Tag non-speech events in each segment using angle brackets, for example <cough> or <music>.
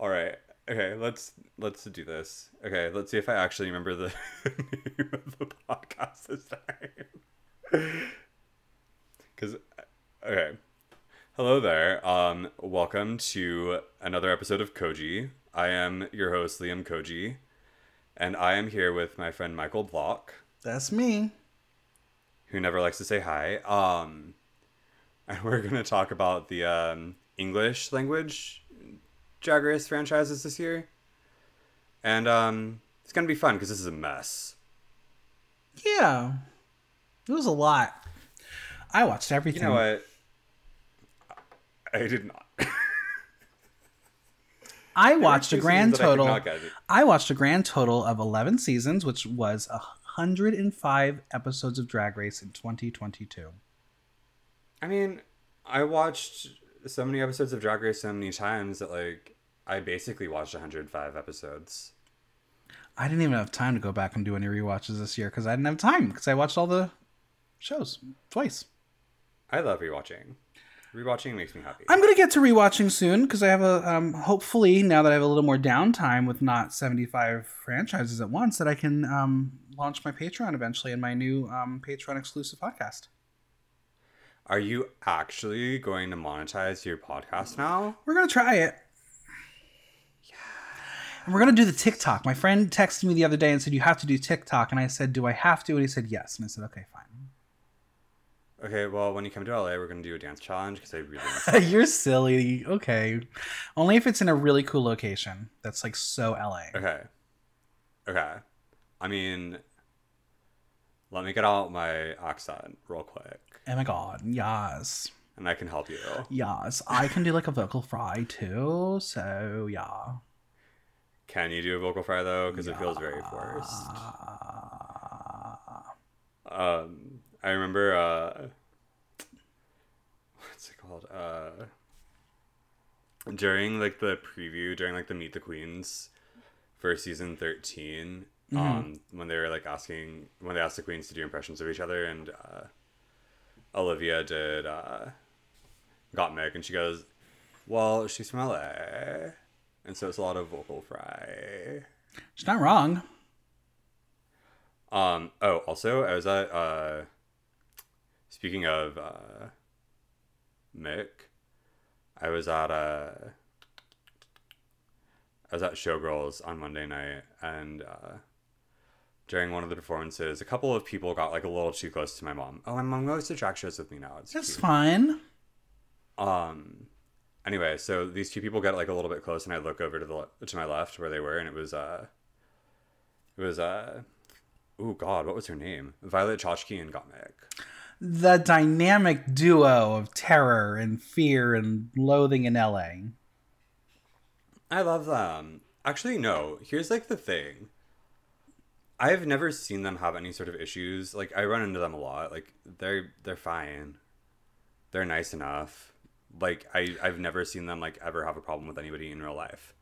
All right. Okay, let's let's do this. Okay, let's see if I actually remember the <laughs> name of the podcast this time. <laughs> Cuz okay. Hello there. Um welcome to another episode of Koji. I am your host Liam Koji, and I am here with my friend Michael Block, That's me. who never likes to say hi. Um and we're going to talk about the um English language Drag Race franchises this year. And um it's going to be fun because this is a mess. Yeah. It was a lot. I watched everything. You know what? I did not. <laughs> I watched a grand I total. it. I watched a grand total of 11 seasons, which was 105 episodes of Drag Race in 2022. I mean, I watched so many episodes of Drag Race so many times that like I basically watched 105 episodes. I didn't even have time to go back and do any rewatches this year because I didn't have time because I watched all the shows twice. I love rewatching. Rewatching makes me happy. I'm gonna get to rewatching soon because I have a um, hopefully now that I have a little more downtime with not 75 franchises at once that I can um, launch my Patreon eventually and my new um, Patreon exclusive podcast. Are you actually going to monetize your podcast now? We're gonna try it. And we're gonna do the TikTok. My friend texted me the other day and said you have to do TikTok, and I said, "Do I have to?" And he said, "Yes." And I said, "Okay, fine." Okay, well, when you come to LA, we're going to do a dance challenge because I really <laughs> You're silly. Okay, only if it's in a really cool location that's like so LA. Okay. Okay. I mean, let me get out my accent real quick Oh my god, yes. and I can help you. Yes, I can do like a vocal fry too. So yeah. Can you do a vocal fry though? Because it feels very forced. Um, I remember, uh, what's it called? Uh, during like the preview, during like the Meet the Queens for season 13, um, when they were like asking, when they asked the queens to do impressions of each other, and uh, Olivia did, uh, Gottmik, and she goes, Well, she's from LA. And so it's a lot of vocal fry. She's not wrong. Um. Oh, also, I was at. Uh, speaking of uh, Mick, I was at. Uh, I was at Showgirls on Monday night, and uh, during one of the performances, a couple of people got like a little too close to my mom. Oh, my mom goes to drag shows with me now. It's That's cute. fine. Um. Anyway, so these two people get like a little bit close, and I look over to the le- to my left where they were, and it was uh, it was uh, oh God, what was her name? Violet Chachki and Gottmik. The dynamic duo of terror and fear and loathing in LA. I love them. Actually, no. Here's like the thing. I've never seen them have any sort of issues. Like I run into them a lot. Like they're they're fine. They're nice enough. Like I I've never seen them like ever have a problem with anybody in real life.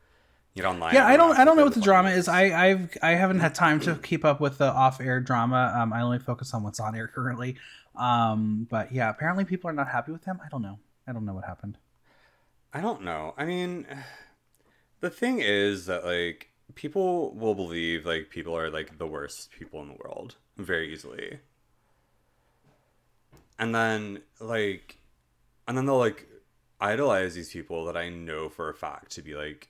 Yet online. Yeah, I don't. I don't know what the drama is. I, I've I haven't had time to keep up with the off-air drama. Um, I only focus on what's on air currently. Um, but yeah, apparently people are not happy with them. I don't know. I don't know what happened. I don't know. I mean, <sighs> the thing is that like people will believe like people are like the worst people in the world very easily. And then like and then they'll like idolize these people that I know for a fact to be like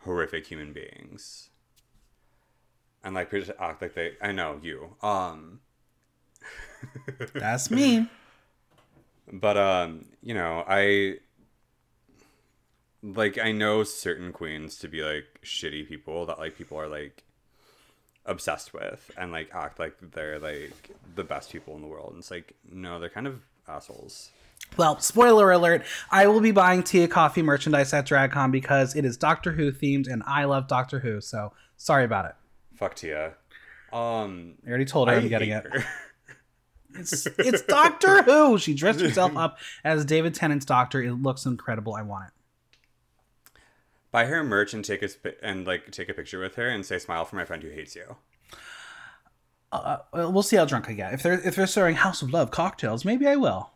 horrific human beings. And like just act like they I know you. Um <laughs> That's me. but um you know i like i know certain queens to be like shitty people that like people are like obsessed with and like act like they're like the best people in the world and it's like no they're kind of assholes Well, spoiler alert, I will be buying Tia Kofi merchandise at DragCon because it is Doctor Who themed and I love Doctor Who, so sorry about it. fuck tia um I already told her I I'm getting hate it. <laughs> It's it's Doctor Who. She dressed herself up as David Tennant's doctor. It looks incredible. I want it. Buy her merch and take a sp- and like take a picture with her and say smile for my friend who hates you Uh, well, we'll see how drunk I get. If they're if they're serving House of Love cocktails, maybe I will.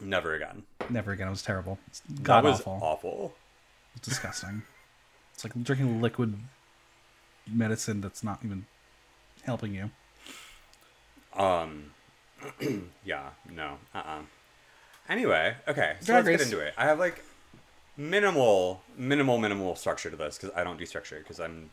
never again Never again. It was terrible. It's god was awful. awful It's disgusting. <laughs> it's like drinking liquid medicine that's not even helping you. Um, <clears throat> yeah, no, uh, uh Anyway, okay, so Drag let's Race. get into it. I have like minimal, minimal, minimal structure to this because I don't do structure because I'm.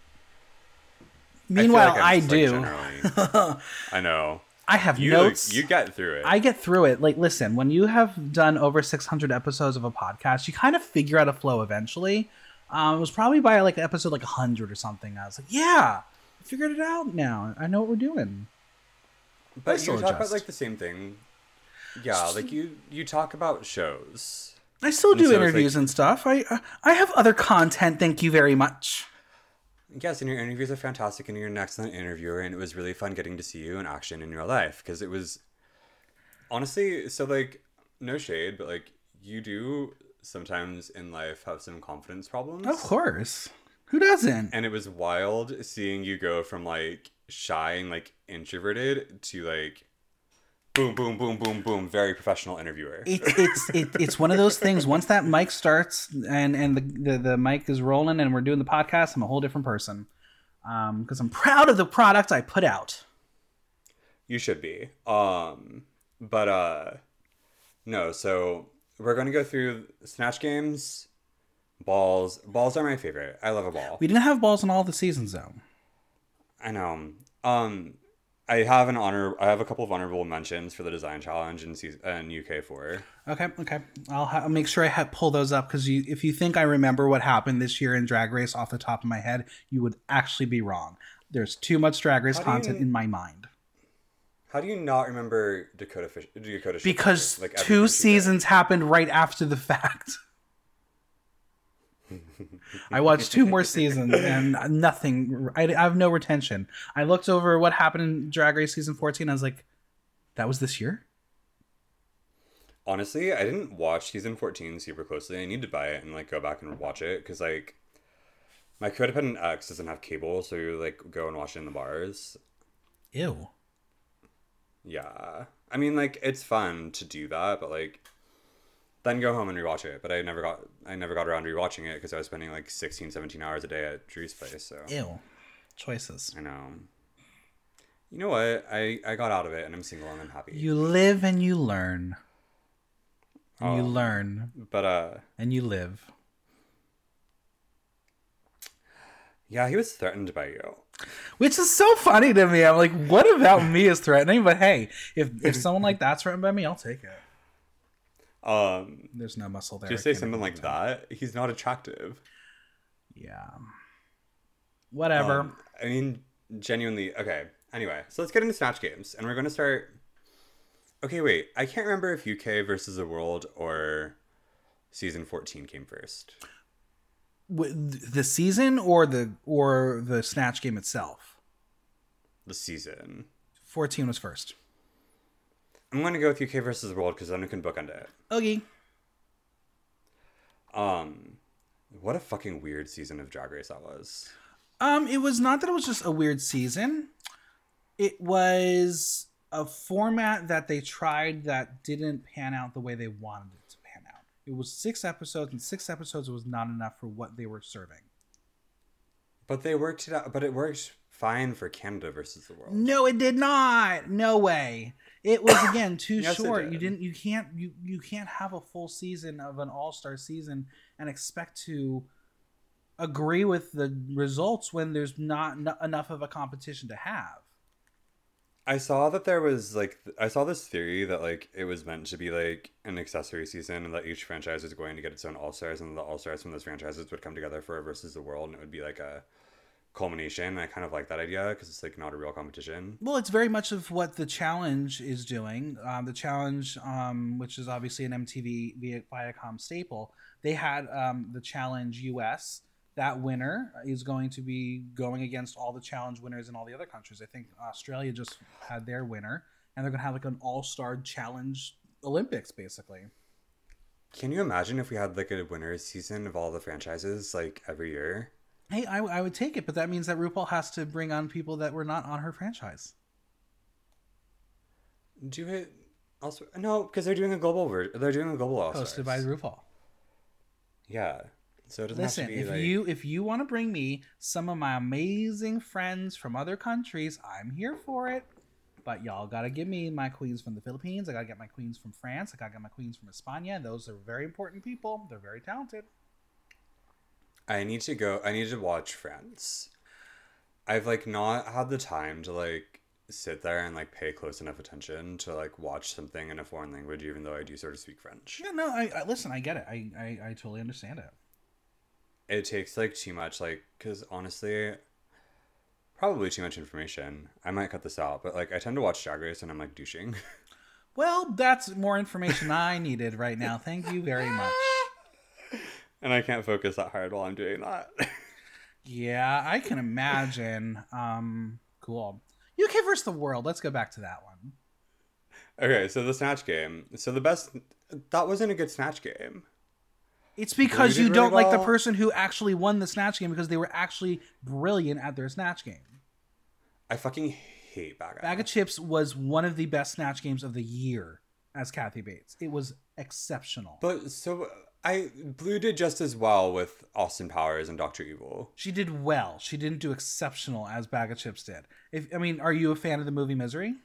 I Meanwhile, like I, I'm just, do. generally- <laughs> I know. I have You notes. you get through it. I get through it. Like, listen, when you have done over 600 episodes of a podcast, you kind of figure out a flow eventually. Um, it was probably by like episode like 100 or something. I was like, yeah, I figured it out now. I know what we're doing. But you talk about like the same thing. Yeah, like you you talk about shows. I still do so interviews like- and stuff. I I- I have other content. Thank you very much. Yes, and your interviews are fantastic, and you're an excellent interviewer, and it was really fun getting to see you in action in real life because it was honestly so like no shade, but like you do sometimes in life have some confidence problems. Of course. Who doesn't? And it was wild seeing you go from like shy and like introverted to like boom, boom, boom, boom, boom, very professional interviewer. it's it's it, it's one of those things. Once that mic starts and and the, the the mic is rolling and we're doing the podcast, I'm a whole different person. Um, because I'm proud of the product I put out. You should be. Um, but uh, no. So we're going to go through snatch games, balls. Balls are my favorite. I love a ball. We didn't have balls in all the seasons though. I know. Um, I have an honor. I have a couple of honorable mentions for the design challenge in season in UK four. Okay, okay. I'll, ha- I'll make sure I ha- pull those up because you, if you think I remember what happened this year in Drag Race off the top of my head, you would actually be wrong. There's too much Drag Race do you- content in my mind How do you not remember Dakota Fish? Dakota Schiffer, because like, two seasons happened right after the fact. <laughs> I watched two more seasons and nothing. I, I have no retention. I looked over what happened in Drag Race season 14. I was like, that was this year? Honestly, I didn't watch season 14 super closely. I need to buy it and like go back and watch it because like my codependent ex doesn't have cable, so you like go and watch it in the bars. Ew. Yeah, I mean like it's fun to do that, but like then go home and rewatch it. But I never got I never got around to rewatching it because I was spending like 16, 17 hours a day at Drew's place. So Ew. Choices. I know. You know what? I I got out of it and I'm single and I'm happy. You live and you learn. And you Oh. learn but uh, and you live. yeah, he was threatened by you. Which is so funny to me. I'm like, what about me is threatening? But hey, if if someone like that's threatened by me, I'll take it. Um, There's no muscle there. just say something like that. He's not attractive. Yeah. Whatever. Um, I mean, genuinely. Okay. Anyway, so let's get into Snatch Games, and we're going to start. Okay, wait. I can't remember if UK versus the World or season fourteen came first. The season or the or the snatch game itself. The season. 14 was first. I'm going to go with UK versus the World because then we can bookend it. Okay. Um, what a fucking weird season of Drag Race that was. Um, it was not that it was just a weird season. It was a format that they tried that didn't pan out the way they wanted it to pan out. It was six episodes, and six episodes was not enough for what they were serving. But they worked it out. But it worked fine for Canada versus the World. No, it did not. No way. It was again too Yes, short. You did. didn't. You can't. You you can't have a full season of an all star season and expect to agree with the results when there's not n- enough of a competition to have. I saw that there was like I saw this theory that like it was meant to be like an accessory season and that each franchise was going to get its own all stars and the all stars from those franchises would come together for a versus the world and it would be like a culmination. And I kind of like that idea because it's like not a real competition. Well, it's very much of what the challenge is doing. Um, the challenge, um, which is obviously an MTV via Viacom staple, they had um, the challenge US. That winner is going to be going against all the challenge winners in all the other countries. I think Australia just had their winner, and they're going to have like an all-star challenge Olympics, basically. Can you imagine if we had like a winners season of all the franchises like every year? Hey, I, I would take it, but that means that RuPaul has to bring on people that were not on her franchise. Do it also no because they're doing a global ver- they're doing a global all Hosted by RuPaul. yeah. So it doesn't Listen, have to be if like you if you want to bring me some of my amazing friends from other countries, I'm here for it. But y'all gotta give me my queens from the Philippines. I gotta get my queens from France. I gotta get my queens from España. Those are very important people. They're very talented. I need to go. I need to watch France. I've like not had the time to like sit there and like pay close enough attention to like watch something in a foreign language, even though I do sort of speak French. Yeah, no, I, I listen. I get it. I, I I totally understand it. It takes like too much, like because honestly, probably too much information. I might cut this out, but like I tend to watch Drag Race and I'm like douching. <laughs> Well, that's more information I needed right now. Thank you very much. And I can't focus that hard while I'm doing that. <laughs> Yeah, I can imagine. Um, cool. UK versus the world. Let's go back to that one. okay, so the snatch game. So the best that wasn't a good snatch game. It's because you don't really like the person who actually won the snatch game because they were actually brilliant at their snatch game. I fucking hate Baga Baga Chipz was one of the best snatch games of the year as Kathy Bates. It was exceptional. But so I Blu did just as well with Austin Powers and Doctor Evil. she did well. She didn't do exceptional as Baga Chipz did. If I mean, are you a fan of the movie Misery?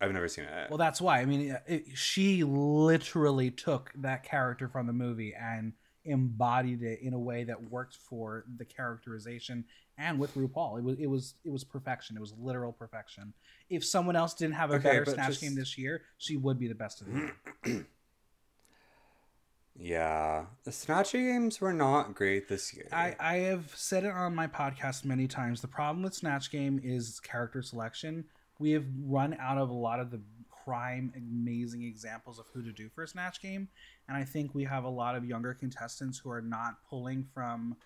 I've never seen it. Well, that's why. I mean, it, she literally took that character from the movie and embodied it in a way that worked for the characterization and with RuPaul. It was it was it was perfection. It was literal perfection. If someone else didn't have a Okay, better snatch just- game this year, she would be the best of the year. <clears throat> yeah, the snatch games were not great this year. I, I have said it on my podcast many times. The problem with Snatch Game is character selection. We have run out of a lot of the prime, amazing examples of who to do for a Snatch Game. And I think we have a lot of younger contestants who are not pulling from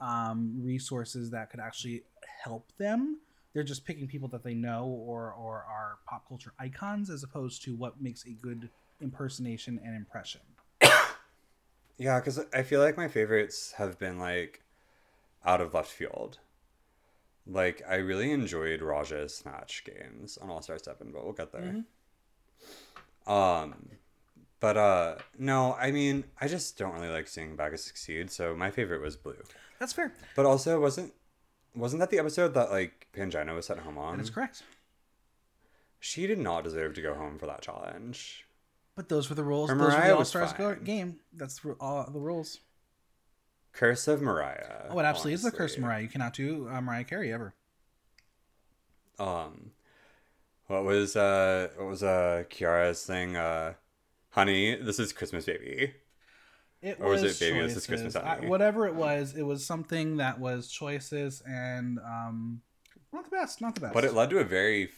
um, resources that could actually help them. They're just picking people that they know or, or are pop culture icons as opposed to what makes a good impersonation and impression. Yeah, because I feel like my favorites have been like out of left field. Like I really enjoyed Raja's snatch games on All Star Seven, but we'll get there. Um, but uh, no, I mean I just don't really like seeing Baga succeed. So my favorite was Blu. That's fair. But also wasn't wasn't that the episode that like Pangina was sent home on? That is correct. She did not deserve to go home for that challenge. But those were the rules. Or Those were the All was Stars game. That's all the rules. Curse of Mariah. Oh, it absolutely is the curse of. Mariah. You cannot do uh, Mariah Carey ever. Um, what was uh what was uh Kiara's thing? Uh, honey, this is Christmas, baby. It Or was it Baby, This Is Christmas choices. I- whatever it was, it was something that was choices and um, not the best. Not the best. But it led to a very,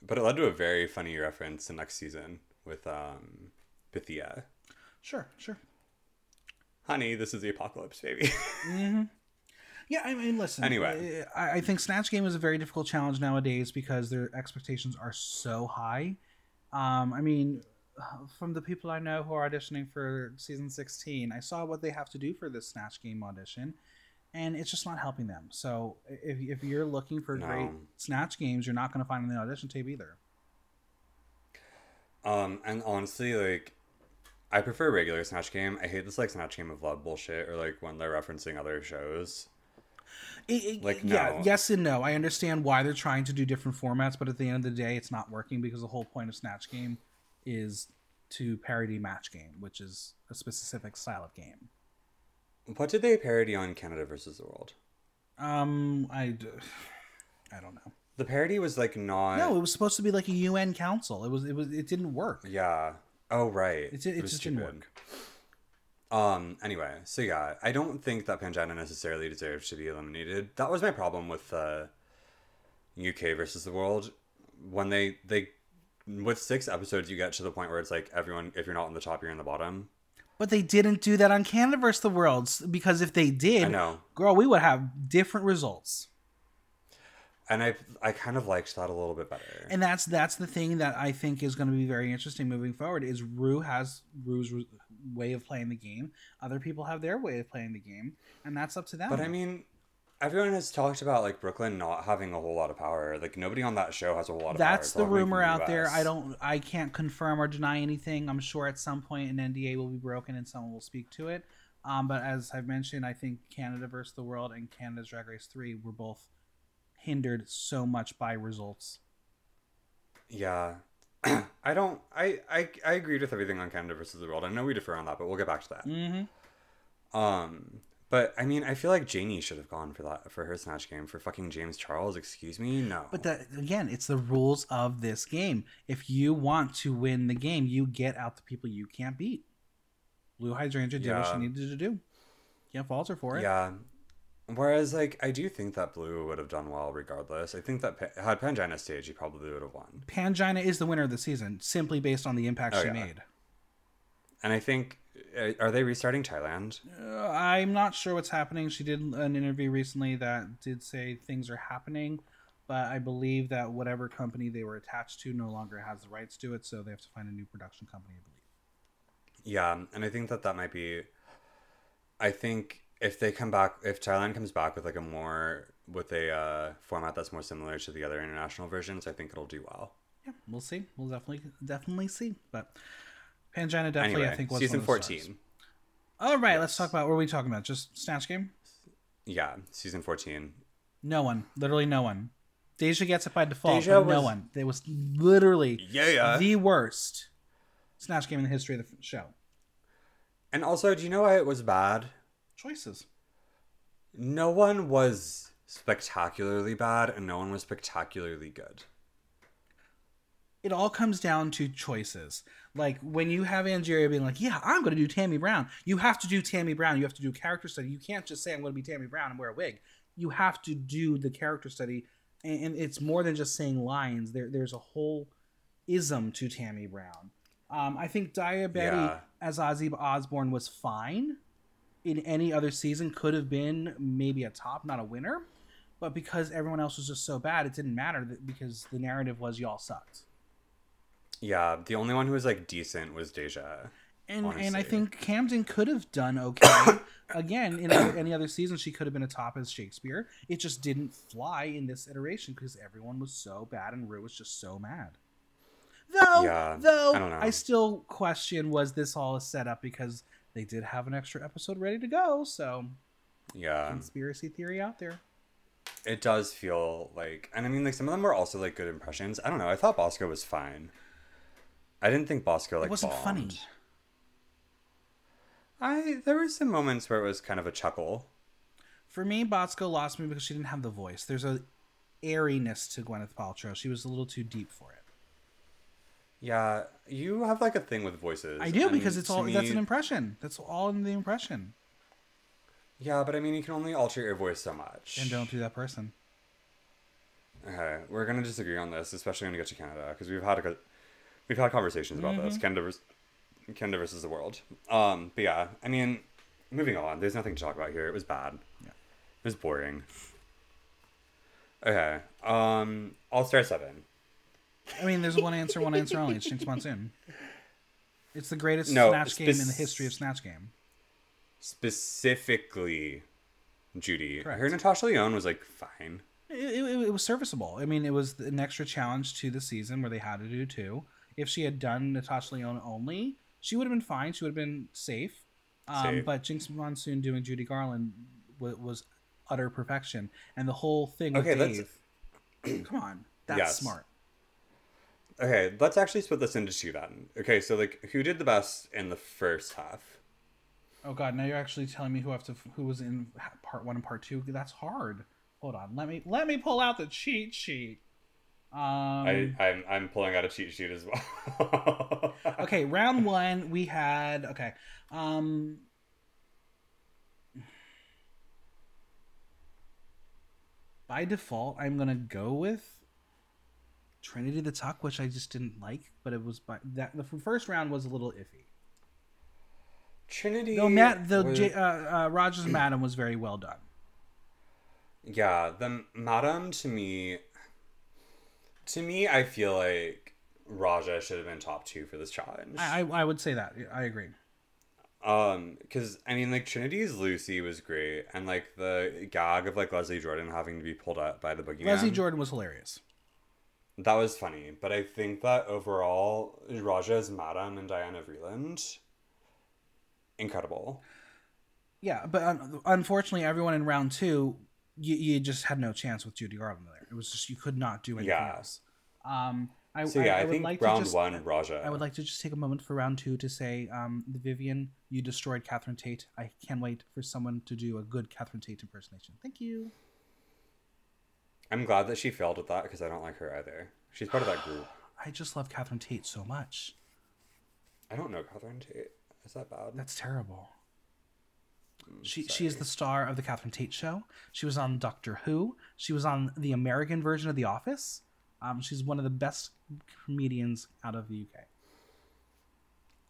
but it led to a very funny reference the next season with um Bithia. sure, sure. Honey, this is the apocalypse, baby. <laughs> Yeah, I mean, listen. Anyway. I, I think Snatch Game is a very difficult challenge nowadays because their expectations are so high. Um, I mean, from the people I know who are auditioning for season 16, I saw what they have to do for this Snatch Game audition, and it's just not helping them. So if, if you're looking for great Snatch Games, you're not going to find on the audition tape either. Um, and honestly, like. I prefer regular Snatch Game. I hate this like Snatch Game of Love bullshit or like when they're referencing other shows. It- it- Like, yeah, yes and no. I understand why they're trying to do different formats, but at the end of the day, it's not working because the whole point of Snatch Game is to parody Match Game, which is a specific style of game. What did they parody on Canada versus the World? Um, I, <sighs> I don't know. The parody was like not. No, it was supposed to be like a UN council. It was, it was, it didn't work. Yeah. Oh right. It it was just didn't stupid. Um. Anyway, so yeah, I don't think that Pangina necessarily deserves to be eliminated. That was my problem with uh, UK versus the world when they they with six episodes you get to the point where it's like everyone if you're not on the top you're in the bottom. But they didn't do that on Canada versus the Worlds because if they did, I know, girl, we would have different results. And I I kind of liked that a little bit better. and that's that's the thing that I think is going to be very interesting moving forward. Is Rue has Rue's way of playing the game. Other people have their way of playing the game, and that's up to them. But I mean, everyone has talked about like Brooke Lynn not having a whole lot of power. Like nobody on that show has a whole lot of power. that's the all coming from rumor out there. I don't, I can't confirm or deny anything. I'm sure at some point an NDA will be broken and someone will speak to it. Um, but as I've mentioned, I think Canada versus the World and Canada's Drag Race Three were both hindered so much by results. Yeah. <clears throat> I don't I, I I agreed with everything on Canada versus the world. I know we differ on that, but we'll get back to that. Mm-hmm. Um but I mean I feel like Janey should have gone for that for her snatch game for fucking James Charles, excuse me. No. But that again, it's the rules of this game. If you want to win the game, you get out the people you can't beat. Blu Hydrangea did what she needed to do. Can't fault her for it. Yeah. Whereas like I do think that Blu would have done well regardless. I think that Pa- had Pangina stayed, he probably would have won. Pangina is the winner of the season simply based on the impact Oh, she yeah. made. And I think uh, are they restarting Thailand? Uh, I'm not sure what's happening. She did an interview recently that did say things are happening, but I believe that whatever company they were attached to no longer has the rights to it, so they have to find a new production company, I believe. Yeah, and I think that that might be. I think if they come back, if Thailand comes back with like a more with a uh, format that's more similar to the other international versions, I think it'll do well. Yeah, we'll see. We'll definitely definitely see. But Pangina definitely, Anyway, I think, was season one of the stars. fourteen. All right, let's talk about what are we talking about? Just Snatch Game? Yeah, season fourteen. No one, literally no one. Deja gets it by default, Deja but no one. It was literally Yeah. yeah. the worst Snatch Game in the history of the show. And also, do you know why it was bad? Choices. No one was spectacularly bad, and no one was spectacularly good. it all comes down to choices. Like when you have Angeria being like, "Yeah, I'm going to do Tammy Brown," you have to do Tammy Brown. You have to do character study. You can't just say, "I'm going to be Tammy Brown and wear a wig." You have to do the character study, and, it's more than just saying lines. There, there's a whole ism to Tammy Brown. Um, I think Daya Betty Yeah. as Ozzy Osbourne was fine. In any other season, could have been maybe a top, not a winner. But because everyone else was just so bad, it didn't matter that- because the narrative was y'all sucked. Yeah, the only one who was like decent was Deja. And and I think Camden could have done okay. <coughs> Again, in any other season, she could have been a top as Shakespeare. It just didn't fly in this iteration because everyone was so bad and Rue was just so mad. Though, Yeah, though, I. I still question was this all a setup because they did have an extra episode ready to go. So Yeah. conspiracy theory out there. It does feel like, and I mean, like some of them were also like good impressions. I don't know. I thought Bosco was fine. I didn't think Bosco like it wasn't funny. I there were some moments where it was kind of a chuckle. For me, Bosco lost me because she didn't have the voice. There's a airiness to Gwyneth Paltrow. She was a little too deep for it. Yeah, you have like a thing with voices. I do and because it's all that's an impression. That's all in the impression. Yeah, but I mean, you can only alter your voice so much. And don't do that person. Okay, we're gonna disagree on this, especially when we get to Canada, because we've had a we've had conversations about this. Mm-hmm. Canada versus, Canada versus the world. Um, but yeah, I mean, moving on. There's nothing to talk about here. It was bad. Yeah. It was boring. Okay. Um, All Star Seven. I mean, there's one answer, one answer only. It's Jinkx Monsoon. It's the greatest No, Snatch game in the history of Snatch Game. Specifically, Judy. Correct. Her Natasha Lyonne was like fine. It, it, it was serviceable. I mean, it was an extra challenge to the season where they had to do two. If she had done Natasha Lyonne only, she would have been fine. She would have been safe. Um, Safe. But Jinkx Monsoon doing Judy Garland was, was utter perfection. And the whole thing with Okay, that's- Dave. <clears throat> come on. That's Yes. smart. Okay, let's actually split this into two then. Okay, so like, who did the best in the first half? Oh god, now you're actually telling me who have to who was in part one and part two. That's hard. Hold on, let me let me pull out the cheat sheet. Um, I, I'm I'm pulling out a cheat sheet as well. <laughs> okay, round one we had okay. Um, by default, I'm gonna go with Trinity the Tuck, which I just didn't like, but it was by that the first round was a little iffy. Trinity. Though Matt, the was- J, uh, uh, Raja's Madam was very well done. yeah, the madam to me. To me, I feel like Raja should have been top two for this challenge. I, I I would say that. I agree. Um, because I mean, like Trinity's Lucy was great, and like the gag of like Leslie Jordan having to be pulled up by the boogeyman. Leslie Jordan was hilarious. That was funny, but I think that overall, Raja's Madam and Diana Vreeland, incredible. Yeah, but un- unfortunately, everyone in round two, you, you just had no chance with Judy Garland there. It was just you could not do anything Yeah. else. Um, I, So yeah, I, would think like to round just- one, Raja. I would like to just take a moment for round two to say, um, the Vivienne, you destroyed Catherine Tate. I can't wait for someone to do a good Catherine Tate impersonation. Thank you. I'm glad that she failed at that because I don't like her either. She's part of that group. <gasps> I just love Catherine Tate so much. I don't know Catherine Tate. Is that bad? That's terrible. She she is the star of the Catherine Tate show. She was on Doctor Who. She was on the American version of The Office. Um, she's one of the best comedians out of the UK.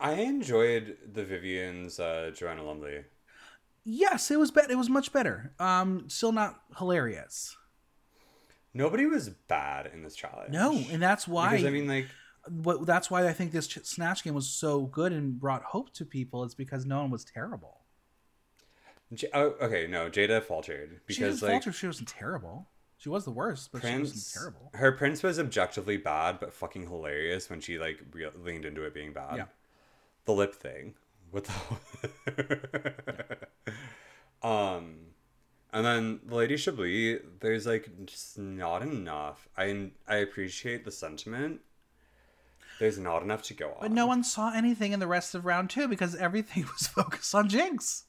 I enjoyed the Vivienne's uh, Joanna Lumley. Yes, it was better. It was much better. Um, still not hilarious. Nobody was bad in this challenge. No, and that's why. Because I mean, like, what that's why I think this ch- snatch game was so good and brought hope to people. Is because no one was terrible. J- oh, okay, no, Jaida faltered because didn't like falter. She wasn't terrible. She was the worst, but she wasn't terrible. her Prince was objectively bad, but fucking hilarious when she like re- leaned into it being bad. Yeah. The lip thing. What the? <laughs> um, and then the Lady Chablis. There's like just not enough. I I appreciate the sentiment. There's not enough to go on. But no one saw anything in the rest of round two because everything <laughs> was focused on Jinkx.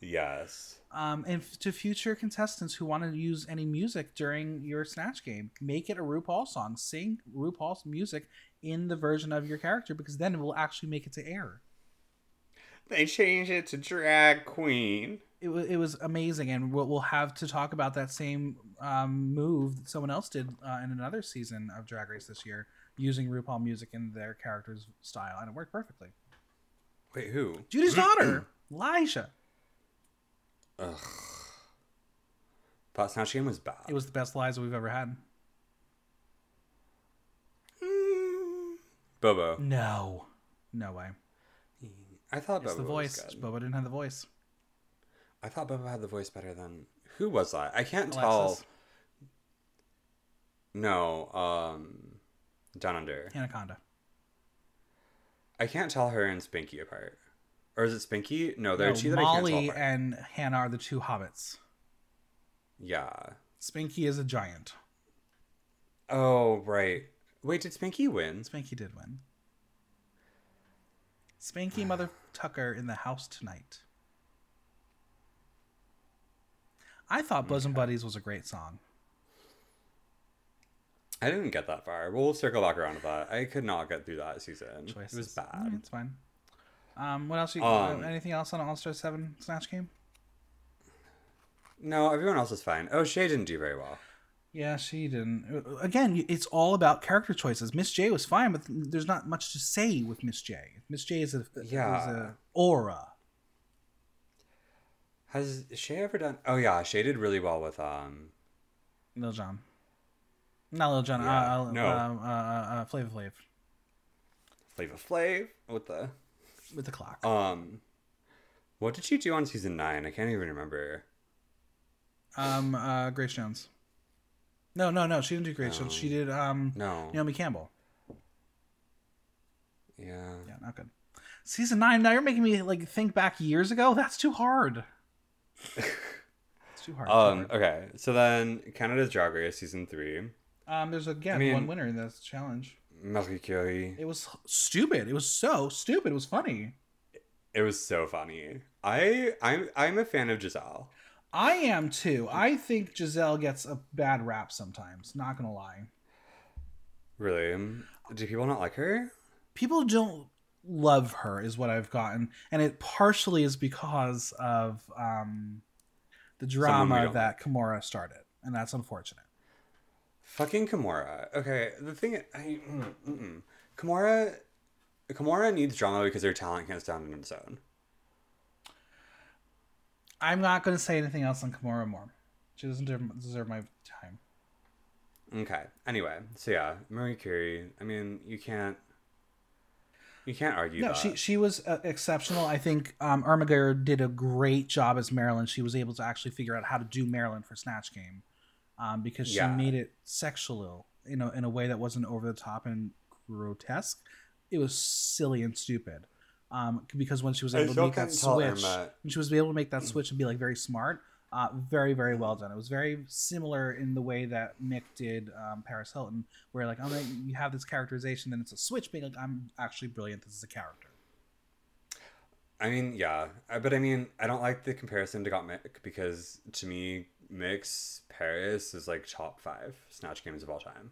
Yes. Um, and to future contestants who want to use any music during your snatch game, make it a RuPaul song. Sing RuPaul's music in the version of your character because then it will actually make it to air. They changed it to drag queen. It was it was amazing, and we'll, we'll have to talk about that same um, move that someone else did uh, in another season of Drag Race this year, using RuPaul music in their character's style, and it worked perfectly. Wait, who? Judy's <clears throat> daughter, Liza. Ugh. That Snatch Game was bad. It was the best Liza we've ever had. Mm. Bobo. No, no way. I thought It's Bobo the voice. Boba didn't have the voice. I thought Bobo had the voice better than who was that? I can't Alexis. tell. No, um, Down Under. Hannah Conda. I can't tell her and Spinky apart. Or is it Spinky? No, they're No, two that I can't tell Molly apart. and Hannah are the two hobbits. Yeah. Spinky is a giant. Oh right. Wait, did Spinky win? Spankie did win. Spankie Mother Tucker in the house tonight. I thought Bosom Buddies was a great song. I didn't get that far. We'll circle back around to that. I could not get through that season. Choices. It was bad. It's fine. Um, what else? You, Um, uh, anything else on All Star Seven Snatch Game? No, everyone else is fine. Oh, Shea didn't do very well. Yeah, she didn't. Uh, Again, it's all about character choices. Miss J was fine, but there's not much to say with Miss J. Miss J is a is Yeah. a aura. Has Shea ever done? Oh yeah, Shea did really well with um. Lil Jon. Not Lil Jon. Yeah, uh, uh, no. Uh, uh, uh, Flavor Flav Flava Flav with the with the clock. um. What did she do on season nine? I can't even remember. Um, uh, Grace Jones. No, no, no. She didn't do Grace Jones. She did um No. Naomi Campbell. Yeah. Yeah, not good. Season nine. Now you're making me like think back years ago. That's too hard. <laughs> it's too hard. too Um. hard. Okay. So then Canada's Drag Race season three. Um, there's again I mean- one winner in this challenge. Marie Curie. It was stupid. It was so stupid. It was funny. It was so funny. I I'm I'm a fan of Giselle. I am too. I think Giselle gets a bad rap sometimes. Not gonna lie. Really? Do people not like her? People don't love her, is what I've gotten, and it partially is because of um, the drama that Kimora started, and that's unfortunate. Fucking Kimora. Okay, the thing I mm. Kimora Kimora needs drama because her talent can't stand on its own. I'm not gonna say anything else on Kimora more. She doesn't deserve my time. Okay. Anyway, so yeah, Marie Curie. I mean, you can't you can't argue No, that. she she was uh, exceptional. I think um, Irma Gerd did a great job as Marilyn. She was able to actually figure out how to do Marilyn for Snatch Game, um, because she Yeah. made it sexual in a in a way that wasn't over the top and grotesque. It was silly and stupid. Um, because when she was I able to make that switch, when she was able to make that switch and be like very smart, uh, very very well done. It was very similar in the way that Mick did um, Paris Hilton, where like, oh, no, you have this characterization, then it's a switch, being like, I'm actually brilliant. This is a character. I mean, yeah, Uh, but I mean, I don't like the comparison to Gottmik because to me, Mick's Paris is like top five Snatch games of all time.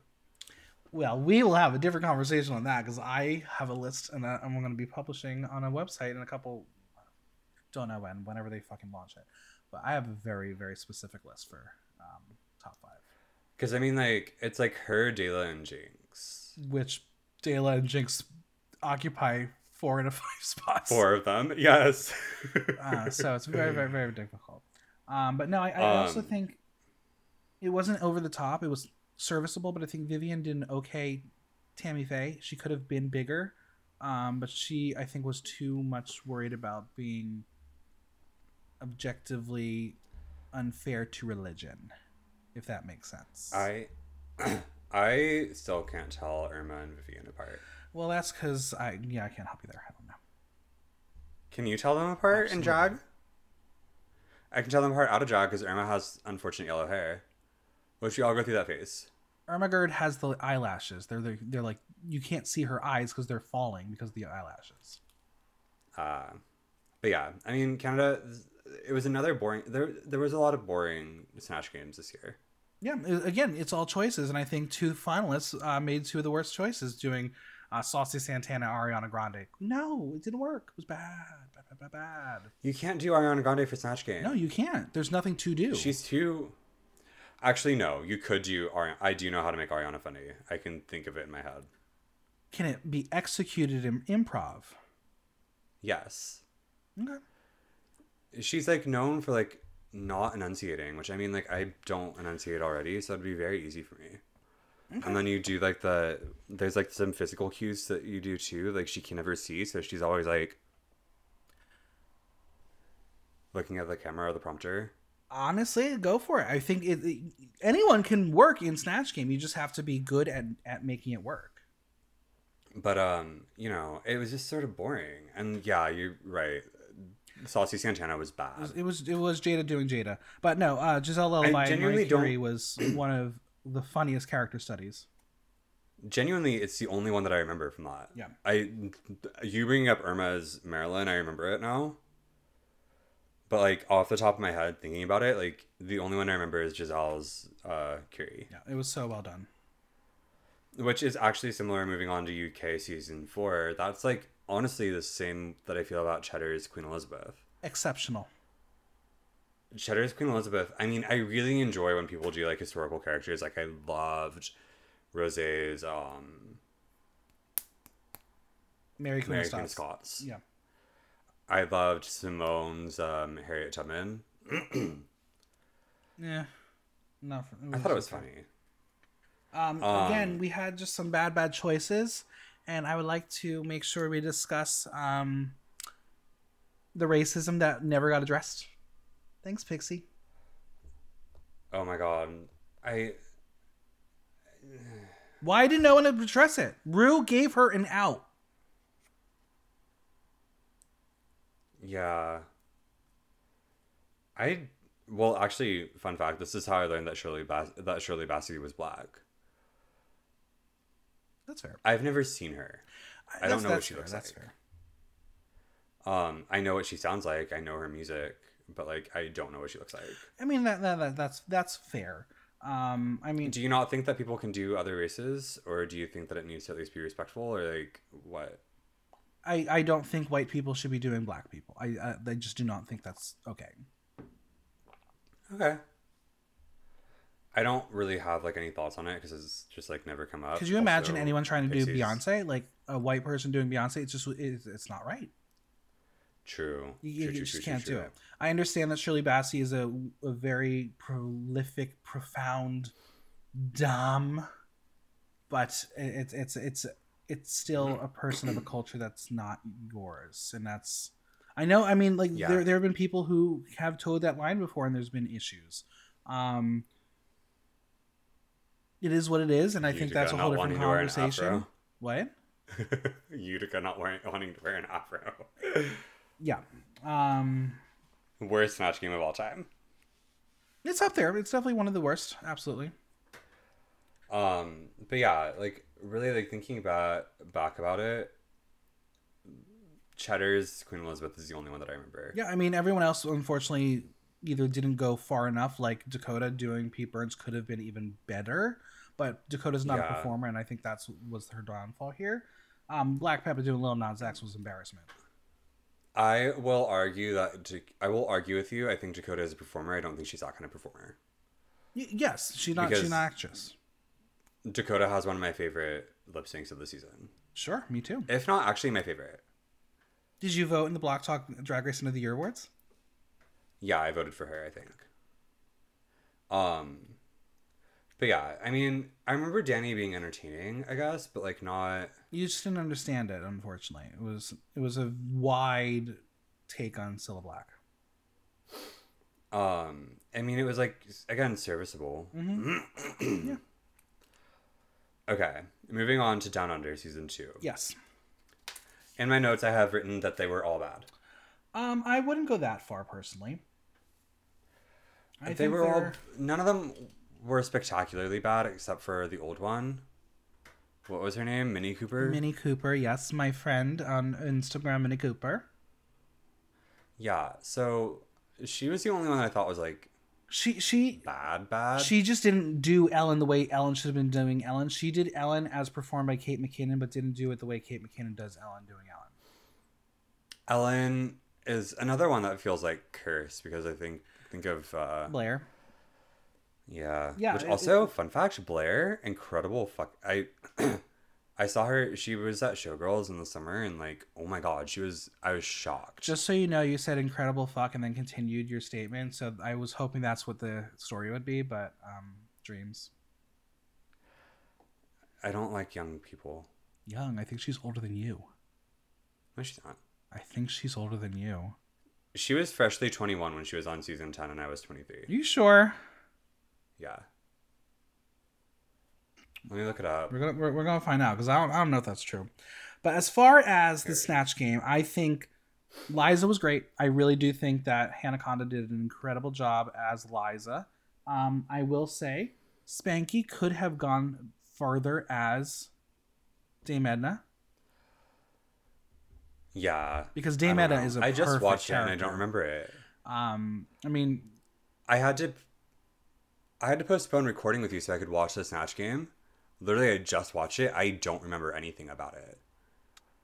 Well, we will have a different conversation on that because I have a list and I'm going to be publishing on a website in a couple. Don't know when, whenever they fucking launch it, but I have a very very specific list for um, top five, Because I mean, like, it's like her, Dela, and Jinkx. which Dela and Jinkx occupy four out <laughs> of five spots. Four of them, yes. <laughs> uh, so it's very very very difficult. Um, but no, I, I also Um, think it wasn't over the top. It was serviceable, but I think Vivian did an okay Tammy Faye. She could have been bigger, um, but she I think was too much worried about being objectively unfair to religion, if that makes sense. I, <clears throat> I still can't tell Irma and Vivian apart. well, that's because I yeah I can't help you there. I don't know. Can you tell them apart in Absolutely. drag? I can tell them apart out of drag because Irma has unfortunate yellow hair. Which we all go through that phase. Irma Gerd has the eyelashes. They're they're, they're like you can't see her eyes because they're falling because of the eyelashes. Uh, but yeah, I mean, Canada, it was another boring. There, there was a lot of boring snatch games this year. Yeah, again, it's all choices, and I think two finalists uh, made two of the worst choices doing uh, Saucy Santana, Ariana Grande. No, it didn't work. It was bad, bad, bad, bad, bad. You can't do Ariana Grande for snatch game. No, you can't. There's nothing to do. she's too. Actually, no. You could do Ariana. I do know how to make Ariana funny. I can think of it in my head. Can it be executed in improv? Yes, Okay. She's like known for like not enunciating, which I mean, like I don't enunciate already, so it'd be very easy for me. And then you do like the there's like some physical cues that you do too. Like she can never see, so she's always like looking at the camera or the prompter. Honestly, go for it. I think it, it- anyone can work in Snatch Game. You just have to be good at, at making it work. But um, you know, it was just sort of boring. And yeah, you're right. Saucy Santana was bad. It was it was Jada doing Jada, but no, uh, Giselle I and Marie Curie was <clears throat> one of the funniest character studies. Genuinely, it's the only one that I remember from that. Yeah. I you bringing up Irma's Marilyn, I remember it now. But like off the top of my head, thinking about it, like the only one I remember is Giselle's uh, Curie, Yeah, it was so well done. which is actually similar. Moving on to UK season four, that's like honestly the same that I feel about Cheddar's Queen Elizabeth. Exceptional. Cheddar's Queen Elizabeth. I mean, I really enjoy when people do like historical characters. Like I loved Rosé's um Mary Queen Mary of Queen of Scots. Yeah. I loved Simone's um, Harriet Tubman. <clears throat> Yeah. No, I thought it was funny. Um, Um, again, we had just some bad, bad choices, and I would like to make sure we discuss um, the racism that never got addressed. Thanks, Pixie. Oh my god. I Why did no one address it? Rue gave her an out. yeah. I well actually fun fact, this is how I learned that Shirley Bas- that Shirley Bassey was black. That's fair. I've never seen her. I don't know what she fair, looks That's like. fair. Um I know what she sounds like, I know her music, but like I don't know what she looks like. I mean that, that, that that's that's fair. Um, I mean, Do you not think that people can do other races or do you think that it needs to at least be respectful or like what? I I don't think white people should be doing black people. I I, I just do not think that's okay. Okay. I don't really have like any thoughts on it because it's just like never come up. Could you imagine anyone trying to do Beyonce, like a white person doing Beyonce? It's just it's, it's not right. True. You, True, you true, just true, can't do it. I understand that Shirley Bassey is a, a very prolific, profound dom, but it's it's it's it's still a person of a culture that's not yours, and that's. I know. I mean, like Yeah. there there have been people who have towed that line before, and there's been issues. Um, it is what it is, and I You think that's a whole different wanting to wear an conversation. What? <laughs> Utica not wearing, wanting to wear an afro. <laughs> Yeah. Um, Worst Snatch game of all time. it's up there. It's definitely one of the worst. Absolutely. Um, but yeah, like really, like thinking about back about it, Cheddar's Queen Elizabeth is the only one that I remember. Yeah, I mean, everyone else unfortunately either didn't go far enough. Like Dakota doing Pete Burns could have been even better, but Dakota's not a performer, and I think that's was her downfall here. Um, Black Peppa doing Lil Nas X was embarrassment. I will argue that I will argue with you. I think Dakota is a performer. I don't think she's that kind of performer. Y- yes, she's not. Because- she's not actress. Dakota has one of my favorite lip syncs of the season, Sure, me too. if not actually my favorite. Did you vote in the Block Talk Drag Race End of the Year awards? Yeah, I voted for her. I think. Um, but yeah, I mean, I remember Danny being entertaining, I guess, but like not. You just didn't understand it. Unfortunately, it was it was a wide take on Cilla Black. Um, I mean, it was like again serviceable. Mm-hmm. <clears throat> Okay, moving on to Down Under season two. Yes. In my notes, I have written that they were all bad. Um, I wouldn't go that far personally. I they think were all. None of them were spectacularly bad, except for the old one. What was her name? Minnie Cooper. Minnie Cooper, yes, my friend on Instagram, Minnie Cooper. Yeah. So she was the only one that I thought was like She she bad, bad. she just didn't do Ellen the way Ellen should have been doing Ellen. She did Ellen as performed by Kate McKinnon, but didn't do it the way Kate McKinnon does Ellen doing Ellen. Ellen is another one that feels like cursed because I think think of uh Blair. yeah Yeah, Which it- also fun fact, Blair, incredible fuck. I <clears throat> I saw her. She was at Showgirls in the summer, and like, oh my god, she was. I was shocked. Just so you know, you said incredible fuck and then continued your statement. So I was hoping that's what the story would be, but um, dreams. I don't like young people. Young. I think she's older than you. No, she's not. I think she's older than you. She was freshly 21 when she was on season 10, and I was 23. you sure? Yeah. Let me look it up. We're gonna we're, we're gonna find out because I don't I don't know if that's true. But as far as the snatch game, I think Liza was great. I really do think that Hannah Conda did an incredible job as Liza. Um, I will say Spankie could have gone further as Dame Edna Yeah. because Dame know. is a I just watched it and I don't remember it. Um, I mean, I had to. I had to postpone recording with you so I could watch the Snatch game. Literally, I just watched it. I don't remember anything about it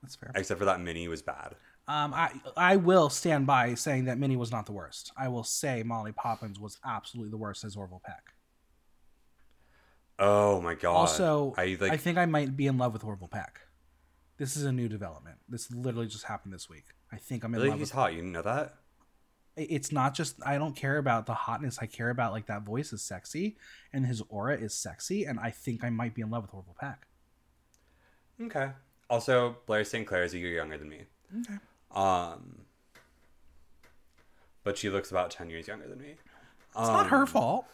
that's fair. except for that Minnie was bad. Um, I I will stand by saying that Minnie was not the worst. I will say Molly Poppinz was absolutely the worst as Orville Peck. Oh my god! Also, I like. I think I might be in love with Orville Peck. This is a new development. This literally just happened this week. I think I'm in really, love he's with. hot. You know that? It's not just I don't care about the hotness. I care about like that voice is sexy and his aura is sexy, and I think I might be in love with Orville Peck. Okay. Also, Blair St. Clair is a year younger than me. Okay. Um, but she looks about ten years younger than me. It's not her fault.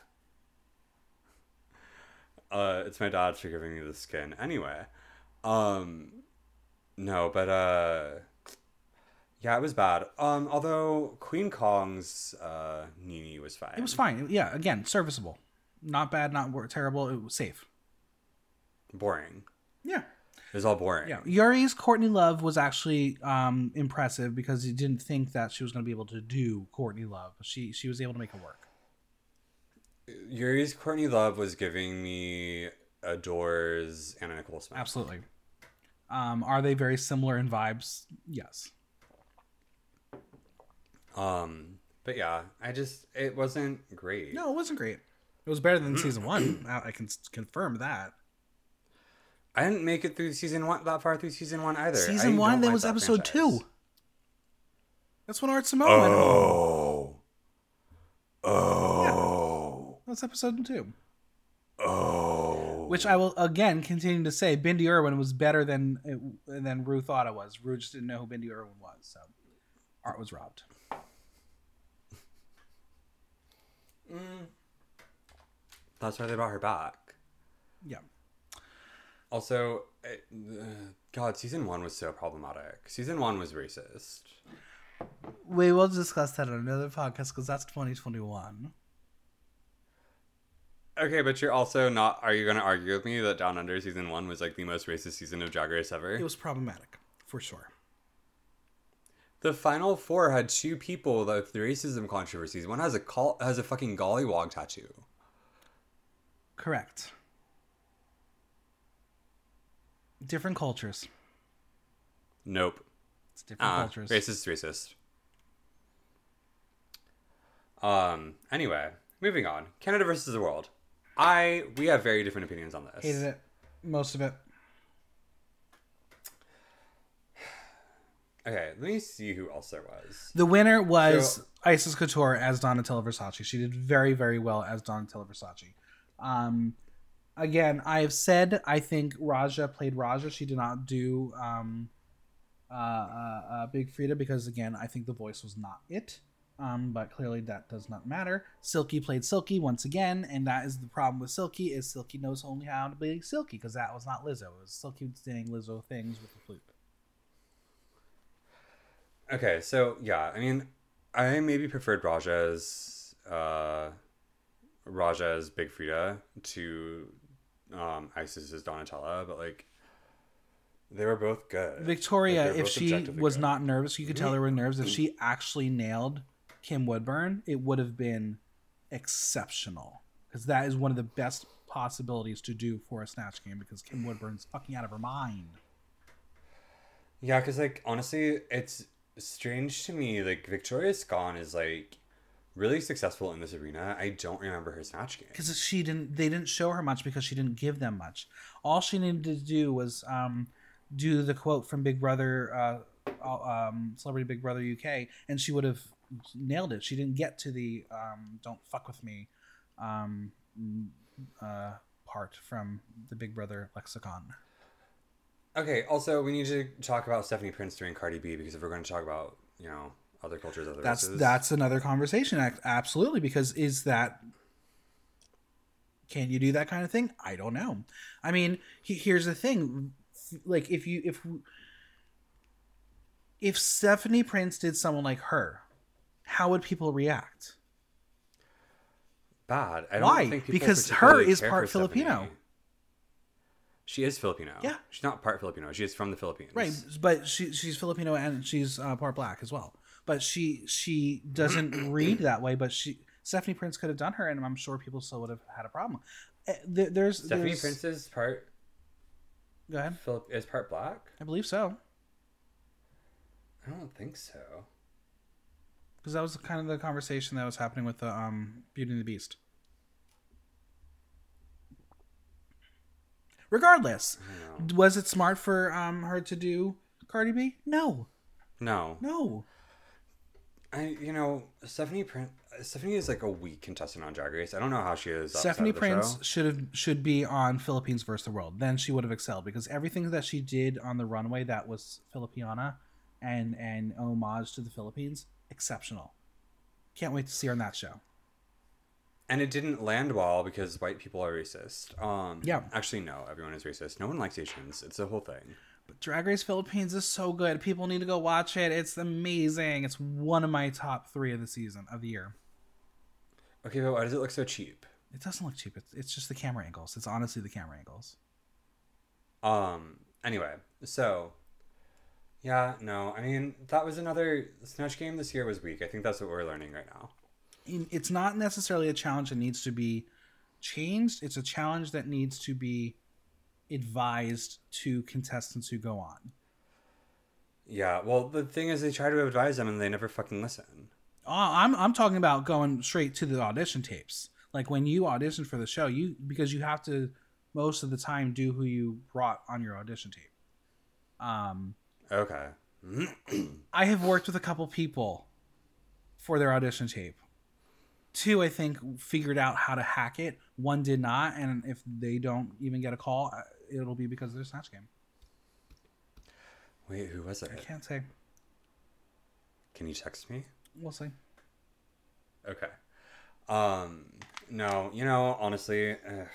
Uh, it's my dad for giving me the skin. Anyway, um, no, but uh, yeah, it was bad. Um, although Queen Kong's uh Nini was fine. It was fine. Yeah, again, serviceable. Not bad, not terrible. It was safe. boring. Yeah. It was all boring. Yeah, Yuri's Courtney Love was actually um, impressive because he didn't think that she was going to be able to do Courtney Love. She she was able to make it work. Yuri's Courtney Love was giving me Adore's Anna Nicole Smith. Absolutely. Um, are they very similar in vibes? Yes. Um, but yeah, I just it wasn't great. No, it wasn't great. It was better than season one. I can confirm that. I didn't make it through season one that far through season one either. Season I one, that was that episode franchise. two. That's when Art Simone went home. Oh. Oh. That's episode two. Which I will again continue to say, Bindi Irwin was better than than Rue thought it was. Rue just didn't know who Bindi Irwin was, so Art was robbed. That's why they brought her back. Yeah. Also, it, uh, God, season one was so problematic. Season one was racist. We will discuss that on another podcast because that's 2021. Okay, but you're also not. Are you going to argue with me that Down Under season one was like the most racist season of Drag Race ever? It was problematic, for sure. The final four had two people that with the racism controversies. One has a call has a fucking golliwog tattoo. Correct. Different cultures. Nope. It's different Ah, cultures. racist, racist. Um. Anyway, moving on. Canada versus the world. I we have very different opinions on this. Hated it. Most of it. <sighs> Okay, let me see who else there was. The winner was So- Icesis Couture as Donatella Versace. She did very, very well as Donatella Versace. Um, again, I've said I think Raja played Raja. She did not do um, uh, uh, uh, Big Frida because, again, I think the voice was not it. Um, but clearly that does not matter. Silky played Silky once again, and that is the problem with Silky is Silky knows only how to be Silky because that was not Lizzo. It was Silky doing Lizzo things with the flute. Okay, so yeah, I mean, I maybe preferred Raja's uh, Raja's Big Frida to um, Icesis's Donatella, but like they were both good. Victoria, Like, they're if she was good. not nervous, you could tell there were nerves. If she actually nailed Kim Woodburn, it would have been exceptional because that is one of the best possibilities to do for a snatch game because Kim Woodburn's fucking out of her mind. Yeah, because like honestly, it's strange to me. Like Victoria Scone is like really successful in this arena. I don't remember her snatch game. because she didn't they didn't show her much because she didn't give them much all she needed to do was um, do the quote from big brother uh, uh, um, celebrity big brother uk and she would have nailed it. She didn't get to the um, don't fuck with me um, uh, part from the big brother lexicon. Okay, also we need to talk about Stephanie Prince during Cardi B because if we're going to talk about you know other cultures, other that's races, that's another conversation absolutely because is that can you do that kind of thing? I don't know. I mean he, here's the thing like if you if if stephanie prince did someone like her how would people react bad. I don't Why? think Because her is part. Filipino. She is Filipino. Yeah. she's not part Filipino. She is from the Philippines. right but she she's filipino and she's uh, part black as well but she she doesn't <clears throat> read that way but she stephanie prince could have done her and i'm sure people still would have had a problem Uh, there, there's Stephanie there's, Prince is part go ahead Philip is part black. i believe so I don't think so. Because that was kind of the conversation that was happening with the um beauty and the beast regardless I don't know. was it smart for um her to do cardi b no No, no I you know Stephanie Prince. Stephanie is like a weak contestant on Drag Race. I don't know how she is. outside Stephanie of the Prince show. should have should be on Philippines versus the world. Then she would have excelled because everything that she did on the runway that was Filipiniana and and homage to the Philippines, exceptional. Can't wait to see her on that show. and it didn't land well because white people are racist. Um, Yeah. Actually, no. Everyone is racist. No one likes Asians. It's a whole thing. But Drag Race Philippines is so good. People need to go watch it. It's amazing. It's one of my top three of the season of the year. Okay, but why does it look so cheap? It doesn't look cheap. It's, it's just the camera angles. It's honestly the camera angles. Um. Anyway, so yeah, no. I mean, that was another snatch game this year was weak. I think that's what we're learning right now. it's not necessarily a challenge that needs to be changed. It's a challenge that needs to be advised to contestants who go on. Yeah. Well, the thing is, they try to advise them and they never fucking listen. Oh, I'm I'm talking about going straight to the audition tapes. Like when you audition for the show, you because you have to most of the time do who you brought on your audition tape. Um, Okay. I have worked with a couple people for their audition tape. Two, I think, figured out how to hack it. One did not, and if they don't even get a call, it'll be because of their snatch game. Wait, who was it? I can't say. Can you text me? We'll see. Okay. Um. No. You know, honestly. ugh.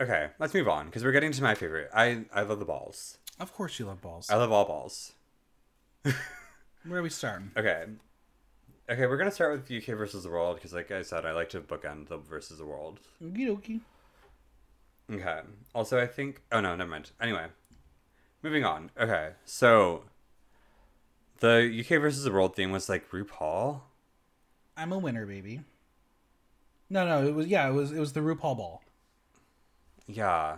Okay, let's move on because we're getting to my favorite. I I love the balls. Of course, you love balls. I love all balls. <laughs> Where are we starting? Okay. Okay, we're gonna start with UK versus the world because, like I said, I like to bookend the versus the world. Okie dokie. Okay. Also, I think. Oh no, never mind. Anyway, moving on. Okay, so the UK versus the world theme was like RuPaul. I'm a winner, baby. No, no, it was yeah, it was it was the RuPaul ball. Yeah.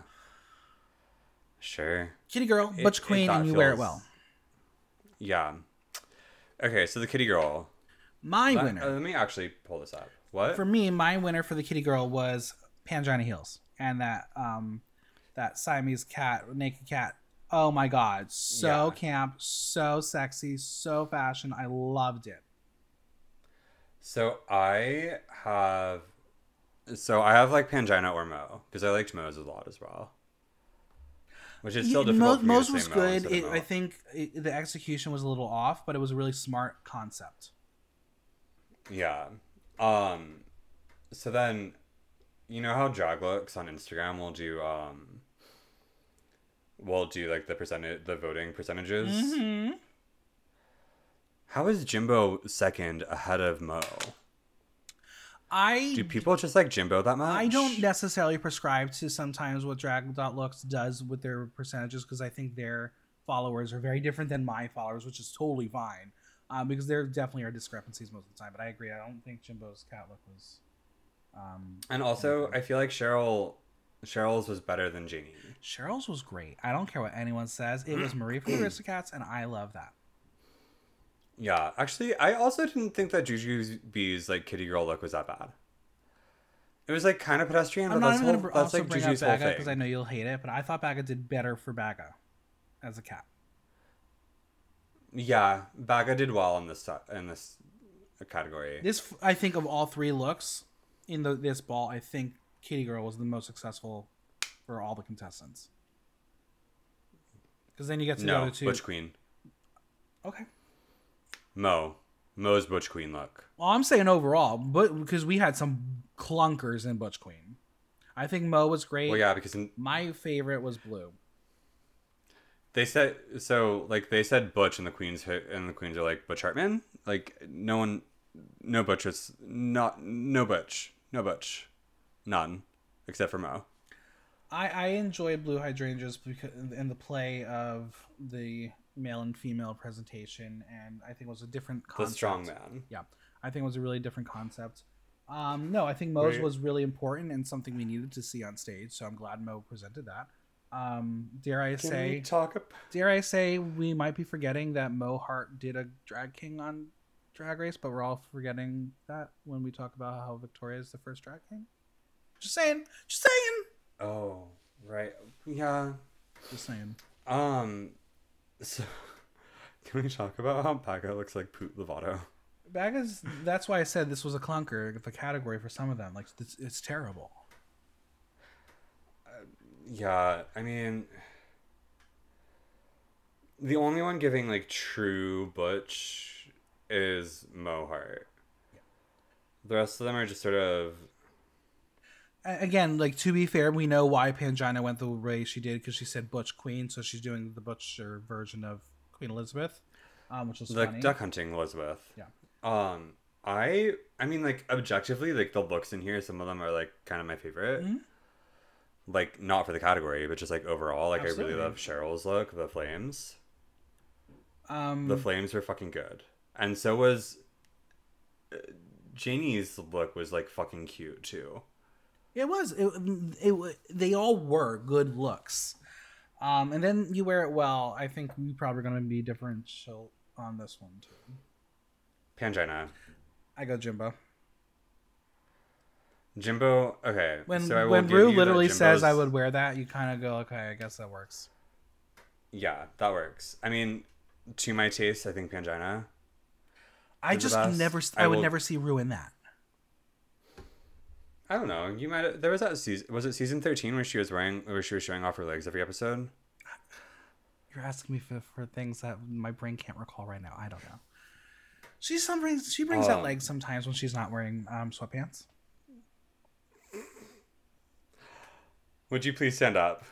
Sure. Kitty girl, It- butch queen, and you wear it well. Yeah. Okay, so the kitty girl. My Let, winner uh, let me actually pull this up. What? for me, my winner for the kitty girl was Pangina Heels and that um that Siamese cat, naked cat. Oh my god, so Yeah. camp, so sexy, so fashion. I loved it. So I have. So I have like Pangina or Mo because I liked Mo's a lot as well. Which is still Yeah, difficult. Mo- for me Mo's say was good. It, I think it, the execution was a little off, but it was a really smart concept. Yeah. Um. So then, you know how drag looks on Instagram will do um. Will do like the percentage, the voting percentages. Mm-hmm. How is Jimbo second ahead of Mo? I Do people just like Jimbo that much? I don't necessarily prescribe to sometimes what Drag.looks does with their percentages because I think their followers are very different than my followers, which is totally fine. Um, because there definitely are discrepancies most of the time. But I agree. I don't think Jimbo's cat look was. Um, And also, I feel like Cheryl, Cheryl's was better than Janey. Cheryl's was great. I don't care what anyone says. It was Marie from Aristocats, and I love that. Yeah, actually, I also didn't think that Juju B's like kitty girl look was that bad. It was like kind of pedestrian, I'm but not that's, whole, that's also like bring Juju's whole Baga because I know you'll hate it, but I thought Baga did better for Baga as a cat. Yeah, Baga did well in this in this category. This, I think, of all three looks in the this ball, I think Kitty Girl was the most successful for all the contestants. Because then you get to no, go to Butch Queen. okay. Mo, Mo's Butch Queen look. Well, I'm saying overall, but because we had some clunkers in Butch Queen, I think Mo was great. Well, yeah, because in, My favorite was Blu. they said so. Like they said, Butch and the Queens and the Queens are like Butch Hartman. Like no one, no Butch is not no Butch, no Butch, none, except for Mo. I, I enjoy Blu Hydrangeas because in the play of the male and female presentation, and I think it was a different The concept. strong man. Yeah, I think it was a really different concept. Um, no, I think Mo's Right. was really important and something we needed to see on stage. So I'm glad Mo presented that. Um, dare I Can say, we talk? Ab- dare I say, we might be forgetting that Mo Heart did a drag king on Drag Race, but we're all forgetting that when we talk about how Victoria is the first drag king. Just saying, just saying, oh, right. Yeah. just saying. Um. So, <laughs> can we talk about how Baga looks like Poot Lovato? Baga's. That's why I said this was a clunker, the category for some of them. Like it's, it's terrible. Uh, yeah, I mean, the only one giving like true butch is Mo Heart. The rest of them are just sort of A- Again, like to be fair, we know why Pangina went the way she did because she said Butch Queen, so she's doing the butcher version of Queen Elizabeth, um, which was like funny. duck hunting Elizabeth. Yeah. Um, I I mean like objectively like the looks in here, some of them are like kind of my favorite. Mhm. Like not for the category, but just like overall, like I really love Cheryl's look, the flames. Um, The flames were fucking good, and so was uh, Janey's look was like fucking cute too. It was. It, it, They all were good looks. Um, and then you wear it well. I think we probably going to be differential on this one too. Pangina. I go Jimbo. Jimbo, okay. When so I will when Rue literally says I would wear that, you kind of go, okay, I guess that works. Yeah, that works. I mean, to my taste, I think Pangina. I just never. I, I would will- never see Rue in that. I don't know. You might. There was that season. Was it season thirteen where she was wearing, where she was showing off her legs every episode? You're asking me for, for things that my brain can't recall right now. I don't know. She some brings she brings out Um, legs sometimes when she's not wearing um, sweatpants. Would you please stand up?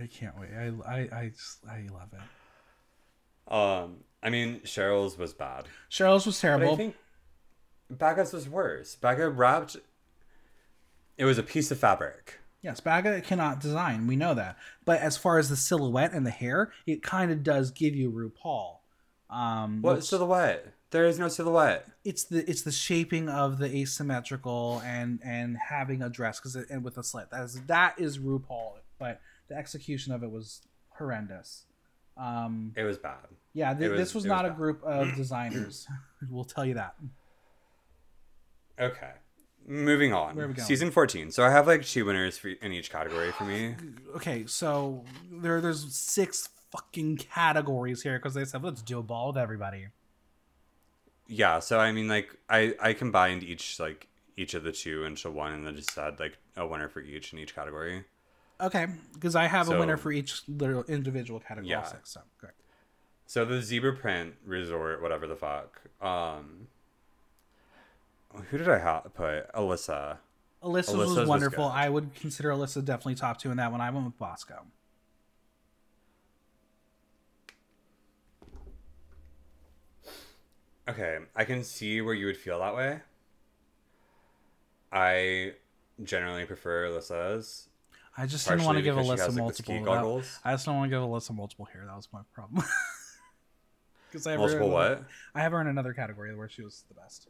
I can't wait. I I I, just, I love it. Um, I mean, Cheryl's was bad. Cheryl's was But terrible. I think Becca's was worse. Becca wrapped. It was a piece of fabric. Yes, Baga cannot design. We know that. But as far as the silhouette and the hair, it kind of does give you RuPaul. Um, What which- silhouette? There is no silhouette. it's the it's the shaping of the asymmetrical and and having a dress because and with a slit. That is that is RuPaul. But the execution of it was horrendous. Um, It was bad. yeah, th- was- this was not a group of <clears throat> designers. we'll tell you that. Okay. Moving on. Where are we going? Season 14. So I have like two winners for, in each category for me. okay, so there there's six fucking categories here because they said let's do a ball with everybody. Yeah, so I mean like I I combined each like each of the two into one and then just said like a winner for each in each category. Okay, because I have a winner for each little individual category. Yeah. Six, so. So the zebra print resort, whatever the fuck. Um who did I ha- put? Alyssa. Alyssa's Alyssa's was was wonderful. good. I would consider Alyssa definitely top two in that one. I went with Bosco. Okay, I can see where you would feel that way. I generally prefer Alyssa's. I just didn't want to give Alyssa has, like, multiple. that- I just don't want to give Alyssa multiple here. That was my problem. <laughs> Because I Multiple another- what? I have her in another category where she was the best.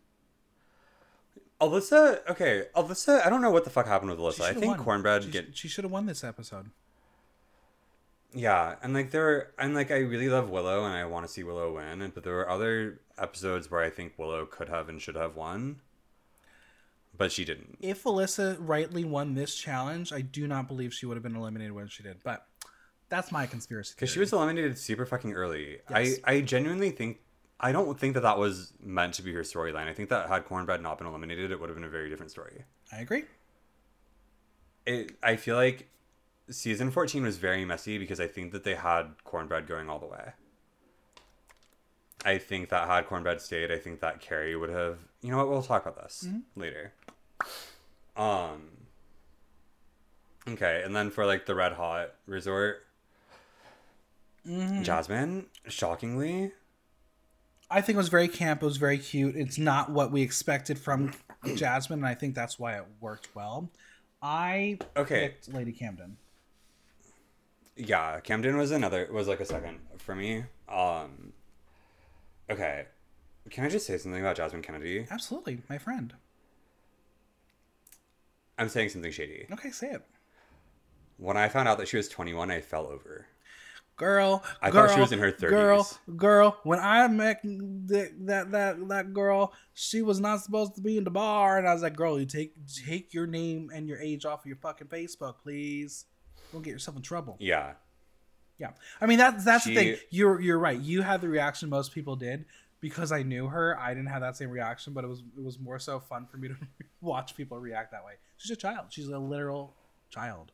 Alyssa, okay, Alyssa. I don't know what the fuck happened with Alyssa. I think won. Kornbread She, get she should have won this episode. yeah, and like there, were, and like I really love Willow, and I want to see Willow win. And but there were other episodes where I think Willow could have and should have won, but she didn't. If Alyssa rightly won this challenge, I do not believe she would have been eliminated when she did. But that's my conspiracy. Because she was eliminated super fucking early. Yes. I I genuinely think I don't think that that was meant to be her storyline. I think that had Kornbread not been eliminated, it would have been a very different story. I agree. It I feel like season 14 was very messy because I think that they had Kornbread going all the way. I think that had Kornbread stayed, I think that Kerri would have. You know what? We'll talk about this later. Um. Okay, and then for like the Red Hot Resort, Jasmine, shockingly, I think it was very camp. It was very cute. It's not what we expected from Jasmine, and I think that's why it worked well. I Okay. picked Lady Camden. yeah camden was another was like a second for me um okay can i just say something about jasmine kennedy Absolutely, my friend. i'm saying something shady Okay, say it, when i found out that she was 21 i fell over girl. I girl, thought she was in her Girl, 30s. girl. When I met that that that that girl, she was not supposed to be in the bar, and I was like, "Girl, you take take your name and your age off of your fucking Facebook, please. Don't get yourself in trouble." yeah Yeah, I mean that's that's the thing. You're you're right. You had the reaction most people did because I knew her. I didn't have that same reaction, but it was it was more so fun for me to <laughs> watch people react that way. She's a child. She's a literal child.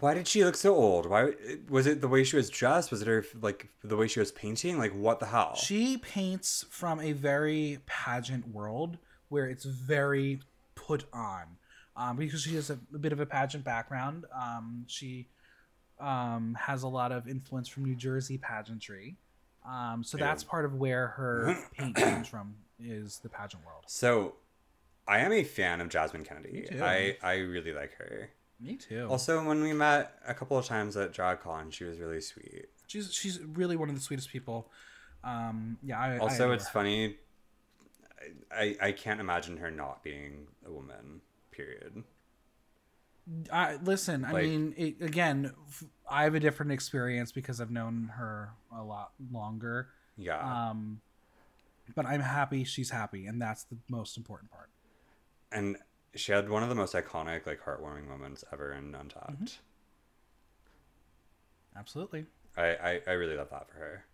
Why did she look so old why was it the way she was dressed was it her like the way she was painting like what the hell She paints from a very pageant world where it's very put on. Um, because she has a, a bit of a pageant background. Um, she um, has a lot of influence from New Jersey pageantry. Um, so that's part of where her <clears throat> paint comes from is the pageant world. so i am a fan of jasmine kennedy i i really like her Me too. also when we met a couple of times at dragcon she was really sweet she's she's really one of the sweetest people. Um, yeah. I, I Also, adore it's her. funny. I, I can't imagine her not being a woman. Period. I, listen, I mean, it, again, I have a different experience because I've known her a lot longer. Yeah. Um, but I'm happy she's happy, and that's the most important part. and she had one of the most iconic, like, heartwarming moments ever in Untucked. Mm-hmm. Absolutely. I, I, I really love that for her.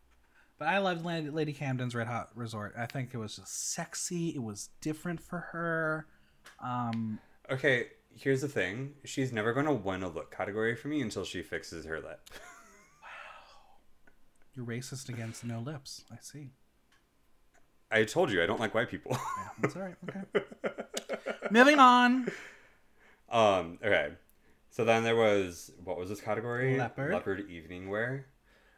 But I loved Lady, Camden's Red Hot Resort. I think it was just sexy. It was different for her. Um, Okay, here's the thing. She's never going to win a look category for me until she fixes her lip. wow, you're racist against no lips. I see. I told you I don't like white people. Yeah, that's all right. Okay. <laughs> Moving on. Um, okay. So then there was what was this category? Leopard. Leopard evening wear.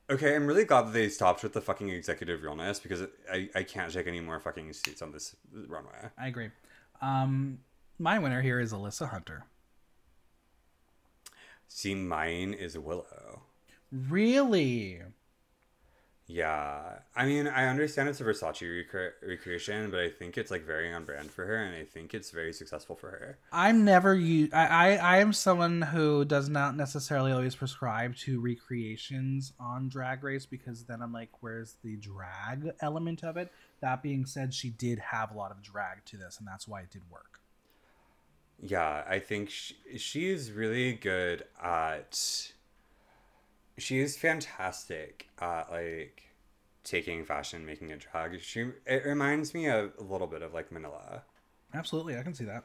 Okay, I'm really glad that they stopped with the fucking executive realness because I, I can't take any more fucking seats on this runway. I agree. Um, my winner here is Alyssa Hunter. See, mine is Willow. Really? Yeah, I mean, I understand it's a Versace recre- recreation, but I think it's like very on brand for her, and I think it's very successful for her. I'm never you. I, I I am someone who does not necessarily always prescribe to recreations on Drag Race because then I'm like, where's the drag element of it? That being said, she did have a lot of drag to this, and that's why it did work. Yeah, I think she, she is really good at. She is fantastic at like taking fashion, making it drag. She it reminds me of a little bit of like Manila. Absolutely, I can see that.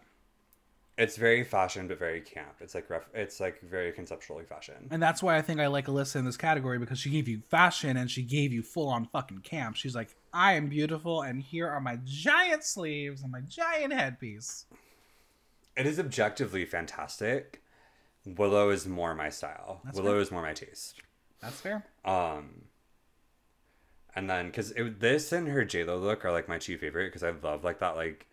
It's very fashion, but very camp. It's like ref, it's like very conceptually fashion. And that's why I think I like Alyssa in this category because she gave you fashion and she gave you full on fucking camp. She's like, I am beautiful, and here are my giant sleeves and my giant headpiece. It is objectively fantastic. Willow is more my style. That's Willow fair. is more my taste. That's fair. Um, and then because this and her J Lo look are like my two favorite because I love like that like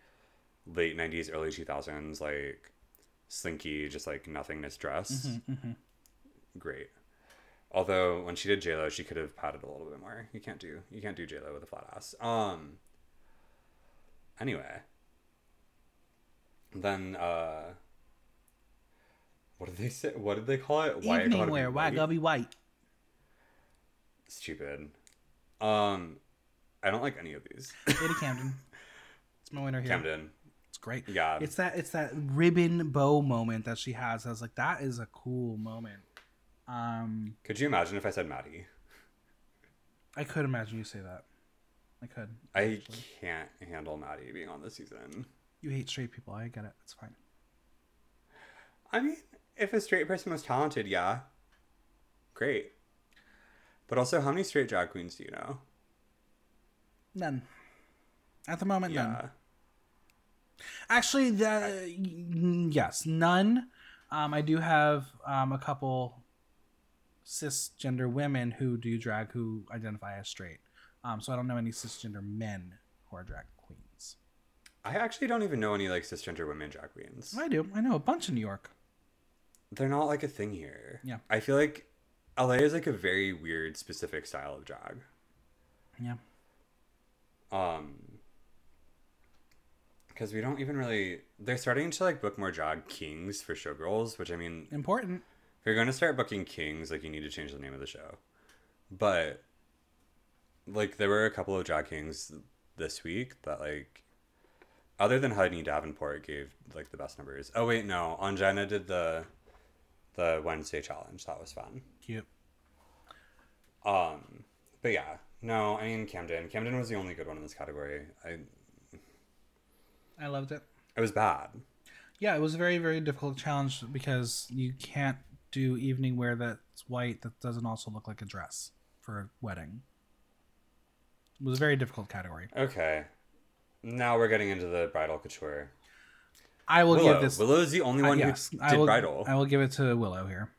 late '90s, early 2000s like slinky, just like nothingness dress. Mm-hmm, Great. Although when she did J Lo, she could have padded a little bit more. You can't do you can't do J Lo with a flat ass. Um. Anyway. Then uh. What did they say? What did they call it? Why Evening wear, why white? gotta be white? Stupid. Um, I don't like any of these. <laughs> Lady Camden. It's my winner here. Camden. It's great. Yeah. It's that it's that ribbon bow moment that she has. I was like, that is a cool moment. Um, Could you imagine if I said Maddy? I could imagine you say that. I could. I can't handle Maddy being on this season. You hate straight people. I get it. It's fine. I mean, if a straight person was talented, yeah. Great. But also, how many straight drag queens do you know? None. At the moment, none. Actually, the yes, none. Um, I do have um, a couple cisgender women who do drag who identify as straight. Um, so I don't know any cisgender men who are drag queens. I actually don't even know any like cisgender women drag queens. I do. I know a bunch in New York. They're not like a thing here. Yeah. I feel like LA is like a very weird, specific style of drag. Yeah. um because we don't even really they're starting to like book more drag kings for showgirls which i mean Important. if you're going to start booking kings like you need to change the name of the show but like there were a couple of drag kings this week that like other than Hudney Davenport gave like the best numbers. Oh wait, no, Anjana did the the Wednesday challenge. That was fun. Cute. Um, but yeah, no, I mean Camden. Camden was the only good one in this category. I I loved it. it was bad. Yeah, it was a very, very difficult challenge because you can't do evening wear that's white that doesn't also look like a dress for a wedding. It was a very difficult category. Okay, now we're getting into the bridal couture. I will Willow. give this. Willow's the only uh, one yes, who I did will, bridal. I will give it to Willow here.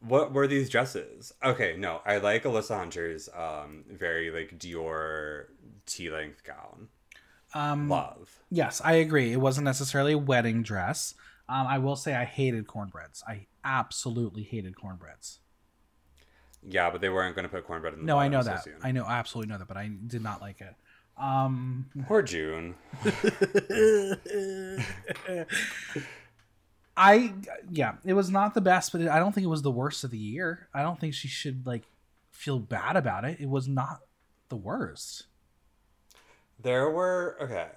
What were these dresses? Okay, no, I like Alyssa Hunter's um very like Dior T length gown. Um, Love. yes, I agree. It wasn't necessarily a wedding dress. Um, I will say I hated Kornbreads. I absolutely hated Kornbreads. Yeah, but they weren't going to put Kornbread in the No, I know so that. soon. I know, I absolutely know that, but I did not like it. Um, Poor June. <laughs> I yeah, it was not the best, but it, I don't think it was the worst of the year. I don't think she should like feel bad about it. It was not the worst. There were okay.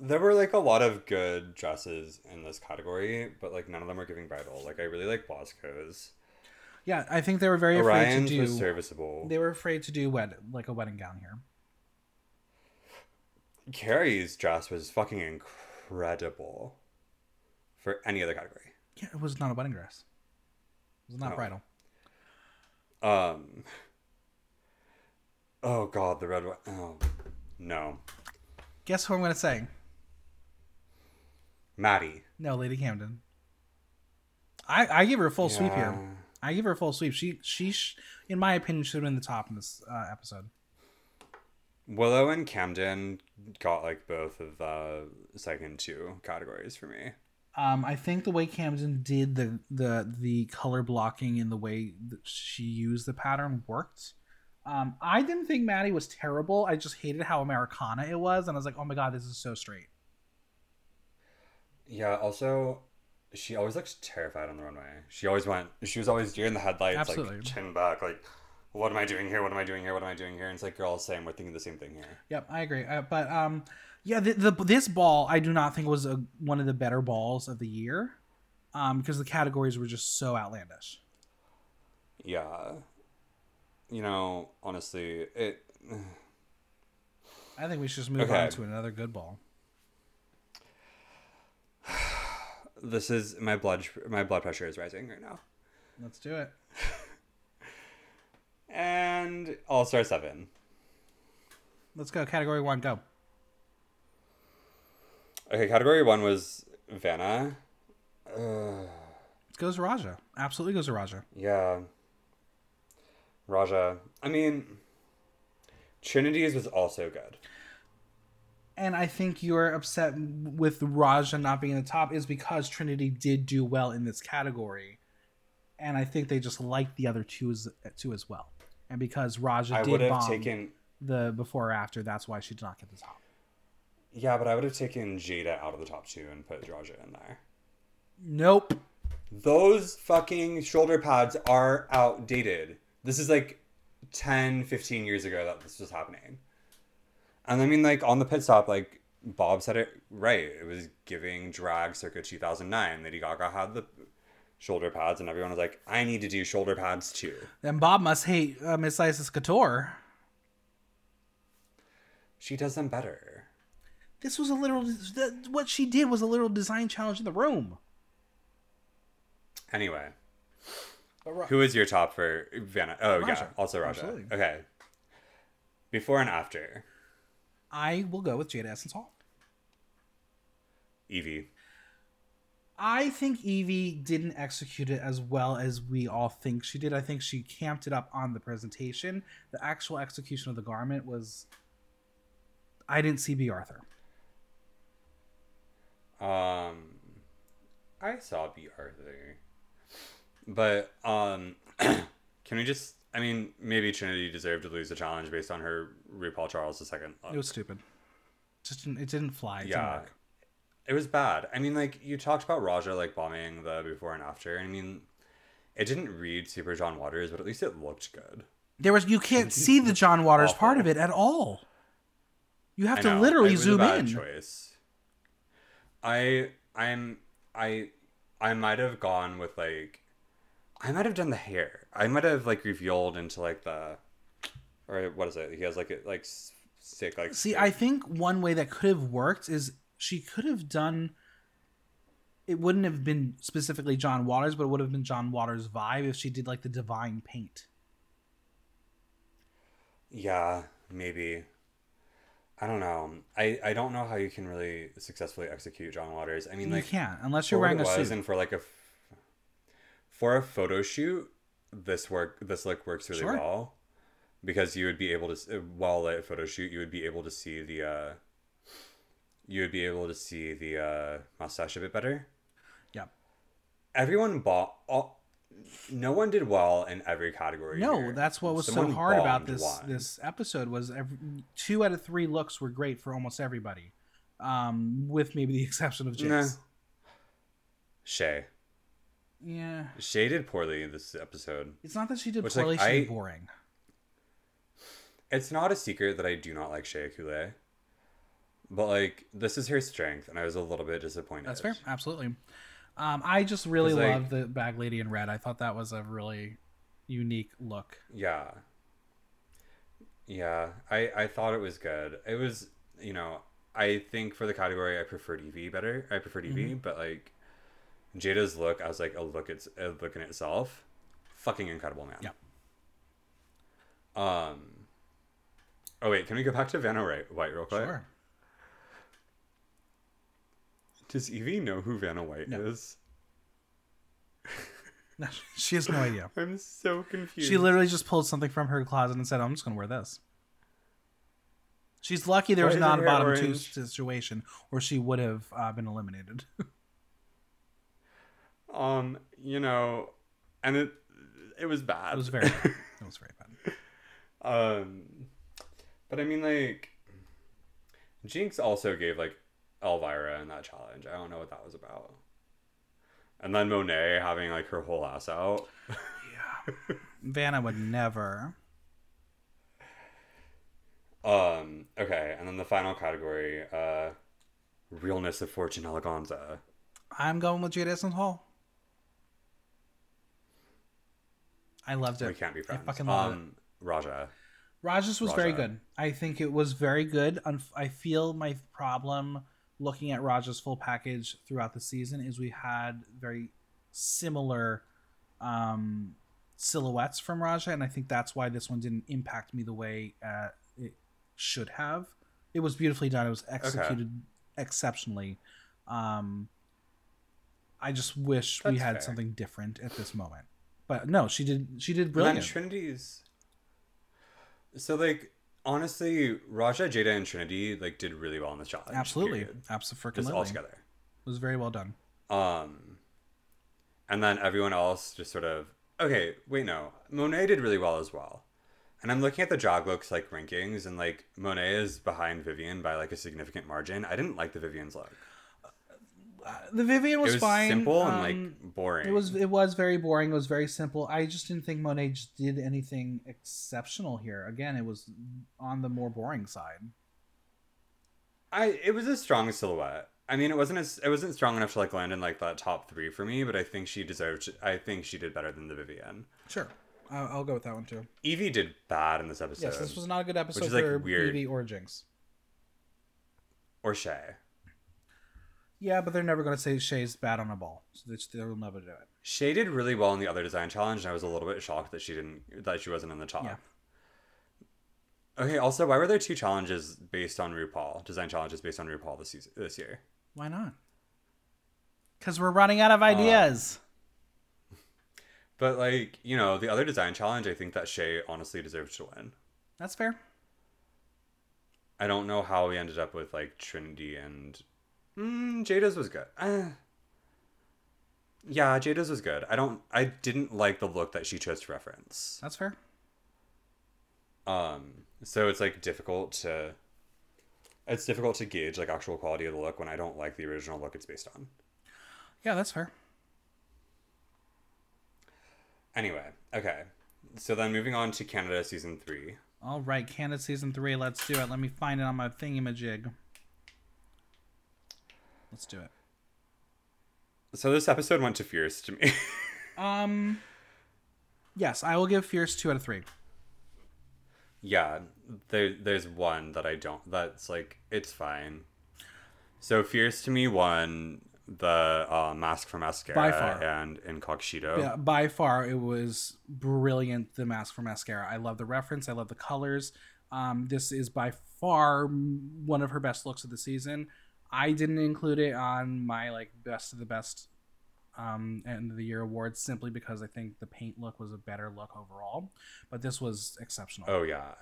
There were like a lot of good dresses in this category, but like none of them were giving bridal. Like I really like Bosco's. Yeah, I think they were very afraid to do. was serviceable. They were afraid to do wed like a wedding gown here. Kerri's dress was fucking incredible for any other category. Yeah, it was not a wedding dress. It was not No. bridal. Um. Oh God, the red one. Oh no. Guess who I'm gonna say? Maddy. No, Lady Camden. I I give her a full sweep here. Yeah. I give her a full sweep. She she, sh- in my opinion, should have been the top in this uh, episode. Willow and Camden got like both of the second two categories for me. Um, I think the way Camden did the the the color blocking and the way that she used the pattern worked. Um, I didn't think Maddy was terrible. I just hated how Americana it was, and I was like, oh my god, this is so straight. Yeah, also she always looks terrified on the runway. She always went she was always deer in the headlights, Absolutely. like chin back, like what am I doing here? What am I doing here? What am I doing here? And it's like you're all saying we're thinking the same thing here. Yep, I agree. Uh, but um, yeah, the, the this ball I do not think was a, one of the better balls of the year, um, because the categories were just so outlandish. Yeah. You know, honestly, it I think we should just move Okay. on to another good ball. <sighs> this is my blood my blood pressure is rising right now. Let's do it. <laughs> And All Star 7. Let's go. Category one, go. Okay, category 1 was Vanna. Uh, It goes Raja. Absolutely goes to Raja. yeah. Raja. I mean Trinity's was also good. And I think you're upset with Raja not being in the top is because Trinity did do well in this category, and I think they just liked the other two as, two as well. And because Raja I did bomb taken the before or after, that's why she did not get the top. Yeah, but I would have taken Jaida out of the top 2 and put Raja in there. Nope. Those fucking shoulder pads are outdated. This is like 10, 15 years ago that this was happening. And I mean, like, on the pit stop, like, Bob said it right. It was giving drag circa 2009. Lady Gaga had the shoulder pads, and everyone was like, I need to do shoulder pads too. Then Bob must hate uh, Miss Icesis Couture. She does them better. This was a little. What she did was a little design challenge in the room. Anyway, Ra- who is your top for Vanna? Oh, yeah, also Raja. Absolutely. Okay. Before and after, I will go with Jaida Essence Hall. Yvie. I think Yvie didn't execute it as well as we all think she did. I think she camped it up on the presentation. The actual execution of the garment was. I didn't see Bea Arthur. Um, I saw Bea Arthur, but um, <clears throat> can we just? I mean, maybe Trinity deserved to lose the challenge based on her RuPaul Charles II. look. It was stupid. Just didn't, it didn't fly. It yeah, didn't. It was bad. I mean, like you talked about Raja like bombing the before and after. I mean, it didn't read Super John Waters, but at least it looked good. There was you can't see the John Waters Awful. part of it at all. You have to literally it zoom in. Choice. I I'm I I might have gone with like I might have done the hair. I might have like revealed into like the or what is it? He has like a like sick like See, stick. I think one way that could have worked is she could have done. It wouldn't have been specifically John Waters, but it would have been John Waters' vibe if she did like the divine paint. yeah maybe. I don't know. I I don't know how you can really successfully execute John Waters. I mean you like can't unless you're wearing a suit. and for like a for a photo shoot this work this look works really Sure. well because you would be able to while at a photo shoot you would be able to see the uh you would be able to see the uh mustache a bit better Yep. everyone bought all no one did well in every category No, here. that's what was Someone so hard about this one. this episode was every, two out of three looks were great for almost everybody, um, with maybe the <laughs> exception of Nah. Jace. Shea Yeah, Shea did poorly in this episode it's not that she did Which, like, poorly; she did boring. It's not a secret that I do not like Shea Coulee. But like this is her strength and I was a little bit disappointed. That's fair, absolutely. Um, I just really like- love the bag lady in red. I thought that was a really unique look. Yeah. Yeah. I I thought it was good. It was you know, I think for the category I preferred Yvie better. I preferred Yvie, Mm-hmm. but like Jaida's look as like a look it's a look in itself. Fucking incredible, man. Yeah. Um Oh wait, can we go back to Vanna White, White real quick? Sure. Does Yvie know who Vanna White No. is? <laughs> No, she has no idea. <laughs> I'm so confused. She literally just pulled something from her closet and said, "I'm just going to wear this." She's lucky there was not a bottom two situation, or she would have uh, been eliminated. <laughs> um, you know, and it it was bad. it was very, bad. it was very bad. um, but I mean, like, Jinkx also gave like Elvira in that challenge. I don't know what that was about. And then Monet having like her whole ass out. Yeah. Vanna would never. <laughs> Um, okay, and then the final category, uh, realness of Fortune Eleganza. I'm going with Jaida Essence Hall. I loved it. We can't be friends. I fucking love it. um, Raja. Raja's was very good. I think it was very good. I feel my problem looking at Raja's full package throughout the season is we had very similar um, silhouettes from Raja, and I think that's why this one didn't impact me the way uh, it should have. It was beautifully done. It was executed exceptionally. Um, I just wish we had fair. something different at this moment. But no, she did. She did And brilliant. Trinity's. So like honestly, Raja, Jaida, and Trinity like did really well in this challenge. Absolutely, period. absolutely, Just all together. It was very well done. Um, and then everyone else just sort of okay. Wait, no, Monet did really well as well. And I'm looking at the jog looks like rankings, and like Monet is behind Vivienne by like a significant margin. I didn't like the Vivienne's look. The Vivienne was, fine. it was fine. simple and um, like boring. It was it was very boring. It was very simple. I just didn't think Monet did anything exceptional here. Again, it was on the more boring side. I it was a strong silhouette. I mean, it wasn't as it wasn't strong enough to like land in like that top three for me, but I think she deserved. I think she did better than the Vivienne. Sure, I'll, I'll go with that one too. Yvie did bad in this episode. Yes, this was not a good episode is, like, for weird. Yvie or Jinkx. or Shea. Yeah, but they're never going to say Shea's bad on a ball, so they- they'll never do it. Shea did really well in the other design challenge, and I was a little bit shocked that she didn't that she wasn't in the top. Yeah. Okay. Also, why were there two challenges based on RuPaul? Design challenges based on RuPaul this season, this year. Why not? Because we're running out of Uh, ideas. But like you know, the other design challenge, I think that Shea honestly deserves to win. That's fair. I don't know how we ended up with like Trinity and mm, Jaida's was good. Uh, yeah, Jaida's was good. I don't. I didn't like the look that she chose to reference. That's fair. Um, so it's like difficult to. It's difficult to gauge like actual quality of the look when I don't like the original look it's based on. Yeah, that's fair. Anyway, okay. So then moving on to Canada season three. All right, Canada season three. Let's do it. Let me find it on my thingamajig. Let's do it. So this episode went to Fierce to me. <laughs> Um. Yes, I will give Fierce two out of three. yeah, there there's one that I don't. That's like it's fine. So Fierce to me won the uh, Mask for Mascara By far. and Incognito. Yeah, by far, it was brilliant. The mask for mascara. I love the reference. I love the colors. Um, this is by far one of her best looks of the season. I didn't include it on my like best of the best um, end of the year awards simply because I think the paint look was a better look overall. But this was exceptional. Oh yeah,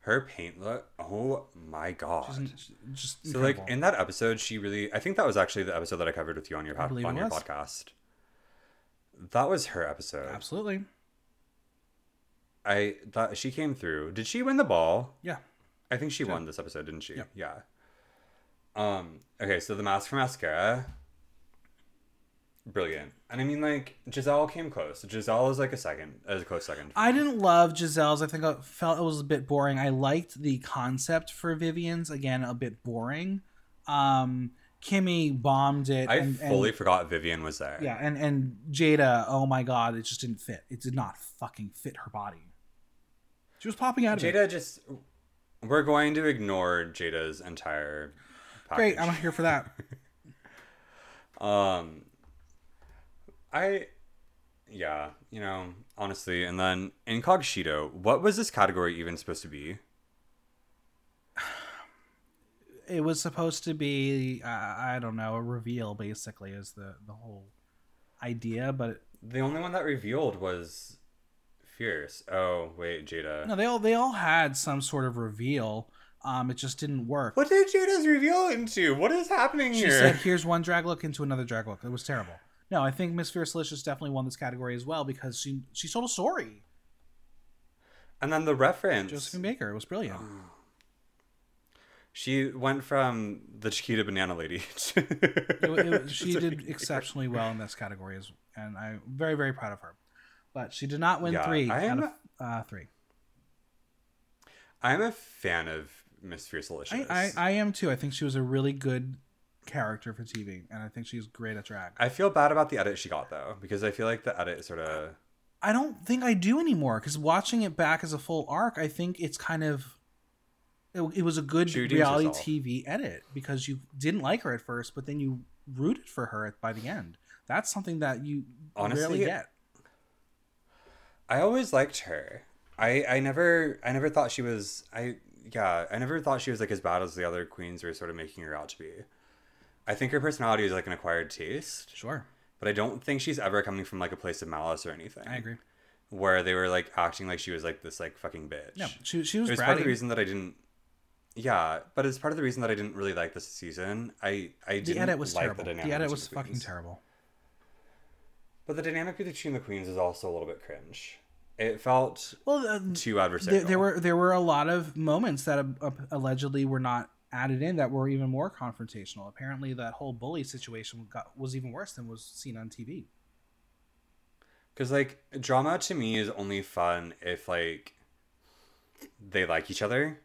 her paint look. Oh my god. In- just So like in that episode, she really. I think that was actually the episode that I covered with you on your pod, on your podcast. That was her episode. absolutely, I thought she came through. Did she win the ball? yeah. I think she won this episode, didn't she? Yeah. Yeah. Um. Okay, so the mask for mascara. Brilliant, and I mean, like Giselle came close. Giselle is like a second, as a close second. I didn't love Giselle's. I think I felt it was a bit boring. I liked the concept for Vivian's. Again, a bit boring. Um, Kimmy bombed it. I and, and- fully forgot Vivian was there. yeah, and and Jada. Oh my god, it just didn't fit. It did not fucking fit her body. She was popping out of it. Jada just. We're going to ignore Jada's entire. Package. Great, I'm not here for that. <laughs> Um, I, yeah, you know, honestly, and then Incognito. What was this category even supposed to be? <sighs> it was supposed to be uh, I don't know a reveal basically is the the whole idea, but The only one that revealed was Fierce. Oh wait, Jada. no, they all they all had some sort of reveal. Um, it just didn't work. What did Jada's reveal into? What is happening She here? She said, "Here's one drag look into another drag look." It was terrible. No, I think Miss Fiercalicious definitely won this category as well because she she told a story. and then the reference. Josephine Baker, it was brilliant. <gasps> She went from the Chiquita Banana Lady. <laughs> to- It, it, <laughs> she did exceptionally well in this category, as, and I'm very very proud of her. But she did not win Yeah, three I out of uh, three. I'm a fan of Miss Fiercalicious. I, I I am too. I think she was a really good character for TV, and I think she's great at drag. I feel bad about the edit she got though, because I feel like the edit sort of. I don't think I do anymore because watching it back as a full arc, I think it's kind of it, it was a good reality herself. TV edit because you didn't like her at first, but then you rooted for her by the end. That's something that you Honestly, rarely get. I always liked her. I I never I never thought she was I yeah I never thought she was like as bad as the other queens were sort of making her out to be. I think her personality is like an acquired taste, Sure, but I don't think she's ever coming from like a place of malice or anything. I agree. Where they were like acting like she was like this like fucking bitch. No, she she was it was part of the reason that I didn't. Yeah, but it's part of the reason that I didn't really like this season. I I The didn't edit was like terrible. the The, edit was the fucking terrible. But the dynamic between the queens is also a little bit cringe. It felt Well, uh, too there, adversarial. there were there were a lot of moments that uh, allegedly were not added in that were even more confrontational. Apparently, that whole bully situation got was even worse than was seen on TV. Because like drama to me is only fun if like they like each other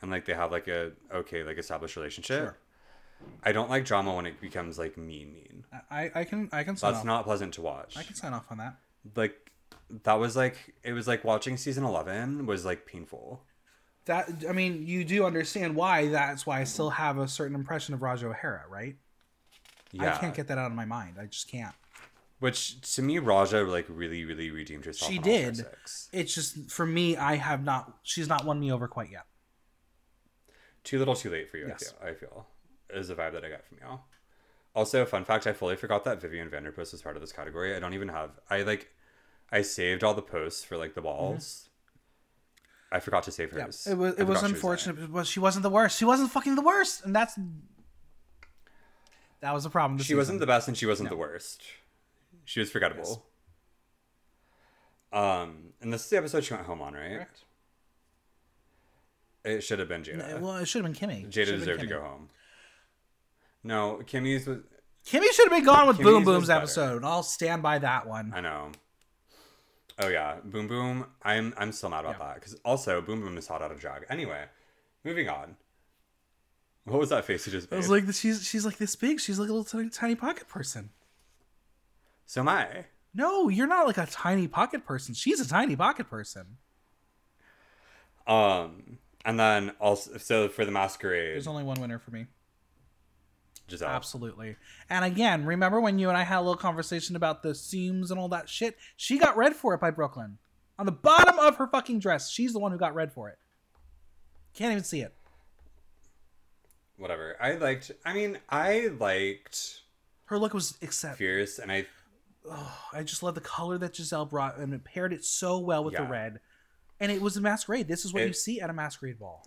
and like they have like a okay like established relationship. Sure. I don't like drama when it becomes like mean mean. I, I can I can sign That's off. not pleasant to watch. I can sign off on that. Like that was like it was like watching season eleven was like painful. That I mean, you do understand why. That's why I still have a certain impression of Ra'Jah O'Hara, right? Yeah. I can't get that out of my mind. I just can't. Which to me, Ra'Jah like really really redeemed herself. She on All Star did. It's just for me. I have not. She's not won me over quite yet. Too little, too late for you. Yes. I feel. I feel is the vibe that I got from y'all. Also, fun fact: I fully forgot that Vivian Vanderpuss was part of this category. I don't even have. I like. I saved all the posts for like the balls. I forgot to save Mm-hmm. Yeah, hers. it was it was forgot she there. unfortunate, but she wasn't the worst. She wasn't fucking the worst, and that's that was a problem. She wasn't the best, and she wasn't No. the worst. She was forgettable. Um, and this is the episode she went home on, right? Correct. It should have been Jada. Well, it should have been Kimmy. Jada deserved to go home. No, Kimmy's was. Kimmy should have been gone with Kimmy's Boom Boom's episode. I'll stand by that one. I know. Oh yeah, Boom Boom. I'm I'm still mad about Yeah. that because also Boom Boom is hot out of drag. Anyway, moving on. What was that face you just made? was like, she's she's like this big. She's like a little tiny, tiny pocket person. so am I. No, you're not like a tiny pocket person. She's a tiny pocket person. Um, and then also so for the masquerade, There's only one winner for me. Giselle. Absolutely. And again, remember when you and I had a little conversation about the seams and all that shit? She got read for it by Brooke Lynn. On the bottom of her fucking dress, she's the one who got read for it. Can't even see it. Whatever. I liked. I mean, I liked Her look was except Fierce, and I Oh, I just love the color that Giselle brought and it paired it so well with the red. And it was a masquerade. This is what you see at a masquerade ball.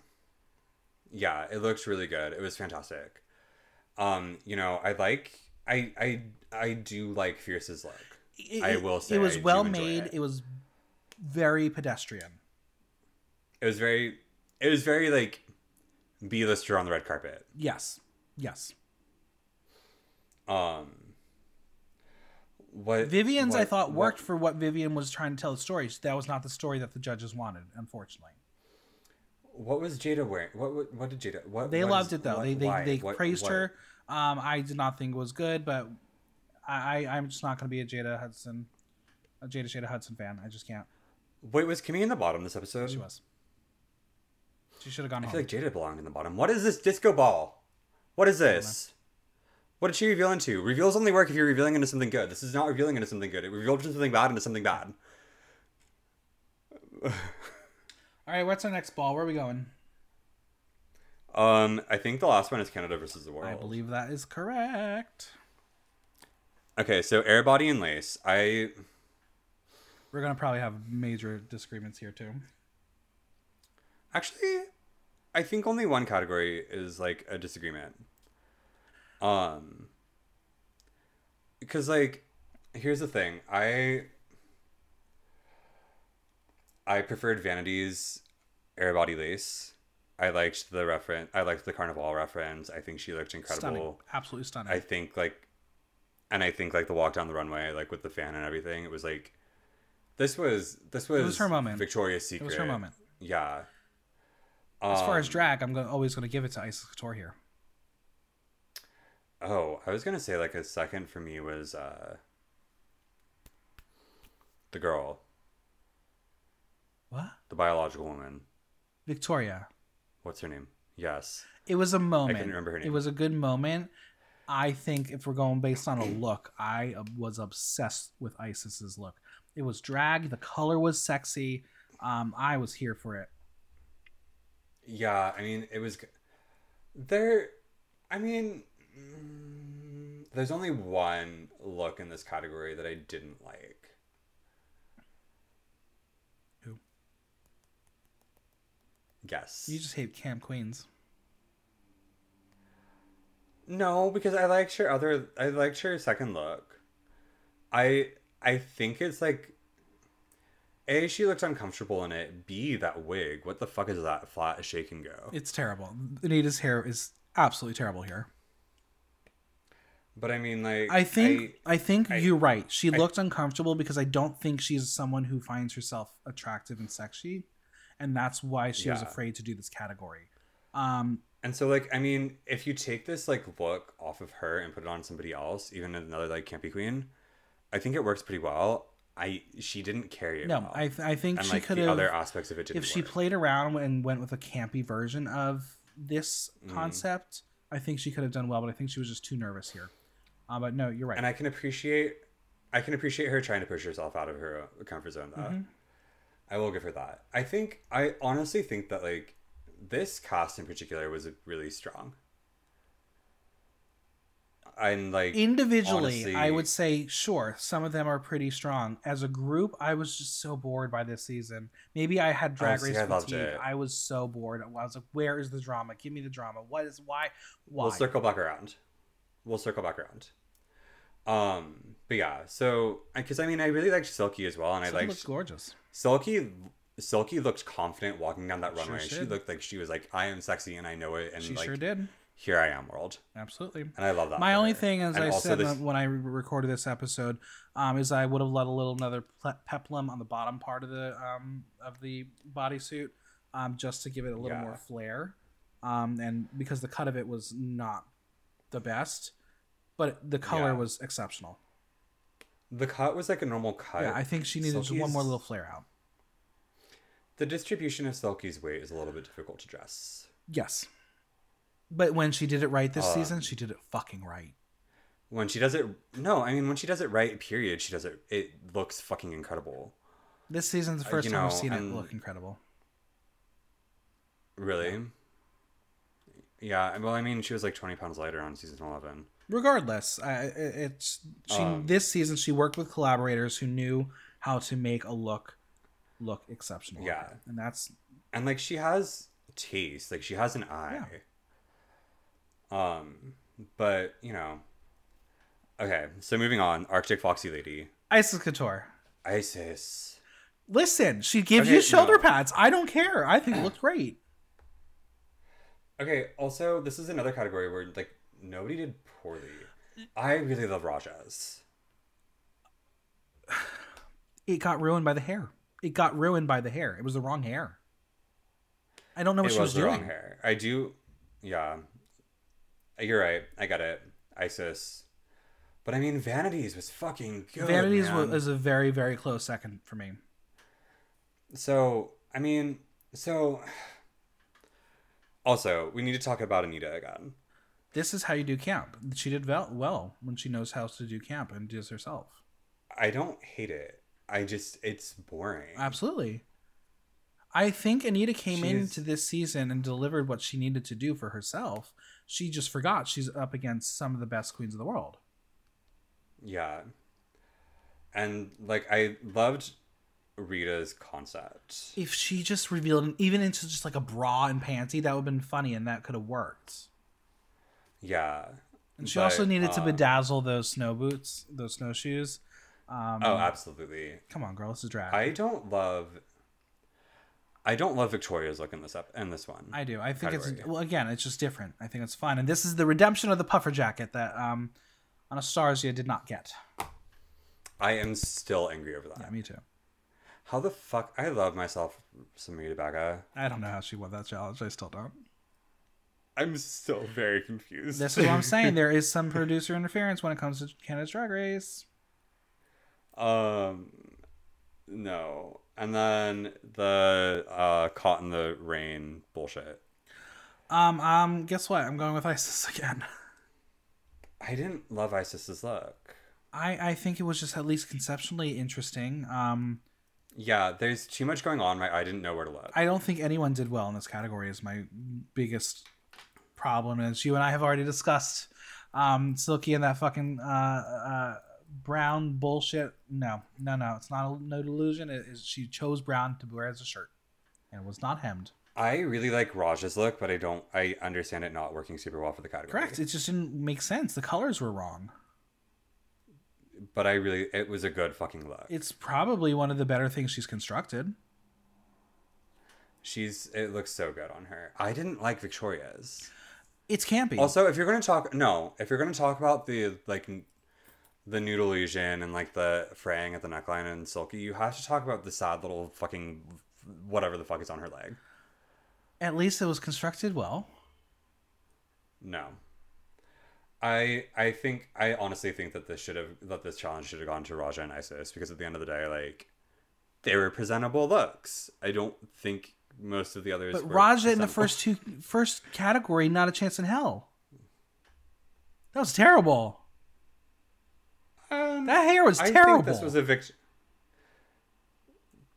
yeah, it looked really good. It was fantastic. Um, you know, I like. I I I do like Fierce's look. It, I will say it was I well made. it. It. was very pedestrian. It was very. It was very like B-lister on the red carpet. Yes. Yes. Um. What Vivian's, I what- thought, what- worked for what Vivian was trying to tell the story. That was not the story that the judges wanted, unfortunately. What was Jada wearing? What what, what did Jada? What They what loved is- it though. what- they they, why? they praised what- her. Um, I did not think it was good, but I, I I'm just not going to be a Jada Hudson, a Jada Jada Hudson fan. I just can't. Wait, was Kimmy in the bottom this episode? She was. She should have gone I home. feel like Jada belonged in the bottom. What is this disco ball? What is this? What did she reveal into? Reveals only work if you're revealing into something good. This is not revealing into something good. It revealed into something bad into something bad. <laughs> All right, what's our next ball? Where are we going? Um, I think the last one is Canada versus the world. I believe that is correct. Okay, so air body and lace. I We're gonna probably have major disagreements here too. actually I think only one category is like a disagreement. Um because like here's the thing. I I preferred Vanity's air body lace. I liked the reference. I liked the carnival reference. I think she looked incredible. Stunning, absolutely stunning. I think like, and I think like the walk down the runway, like with the fan and everything, it was like, this was this was, was her moment. Victoria's Secret. it was her moment. Yeah. As far as Um, drag, I'm go- always going to give it to Icesis Couture here. oh, I was gonna say like a second for me was uh the girl, What? the biological woman. Victoria. What's her name? Yes. It was a moment. I can remember her name. It was a good moment. I think if we're going based on a look, I uh, was obsessed with Icesis's look. It was drag. The color was sexy. Um, I was here for it. Yeah, I mean, it was. There, I mean, mm, there's only one look in this category that I didn't like. Who? Guess. You just hate Camp Queens. No, because I liked her other. I liked her second look. I I think it's like. A, she looked uncomfortable in it. B, that wig. What the fuck is that? Flat as shake and go. It's terrible. Anita's hair is absolutely terrible here. But I mean, like, I think I, think I- you're right. She I- looked uncomfortable because I don't think she's someone who finds herself attractive and sexy, and that's why she was afraid to do this category. Um, And so, like, I mean, if you take this like look off of her and put it on somebody else, even another like campy queen, I think it works pretty well. I she didn't carry it. no, well. I th- I think and she like could have other aspects of it if she work. played around and went with a campy version of this Mm. concept. I think she could have done well, but I think she was just too nervous here. Uh, but no, you're right. and I can appreciate, I can appreciate her trying to push herself out of her comfort zone. Though, Mm-hmm. I will give her that. I think I honestly think that like this cast in particular was really strong. And like Individually, honestly- I would say sure, some of them are pretty strong. As a group, I was just so bored by this season. Maybe I had drag see, race I fatigue. I was so bored. I was like, "Where is the drama? Give me the drama. What is why? Why?" We'll circle back around. We'll circle back around. Um, but yeah, so because I mean, I really liked Silky as well, and Silky I liked looks gorgeous. Silky. Silky looked confident walking down that Sure runway. she looked like she was like, "I am sexy and I know it," and She like, sure did. "Here I am, world," Absolutely. and I love that. My only her. thing, as And I said this- when I re- recorded this episode, um, is I would have let a little another ple- peplum on the bottom part of the um, of the bodysuit, um, just to give it a little Yeah. more flair, um, and because the cut of it was not the best, but the color Yeah. was exceptional. the cut was like a normal cut. Yeah, I think she needed just one more little flare out. The distribution of Silky's weight is a little bit difficult to dress. Yes, but when she did it right this Um, season, she did it fucking right. When she does it, no, I mean when she does it right, period, she does it. It looks fucking incredible. This season's the Uh, first you time I've know, seen it look incredible. Really. Yeah, well, I mean, she was like 20 pounds lighter on season 11. Regardless I, it's she Um, this season she worked with collaborators who knew how to make a look look exceptional. Yeah. and that's and like she has taste. Like she has an eye. Um but you know okay so moving on. Arctic foxy lady. Icesis Couture. Icesis. Listen she gives Okay, you shoulder no. pads. I don't care. I think it looked great. Okay also this is another category where like nobody did poorly. I really love Ra'Jah's. It got ruined by the hair. It got ruined by the hair. It was the wrong hair. I don't know what it she was was the doing. wrong hair. I do yeah. You're right. I get it. Icesis. But i mean Vanity's was fucking good Vanity's man. was, a very very close second for me. So, I mean, so <sighs> also, we need to talk about Anita again. This is how you do camp she did well, when she knows how to do camp and does herself I don't hate it. I just it's boring. Absolutely. I think Anita came She's- into this season and delivered what she needed to do for herself. She just forgot she's up against some of the best queens of the world. Yeah. And like I loved Rita's concept. If she just revealed even into just like a bra and panty, that would have been funny and that could have worked. Yeah. And she also But, needed to um, bedazzle those snow boots, those snowshoes. Um, Oh, absolutely. come on, girl, this is drag. I don't love I don't love Victoria's look in this up in this one. I do. I think it's well again, it's just different. I think it's fun, and this is the redemption of the puffer jacket that um, Anastarzia did not get. I am still angry over that. Yeah, me too. How the fuck I love myself some Rita Baga. I don't know how she won that challenge. I still don't. I'm still very confused. This is what I'm saying. There is some <laughs> producer interference when it comes to Canada's Drag Race. Um, no. And then the uh, caught in the rain bullshit. Um, um, guess what? I'm going with Icesis again. <laughs> I didn't love Icesis's look. I I think it was just at least conceptually interesting. Um, Yeah, there's too much going on. My I didn't know where to look. I don't think anyone did well in this category. Is my biggest problem, is. you and I have already discussed. Um, Silky and that fucking uh, uh, brown bullshit. No, no, no. It's not a, no delusion. It is she chose brown to wear as a shirt, and it was not hemmed. I really like Raj's look, but I don't. I understand it not working super well for the category. Correct. It just didn't make sense. The colors were wrong. But I really, it was a good fucking look. It's probably one of the better things she's constructed. She's. It looks so good on her. I didn't like Victoria's. It's campy. Also, if you're gonna talk, no, if you're gonna talk about the like, the nude illusion and like the fraying at the neckline and silky, you have to talk about the sad little fucking whatever the fuck is on her leg. At least it was constructed well. No. I I think I honestly think that this should have that this challenge should have gone to Ra'Jah and Icesis because at the end of the day, like they were presentable looks. I don't think most of the others. But Ra'Jah in the first two first category, not a chance in hell. That was terrible. Um, That hair was I terrible. think this was a victory.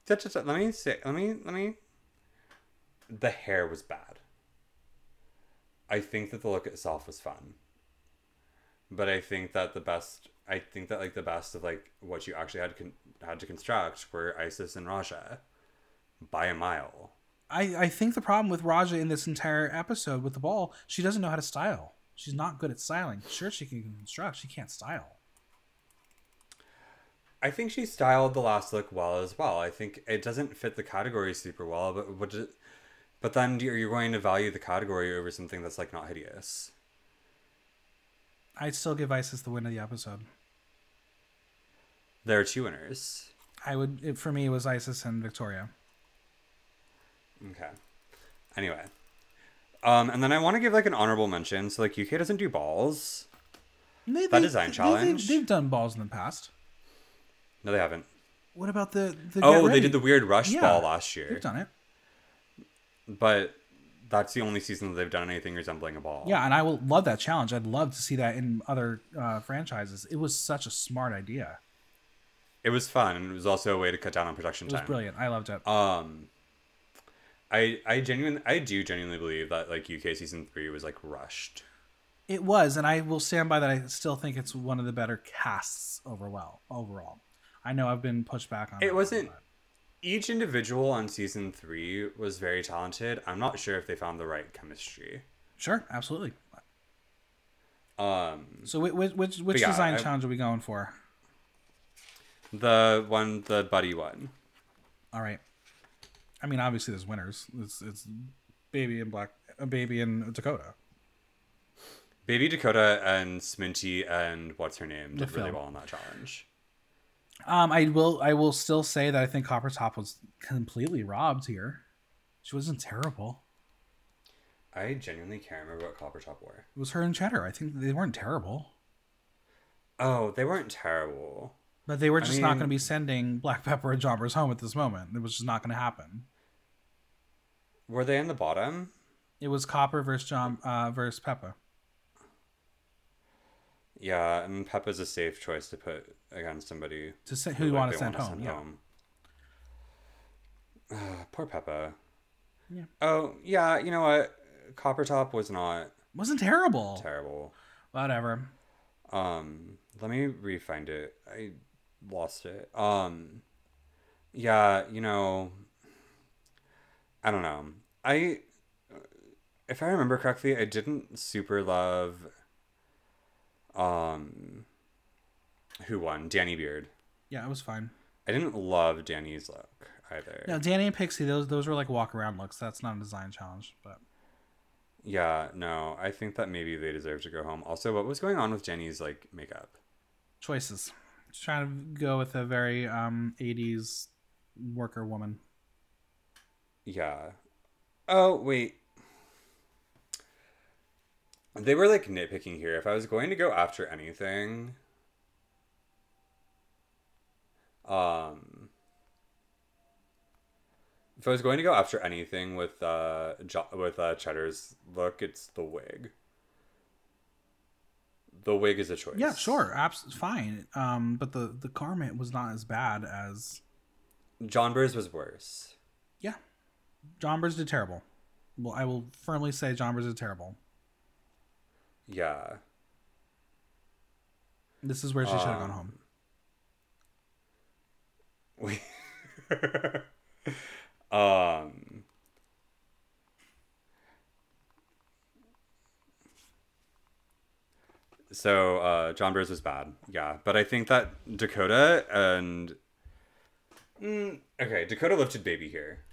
Let me say. Let me. Let me. The hair was bad. I think that the look itself was fun. But I think that the best. I think that like the best of like what you actually had con- had to construct were Icesis and Ra'Jah, by a mile. I, I think the problem with Ra'Jah in this entire episode with the ball, she doesn't know how to style. She's not good at styling. Sure, she can construct. She can't style. I think she styled the last look well as well. I think it doesn't fit the category super well, but what did, but then you're going to value the category over something that's like not hideous. I'd still give Icesis the win of the episode. There are two winners. I would. It, for me, it was Icesis and Victoria. Okay. Anyway, um, and then I want to give like an honorable mention. So like UK doesn't do balls. They, That design challenge? They, have done balls in the past. No, they haven't. What about the? the Oh, they did the weird rush Yeah, ball last year, They've done it. but that's the only season that they've done anything resembling a ball. Yeah, and I will love that challenge. I'd love to see that in other uh, franchises. It was such a smart idea. it was fun, and it was also a way to cut down on production It was time. brilliant. I loved it. Um, I I genuinely I do genuinely believe that like UK season three was like rushed. It was, and I will stand by that. I still think it's one of the better casts overall. Overall, I know I've been pushed back on. It wasn't- but- Each individual on season three was very talented. I'm not sure if they found the right chemistry. Sure, absolutely. Um, So which which which, which yeah, design I- challenge are we going for? the one, the buddy one. All right. I mean, obviously there's winners. It's it's baby and black, uh, baby and Dakota. Baby Dakota and Sminty and what's her name did really well in that challenge. Um, I will I will still say that I think Copper Topp was completely robbed here. She wasn't terrible. I genuinely can't remember what Copper Topp wore. It was her and Cheddar. I think they weren't terrible, Oh, they weren't terrible. but they were just not mean- going to be sending Black Peppa and Jonbers home at this moment. It was just not going to happen. Were they in the bottom? It was Copper versus John uh, versus Peppa. Yeah, and Peppa's a safe choice to put against somebody To say who, who you like, want to send home. Yeah. Uh, <sighs> poor Peppa. Yeah. Oh yeah, you know what? Copper Topp was not Wasn't terrible. terrible. Whatever. Um, let me re-find it. I lost it. Um, yeah, you know, I don't know. I, if I remember correctly, I didn't super love. Um, who won? Danny Beard. Yeah, it was fine. I didn't love Danny's look either. No, Danny and Pixie, those those were like walk around looks. That's not a design challenge, but Yeah, no, I think that maybe they deserve to go home. Also, what was going on with Jenny's like makeup? choices. Just trying to go with a very um 80s worker woman. Yeah. Oh, wait. They were like nitpicking here. If I was going to go after anything, um, if I was going to go after anything with uh jo- with uh Cheddar's look, it's the wig. The wig is a choice. Yeah, sure, abs- fine. Um, but the the garment was not as bad as Jonbers was worse. yeah. Jonbers did terrible. Well, I will firmly say Jonbers did terrible. Yeah. This is where she should have gone Um, home. We <laughs> um so uh Jonbers was bad. Yeah, but I think that Dakota and mm, okay, Dakota lifted baby here.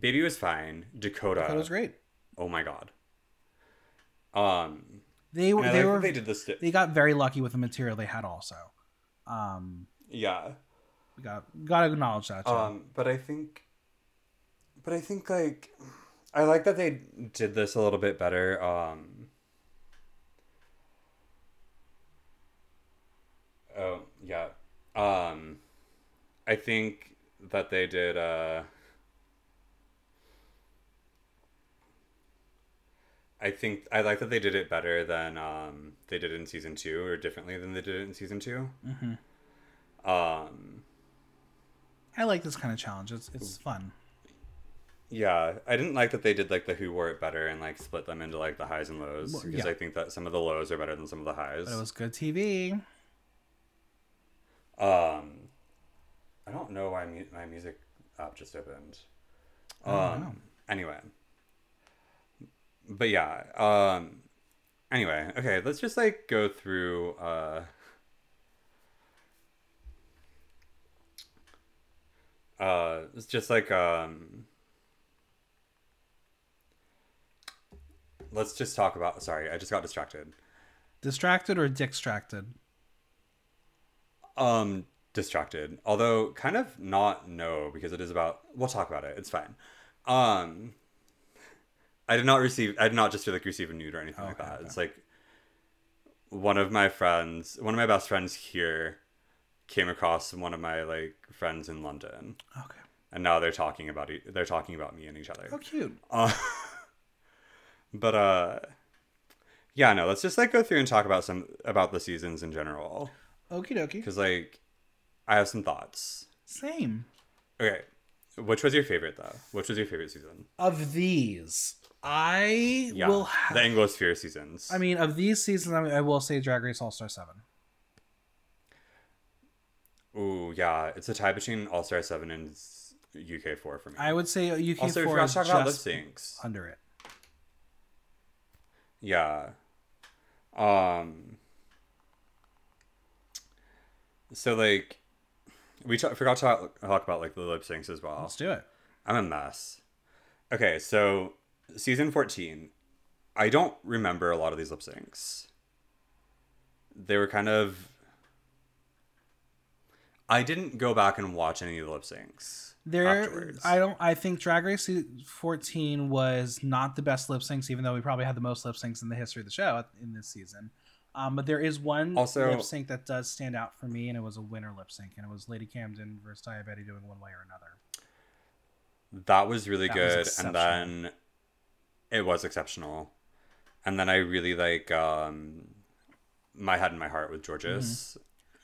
Baby was fine. Dakota, That was great. oh my god. Um They were they like were they did this they got very lucky with the material they had also. Um, yeah. we got got to acknowledge that. Too. Um, but I think, but I think like, I like that they did this a little bit better. Um. Oh yeah. Um, I think that they did. Uh. I think I like that they did it better than um they did in season two, or differently than they did it in season 2 Mm-hmm. Um. I like this kind of challenge. It's it's fun. Yeah, I didn't like that they did like the who wore it better and like split them into like the highs and lows Well, because yeah. I think that some of the lows are better than some of the highs. But it was good TV. Um, I don't know why mu- my music app just opened. I don't Um, know. anyway, but yeah. Um, anyway, okay, let's just like go through. Uh, uh, it's just like um. Let's just talk about. Sorry, I just got distracted. Distracted or distracted? Um, distracted. Although kind of not no because it is about. We'll talk about it. It's fine. Um, I did not receive. I did not just feel like receive a nude or anything like that. okay. It's like one of my friends, one of my best friends here, came across one of my like friends in London, Okay. and now they're talking about e- they're talking about me and each other. Oh, cute. Uh, <laughs> but uh, yeah, no. Let's just like go through and talk about some about the seasons in general Okie dokie. because like I have some thoughts. Same. Okay, which was your favorite though? Which was your favorite season? Of these, I Yeah, will. the Ha- Anglosphere seasons. I mean, of these seasons, I, I will say Drag Race All Star Seven. Ooh, yeah, it's a tie between All Star Seven and UK Four for me. I would say UK also, Four is about lip syncs. under it. Yeah. Um. So like, we ta- forgot to talk, talk about like the lip syncs as well. Let's do it. I'm a mess. Okay, so season 14, I don't remember a lot of these lip syncs. They were kind of. I didn't go back and watch any of the lip syncs. There, afterwards. I don't. I think Drag Race 14 was not the best lip syncs, even though we probably had the most lip syncs in the history of the show in this season. Um, but there is one Also- lip sync that does stand out for me, and it was a winner lip sync, and it was Lady Camden versus Daya Betty doing one way or another. That was really That was good, and then it was exceptional, and then I really like um, my head and my heart with Jorgeous.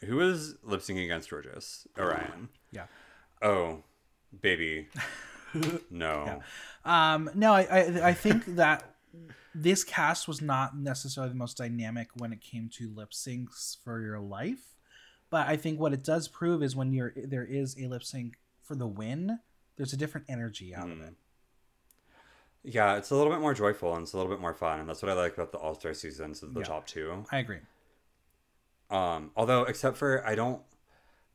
Who was lip syncing against Jorgeous? Orion. Yeah. Oh, baby. <laughs> no. Um, no, I, I I think that this cast was not necessarily the most dynamic when it came to lip syncs for your life, but I think what it does prove is when you're there is a lip sync for the win, there's a different energy out of Mm. it. Yeah, it's a little bit more joyful and it's a little bit more fun, and that's what I like about the All Star seasons of the Yeah. top two. I agree. Um, although except for I don't,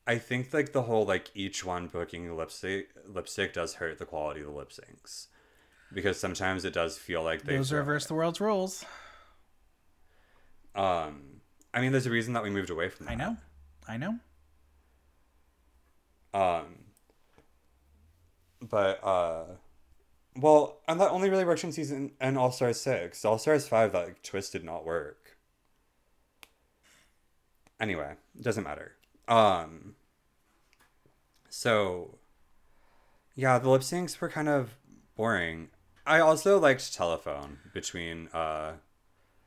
I think like the whole like each one booking lipstick lipstick does hurt the quality of the lip syncs, because sometimes it does feel like they Those reverse the world's rules. Um, I mean, there's a reason that we moved away from. That. I know, I know. Um, but uh, well, and that only really worked in season and All Stars six. All Stars five, that like, twist did not work. Anyway, doesn't matter. Um. So. Yeah, the lip syncs were kind of boring. I also liked telephone between uh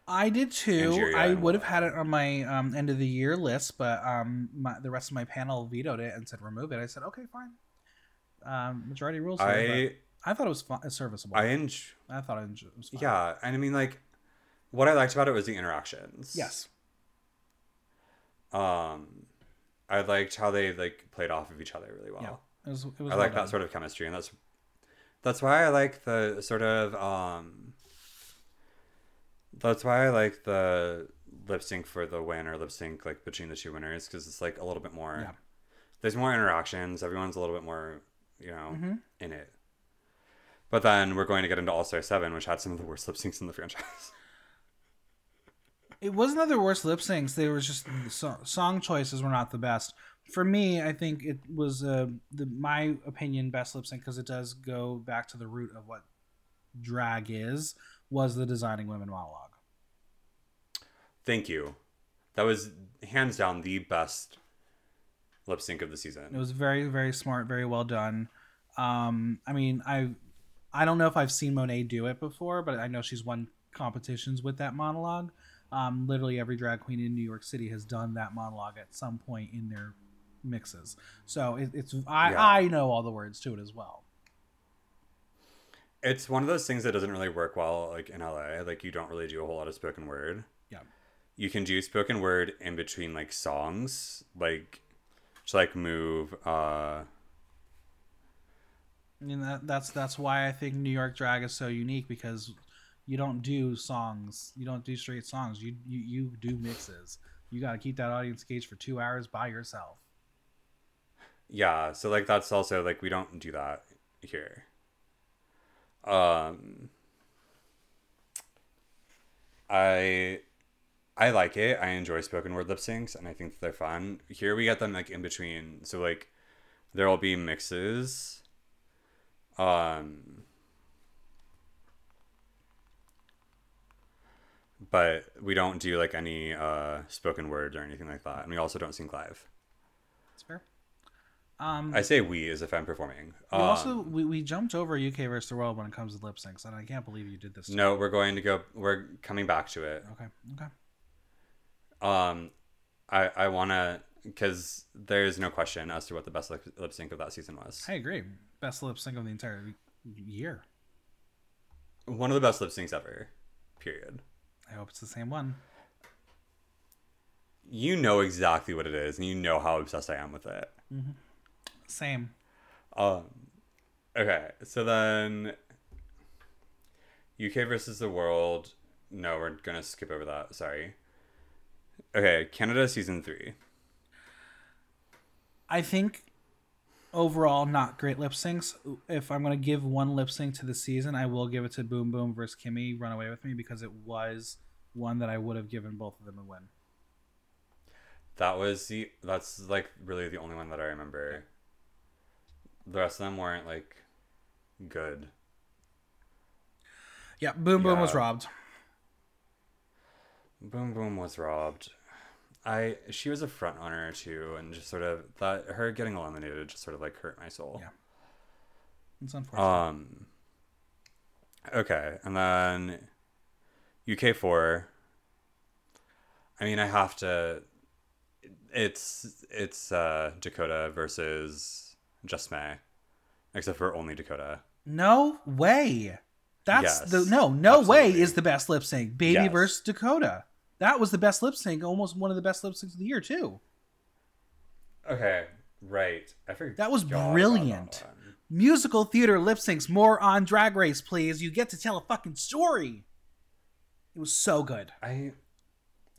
I did too. Nigeria I would have had it on my um, end of the year list, but um, my, the rest of my panel vetoed it and said remove it. I said okay, fine. Um, majority rules. here, I but I thought it was fun, serviceable. I I, thought it was fine. Yeah, and I mean like what I liked about it was the interactions. Yes. Um I liked how they like played off of each other really well. Yeah. It was. It was I well like that sort of chemistry and that's that's why I like the sort of um that's why I like the lip sync for the win or lip sync like between the two winners because it's like a little bit more Yeah. there's more interactions everyone's a little bit more you know Mhm. in it but then we're going to get into all star 7 which had some of the worst lip syncs in the franchise <laughs> It wasn't that there were worst lip syncs. They were just so, song choices were not the best. For me, I think it was uh, the my opinion best lip sync because it does go back to the root of what drag is. Was the designing women monologue? thank you that was hands down the best lip sync of the season. It was very very smart, very well done. Um, I mean, I I don't know if I've seen Monet do it before, but I know she's won competitions with that monologue. Um, literally every drag queen in New York City has done that monologue at some point in their mixes. So it, it's I, Yeah. I know all the words to it as well. it's one of those things that doesn't really work well like in LA. Like you don't really do a whole lot of spoken word. Yeah. You can do spoken word in between like songs, like to like move uh Mean that that's that's why I think New York drag is so unique because you don't do songs, you don't do straight songs. You you, you do mixes. You got to keep that audience engaged for two hours by yourself. yeah, so like that's also like we don't do that here. Um I I like it. I enjoy spoken word lip syncs and I think they're fun. Here we get them like in between. So like there will be mixes. Um but we don't do like any uh spoken words or anything like that. And we also don't sing live. That's fair. Um, I say we as if I'm performing. we Um, also we, we jumped over UK versus the world when it comes to lip syncs, and I can't believe you did this. no, we're going to go we're coming back to it. Okay. Okay. Um, I I want to because there's no question as to what the best lip sync of that season was. I agree. Best lip sync of the entire year. One of the best lip syncs ever. Period. I hope it's the same one. You know exactly what it is, and you know how obsessed I am with it. Same. Um, okay, so then UK versus the world. No, we're gonna skip over that. Sorry. Okay, Canada season three. I think overall not great lip syncs. If I'm gonna give one lip sync to the season, I will give it to Boom Boom versus Kimmy Run Away with Me because it was one that I would have given both of them a win. That was the that's like really the only one that I remember. The rest of them weren't like good. Yeah, Boom Boom was robbed. Boom Boom was robbed. I she was a front runner too, and just sort of that her getting eliminated just sort of like hurt my soul. Yeah. It's unfortunate. Um. Okay, and then UK four. I mean, I have to. It's it's uh, Dakota versus Just May, except for only Dakota. No way. That's Yes, the no, no way is the best lip sync. Baby Yes. versus Dakota. That was the best lip sync, almost one of the best lip syncs of the year too. Okay, right. I forgot. That was brilliant. that. Musical theater lip syncs, more on Drag Race, please. You get to tell a fucking story. It was so good. I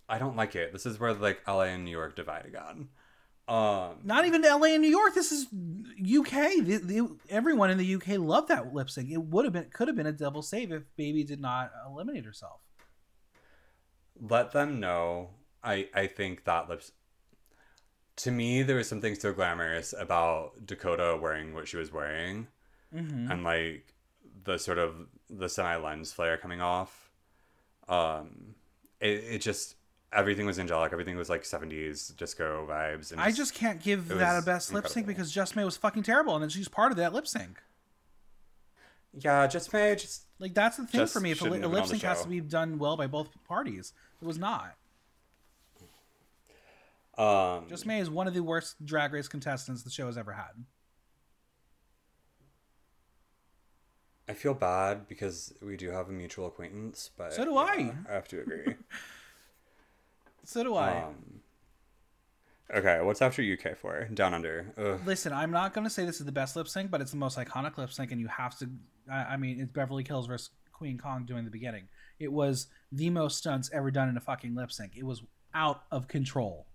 I don't like it. This is where like LA and New York divide again. Um Not even LA and New York. This is UK. The, the, everyone in the UK loved that lip sync. It would have been, could have been a double save if Baby did not eliminate herself. Let them know. I I think that lips to me there was something so glamorous about Dakota wearing what she was wearing Mm-hmm. and like the sort of the semi lens flare coming off. Um it, it just everything was angelic, everything was like 70s disco vibes and I just can't give that a best lip sync because Just May was fucking terrible, and then she's part of that lip sync. Yeah, just May just Like that's the thing for me. If a, li- a lip sync has to be done well by both parties, it was not. um Just May is one of the worst Drag Race contestants the show has ever had. I feel bad because we do have a mutual acquaintance, but So do yeah, I. I have to agree. <laughs> So do I. um, okay, what's after UK for? Down under. Ugh. Listen, I'm not going to say this is the best lip sync, but it's the most iconic lip sync, and you have to. I, I mean, it's Beverly Kills versus Queen Kong doing the beginning. It was the most stunts ever done in a fucking lip sync. It was out of control.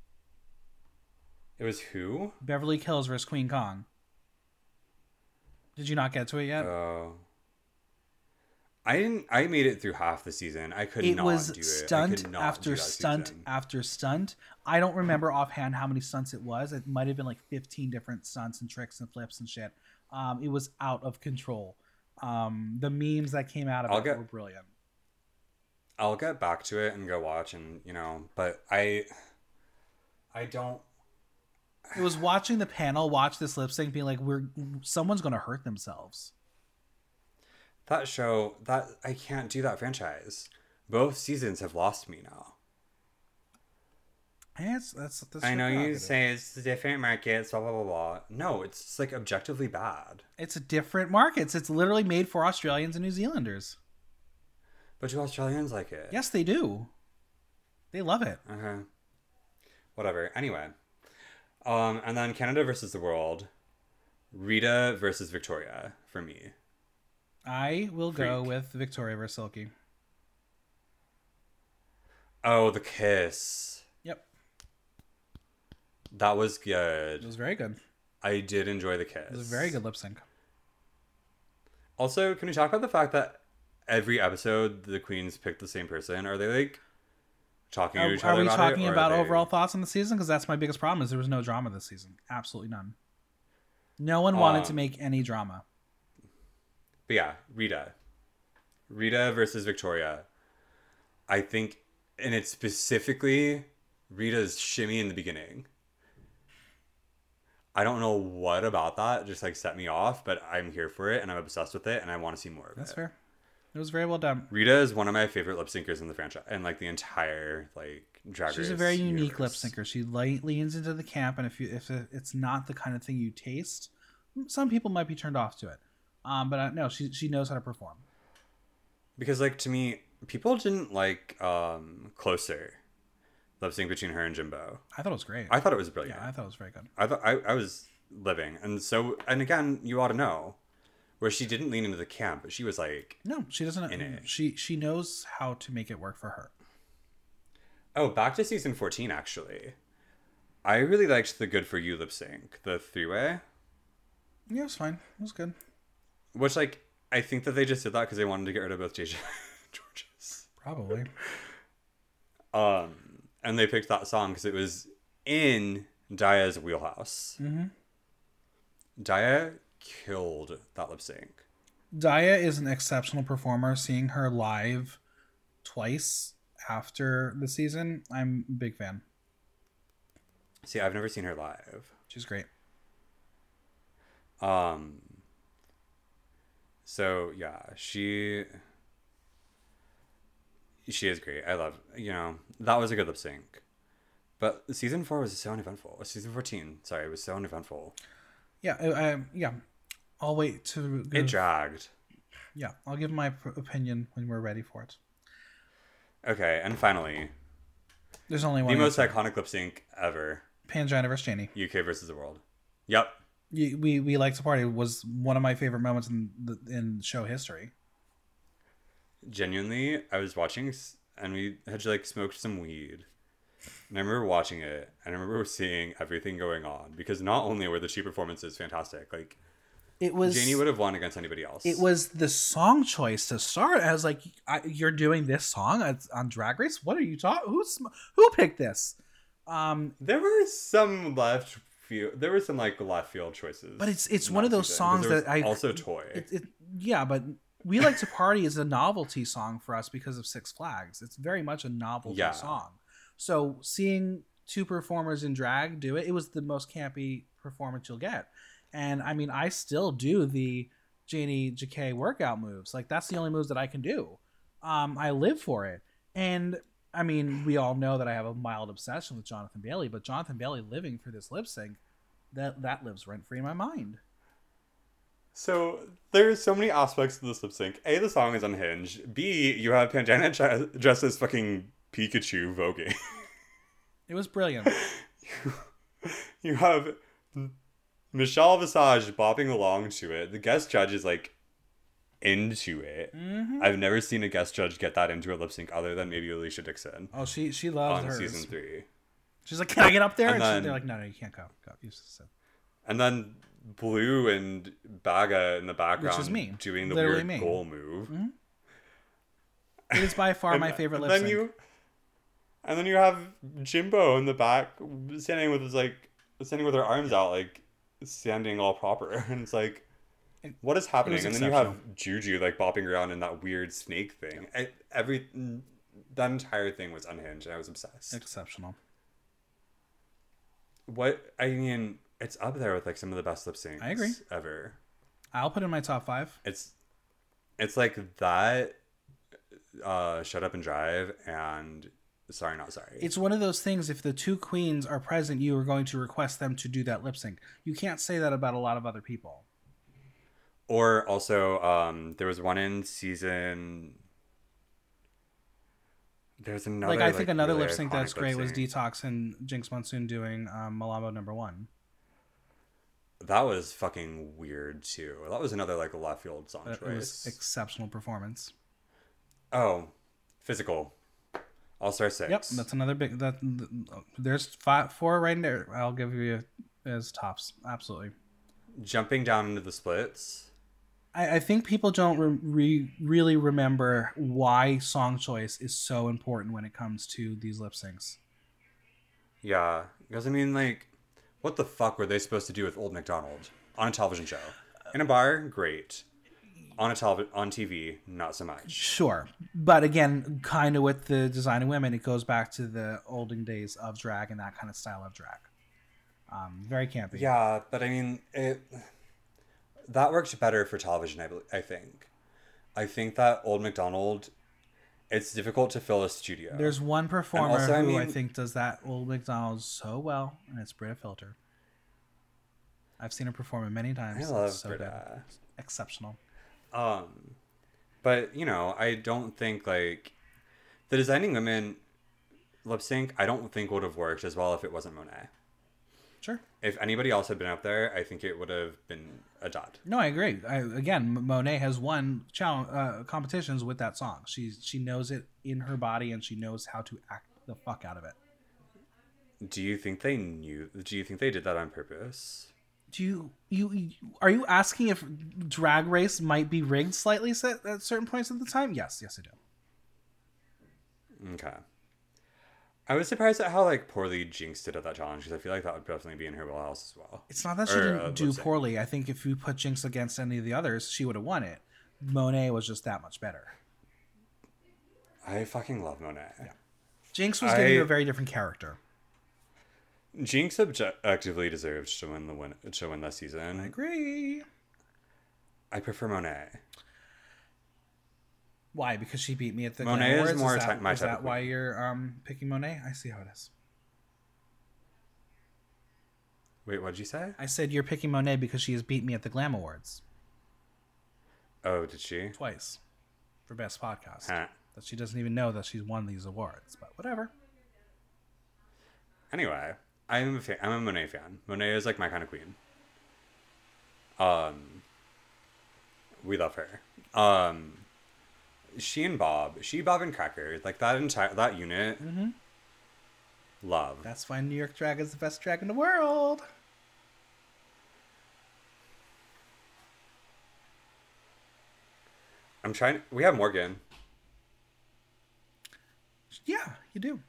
It was who? Beverly Kills versus Queen Kong. Did you not get to it yet? Oh. I didn't. I made it through half the season. I could it not was do it. Stunt after stunt season. after stunt. I don't remember offhand how many stunts it was. It might have been like 15 different stunts and tricks and flips and shit. Um, it was out of control. Um, the memes that came out of I'll it get- were brilliant. I'll get back to it and go watch, and you know, but I, I don't. It was watching the panel watch this lip sync, being like, "We're someone's gonna hurt themselves." That show that I can't do that franchise. Both seasons have lost me now. It's, that's, that's I know you say it's a different markets, blah blah blah blah. No, it's like objectively bad. it's a different markets. It's literally made for Australians and New Zealanders. But do Australians like it? Yes, they do. They love it. Okay. Whatever. Anyway. Um, and then Canada versus the world. Rita versus Victoria for me. I will go with Victoria versus Oh, the kiss. Yep, That was good. it was very good. I did enjoy the kiss. It was a very good lip sync. Also, can we talk about the fact that every episode the queens pick the same person? Are they like talking to Are, each are other we about talking it, are about they- overall thoughts on the season? Because that's my biggest problem. Is there was no drama this season. Absolutely none. No one wanted to Um, make any drama. But yeah, Rita. Rita versus Victoria. I think, and it's specifically Rita's shimmy in the beginning. I don't know what about that just like set me off, but I'm here for it and I'm obsessed with it and I want to see more of That's it. That's fair. It was very well done. Rita is one of my favorite lip syncers in the franchise and like the entire like drag She's a very unique lip syncer. She light, leans into the camp, and if you if it's not the kind of thing you taste, some people might be turned off to it. Um, but uh, no, she she knows how to perform. Because like to me, people didn't like um closer lip sync between her and Jimbo. I thought it was great. I thought it was brilliant. yeah, I thought it was very good. I thought I, I was living, and so and again, you ought to know, where she didn't lean into the camp, but she was like, No, she doesn't. In it. She she knows how to make it work for her. oh, back to season fourteen actually. I really liked the "Good for You" lip sync, the three way, Yeah, it was fine. It was good. Which like I think that they just did that because they wanted to get rid of both JJ <laughs> Jorgeous. Probably. Um, and they picked that song because it was in Daya's wheelhouse. Mm-hmm. Daya killed that lip sync. Daya is an exceptional performer. Seeing her live twice after the season, I'm a big fan. See, I've never seen her live. She's great. Um. So yeah, she she is great. I love you know that was a good lip sync, but season four was so uneventful. Season fourteen, sorry, it was so uneventful. Yeah, I, I- yeah. I'll wait to. It Give, dragged. yeah, I'll give my opinion when we're ready for it. Okay, and finally, There's only one. the most iconic lip sync ever: Pangina versus Janey. UK versus the world. Yep. We we like to party was one of my favorite moments in the in show history. Genuinely, I was watching and we had like smoked some weed. And I remember watching it and I remember seeing everything going on because not only were the two performances fantastic, like It was Janey would have won against anybody else. it was the song choice to start. I was like, I, "You're doing this song on Drag Race? What are you talking? Who's who picked this?" Um, There were some left field. There were some like left field choices. But it's it's one of those songs that I also toy. It, it, yeah, but we like to party is a novelty song for us because of Six Flags. It's very much a novelty Yeah. song. So seeing two performers in drag do it, it was the most campy performance you'll get. And I mean, I still do the Janey Jacké workout moves. Like that's the only moves that I can do. Um, I live for it. And I mean, we all know that I have a mild obsession with Jonathan Bailey, but Jonathan Bailey living for this lip sync, that that lives rent free in my mind. So there's so many aspects to this lip sync. A, the song is unhinged. B, you have Pangina ch- dressed as fucking Pikachu voguing. It was brilliant. <laughs> you have Michelle Visage bopping along to it. The guest judge is like into it. hmm I've never seen a guest judge get that into a lip sync other than maybe Alesha Dixon Oh, she she loves on hers. season three. She's like, "Can I get up there?" And And, she- then- they're like, "No, no, you can't go. Go, you just sit." And then Blu and Baga in the background me. doing the Literally weird me. goal move. It is by far my favorite and lip then sync. you and then you have Jimbo in the back standing with his like standing with her arms out like standing all proper <laughs> and it's like what is happening and then you have Juju like bopping around in that weird snake thing I, every that entire thing was unhinged I was obsessed Exceptional. what I mean it's up there with like some of the best lip syncs I agree. ever I'll put in my top five. it's it's like that uh shut up and drive and sorry not sorry It's one of those things. If the two queens are present, you are going to request them to do that lip sync. You can't say that about a lot of other people. Or also, um, there was one in season. There's another. like I think another really lip sync that's great was. Detox and Jinkx Monsoon doing um, Malambo number one. That was fucking weird too. That was another like left field song It was choice. exceptional performance. oh, physical. All Star Six. Yep, that's another big. That there's five, four right there. I'll give you as tops. Absolutely. Jumping down into the splits. I, I think people don't re- re- really remember why song choice is so important when it comes to these lip syncs. Yeah, because I mean, like, what the fuck were they supposed to do with Old McDonald on a television show? In a bar, great. On a telev- on TV, not so much. Sure, but again, kind of with the design of women, it goes back to the olden days of drag and that kind of style of drag. Um, very campy. Yeah, but I mean, it that worked better for television. I I think. I think that Old McDonald, it's difficult to fill a studio. There's one performer also, who I mean- think does that old McDonald so well, and it's Brita Filter. I've seen her perform it many I times. love it's so. Brita. Exceptional. Um, but you know, I don't think like the designing women lip sync. I don't think would have worked as well if it wasn't Monet. Sure. If anybody else had been up there, I think it would have been a dud. No, I agree. I, again, Monet has won challenge, uh, competitions with that song. She she knows it in her body, and she knows how to act the fuck out of it. Do you think they knew? Do you think they did that on purpose? Do you you you- are you asking if Drag Race might be rigged slightly set at certain points of the time? Yes, yes, I do. Okay. I was surprised at how like poorly Jinkx did at that challenge because I feel like that would definitely be in her wheelhouse as well. It's not that she Or, didn't uh, do poorly. I think if you put Jinkx against any of the others, she would have won it. Monet was just that much better. I fucking love Monet. Jinkx was giving I- you a very different character. Jinkx objectively deserved to win the win to win this season. I agree. I prefer Monet. Why? Because she beat me at the Monet Glam is Awards? more Is that, ty- my is type that why you're um, picking Monet? I see how it is. Wait, what'd you say? I said you're picking Monet because she has beat me at the Glam Awards. Oh, did she? twice for best podcast. Huh. That she doesn't even know that she's won these awards, but whatever. Anyway, I'm a fan, I'm a Monet fan. Monet is like my kind of queen. Um, we love her. Um, she and Bob, she, Bob, and Cracker, like that entire that unit. Mm-hmm. Love. That's why New York Drag is the best drag in the world. I'm trying. We have Morgan. Yeah, you do.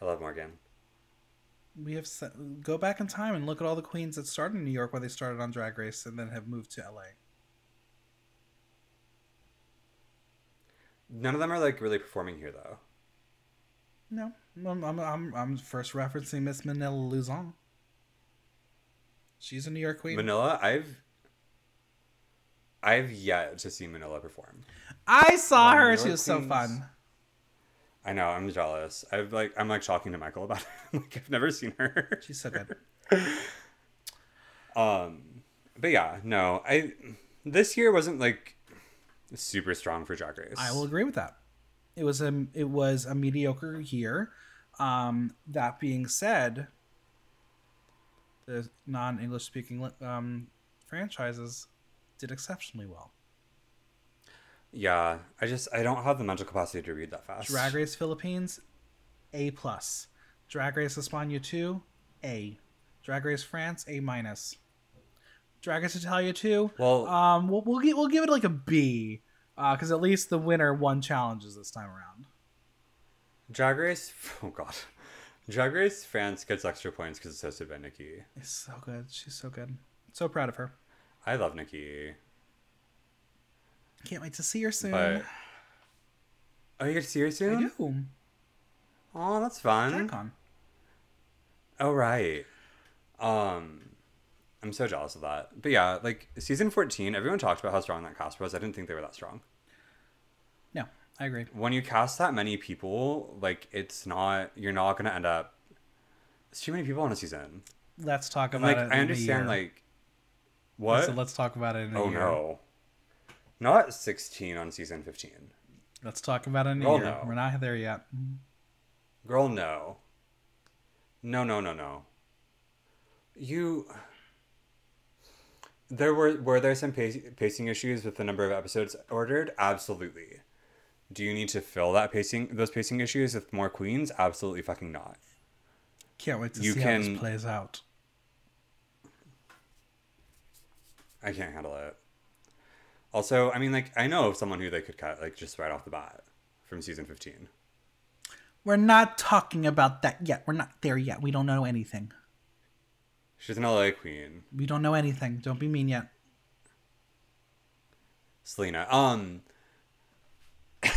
I love Morgan. We have go back in time and look at all the queens that started in New York where they started on Drag Race and then have moved to LA. None of them are like really performing here though. No, I'm I'm I'm, I'm first referencing Miss Manila Luzon. She's a New York queen. Manila, I've I've yet to see Manila perform. I saw One her. She was so fun. I know, I'm jealous. I've like I'm like talking to Michael about <laughs> it. like I've never seen her. She's so good. <laughs> Um but yeah, no. I this year wasn't like super strong for Drag Race. I will agree with that. It was a it was a mediocre year. Um, that being said, the non English speaking um, franchises did exceptionally well. Yeah, I just I don't have the mental capacity to read that fast. Drag Race Philippines, A plus. Drag Race España two, A. Drag Race France, A minus. Drag Race Italia two, Well, um, we'll we'll, give, we'll give it like a B, because at least the winner won challenges this time around. Drag Race. <laughs> Oh God, Drag Race France gets extra points because it's hosted by Nicky. It's so good. She's so good. So proud of her. I love Nicky, Can't wait to see her soon. but oh, you get to see her soon. I do. Oh, that's fun. DragCon. Oh right. Um, I'm so jealous of that. But yeah, like season 14, everyone talked about how strong that cast was. I didn't think they were that strong. No, I agree. When you cast that many people, like it's not. You're not gonna end up. It's too many people on a season. Let's talk about like it. I understand, like what? So let's talk about it in a oh year. no, not 16 on season 15. Let's talk about it in a year. no. We're not there yet. Girl, no. No, no, no, no. You. There were were there some pacing issues with the number of episodes ordered? Absolutely. Do you need to fill that pacing those pacing issues with more queens? Absolutely fucking not. Can't wait to You see how this plays out. I can't handle it. Also, I mean, like I know of someone who they could cut like just right off the bat from season fifteen. We're not talking about that yet. We're not there yet. We don't know anything. She's an LA queen, We don't know anything. Don't be mean yet. Salina. Um. <laughs>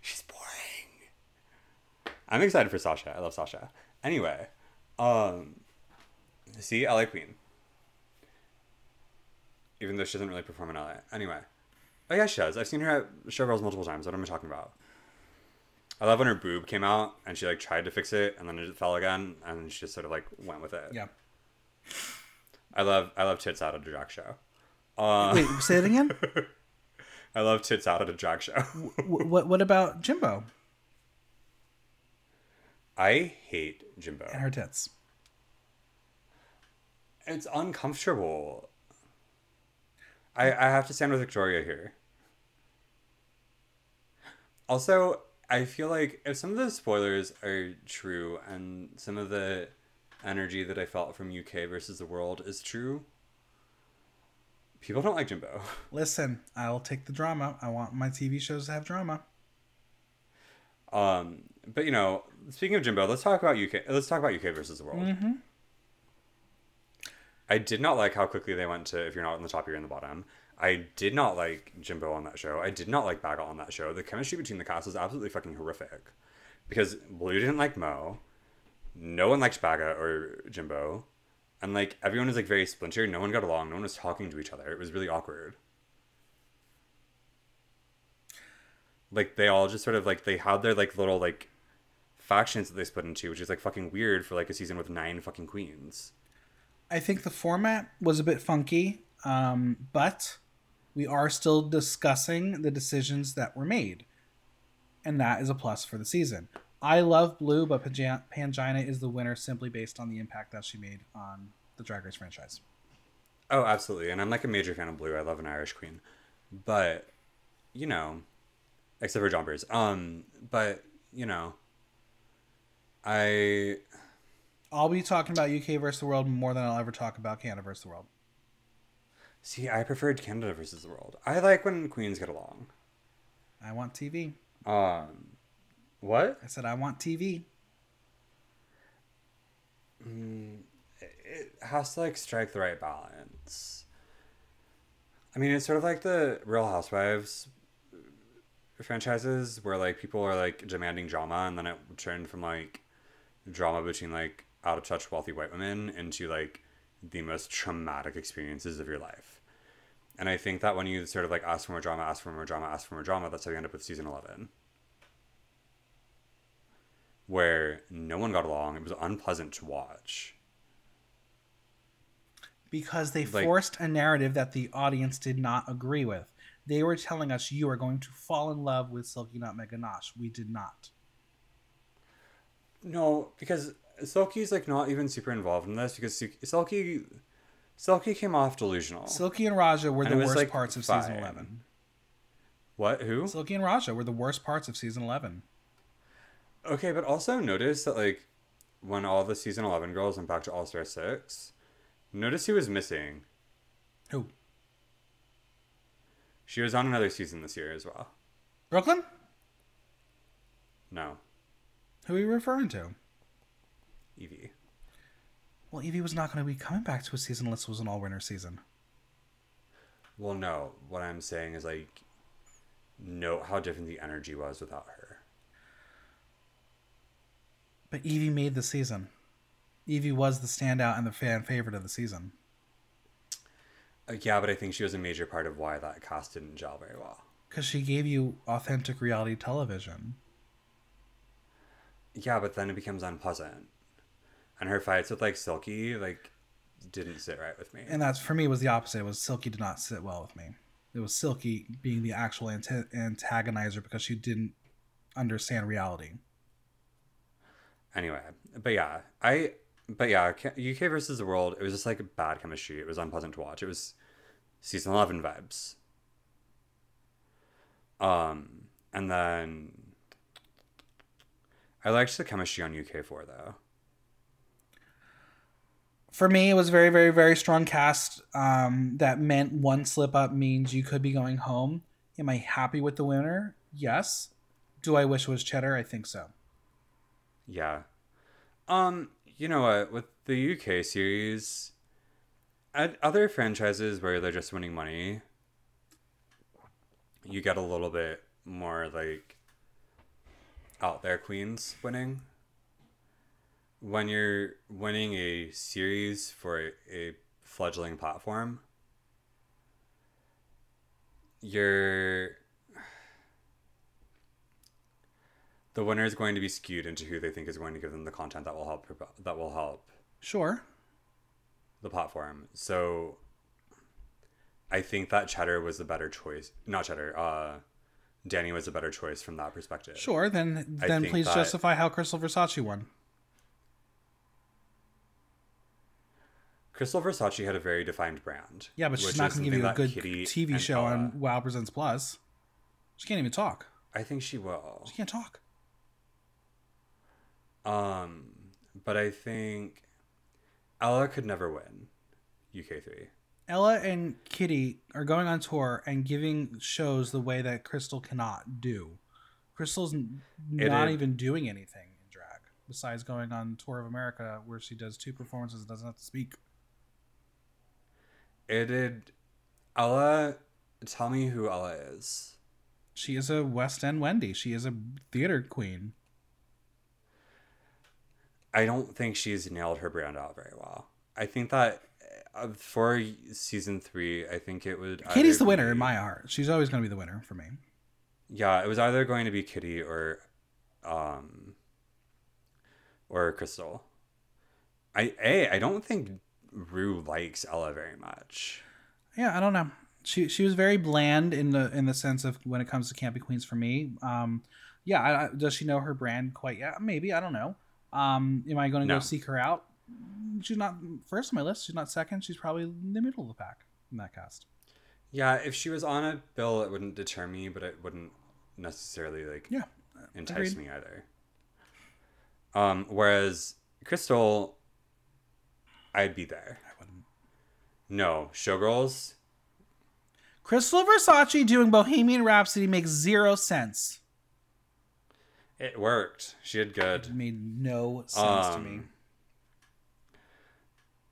She's boring. I'm excited for Sasha. I love Sasha. Anyway, um, see, LA Queen. Even though she doesn't really perform in LA. Anyway, oh yeah, she does. I've seen her at Showgirls multiple times. What am I talking about? I love when her boob came out and she like tried to fix it and then it fell again and she just sort of like went with it. Yeah. I love I love tits out at a drag show. Uh, Wait, say it again. <laughs> I love tits out at a drag show. Wh- what What about Jimbo I hate Jimbo. and her tits? It's uncomfortable. I I have to stand with Victoria here. Also, I feel like if some of the spoilers are true and some of the energy that I felt from UK versus the world is true, people don't like Jimbo. <laughs> Listen, I'll take the drama. I want my TV shows to have drama. Um, but you know, speaking of Jimbo, let's talk about UK. Let's talk about UK versus the world. Mm-hmm. I did not like how quickly they went to if you're not on the top, you're in the bottom. I did not like Jimbo on that show. I did not like Baga on that show. The chemistry between the cast was absolutely fucking horrific. Because Blu didn't like Mo. No one liked Baga or Jimbo. And like everyone was like very splintered. No one got along. No one was talking to each other. It was really awkward. Like they all just sort of like they had their like little like factions that they split into, which is like fucking weird for like a season with nine fucking queens. I think the format was a bit funky, um, but we are still discussing the decisions that were made, and that is a plus for the season. I love Blu, but Pangina is the winner simply based on the impact that she made on the Drag Race franchise. Oh, absolutely. And I'm like a major fan of Blu. I love an Irish queen. But, you know, except for Jonbers. Um, but, you know, I I'll be talking about UK versus the world more than I'll ever talk about Canada versus the world. See I preferred Canada versus the world. I like when queens get along. I want TV. Um what? I said I want TV. It has to like strike the right balance. I mean, it's sort of like the Real Housewives franchises where like people are like demanding drama and then it turned from like drama between like out of touch wealthy white women into like the most traumatic experiences of your life. And I think that when you sort of like ask for more drama, ask for more drama, ask for more drama, that's how you end up with season 11. Where no one got along. It was unpleasant to watch. because they Like- forced a narrative that the audience did not agree with. They were telling us you are going to fall in love with Silky Nutmeg Ganache. We did not. No, because Silky's like not even super involved in this because Sil- Silky, Silky came off delusional. Silky and Ra'Jah were And the it was, worst like, parts of fine. season 11. what? Who? Silky and Ra'Jah were the worst parts of season 11. Okay, but also notice that like when all the season eleven girls went back to All Star Six, notice who was missing. Who? She was on another season this year as well. Brooke Lynn? No, Who are you referring to? Well, Yvie was not going to be coming back to a season unless it was an all winner season. Well, no. What I'm saying is like, note how different the energy was without her. But Yvie made the season. Yvie was the standout and the fan favorite of the season. Uh, yeah, but I think she was a major part of why that cast didn't gel very well. Because she gave you authentic reality television. Yeah, but then it becomes unpleasant. And her fights with like Silky like didn't sit right with me. And that's for me was the opposite. It was Silky did not sit well with me. It was Silky being the actual anta- antagonizer because she didn't understand reality. Anyway, but yeah, I but yeah, UK versus the world. It was just like bad chemistry. It was unpleasant to watch. It was season eleven vibes. Um, and then I liked the chemistry on UK four though. For me, it was very, very, very strong cast. Um, that meant one slip up means you could be going home. Am I happy with the winner? Yes. Do I wish it was Cheddar? I think so. Yeah. Um, you know what? With the UK series, at other franchises where they're just winning money, you get a little bit more like out there queens winning. When you're winning a series for a, fledgling platform, you're the winner is going to be skewed into who they think is going to give them the content that will help that will help Sure. the platform. So I think that Cheddar was the better choice. Not Cheddar. Uh, Danny was a better choice from that perspective. Sure. Then, then please that- justify how Krystal Versace won. Krystal Versace had a very defined brand. Yeah, but she's not going to give you a good TV show Ella- on Wow Presents Plus. She can't even talk. I think she will. She can't talk. Um, but I think Ella could never win UK three. Ella and Kitty are going on tour and giving shows the way that Krystal cannot do. Krystal's not is- even doing anything in drag besides going on tour of America where she does two performances and doesn't have to speak. It did. Ella, tell me who Ella is. She is a West End Wendy. She is a theater queen. I don't think she's nailed her brand out very well. I think that uh, for season three, I think it would. Kitty's the winner be- in my heart. She's always going to be the winner for me. Yeah, it was either going to be Kitty or, um, or Krystal. I a I don't think Rue likes Ella very much. Yeah, I don't know. She she was very bland in the in the sense of when it comes to campy Queens for me. Um, yeah, I, I- does she know her brand quite yet? Maybe I don't know. Um, am I going to No. go seek her out? She's not first on my list. She's not second. She's probably in the middle of the pack in that cast. Yeah, if she was on a bill, it wouldn't deter me, but it wouldn't necessarily like Yeah, entice agreed. me either. Um, whereas Krystal, I'd be there. I wouldn't. No, Showgirls. Krystal Versace doing Bohemian Rhapsody makes zero sense. It worked. She did good. It made no sense to me. Um,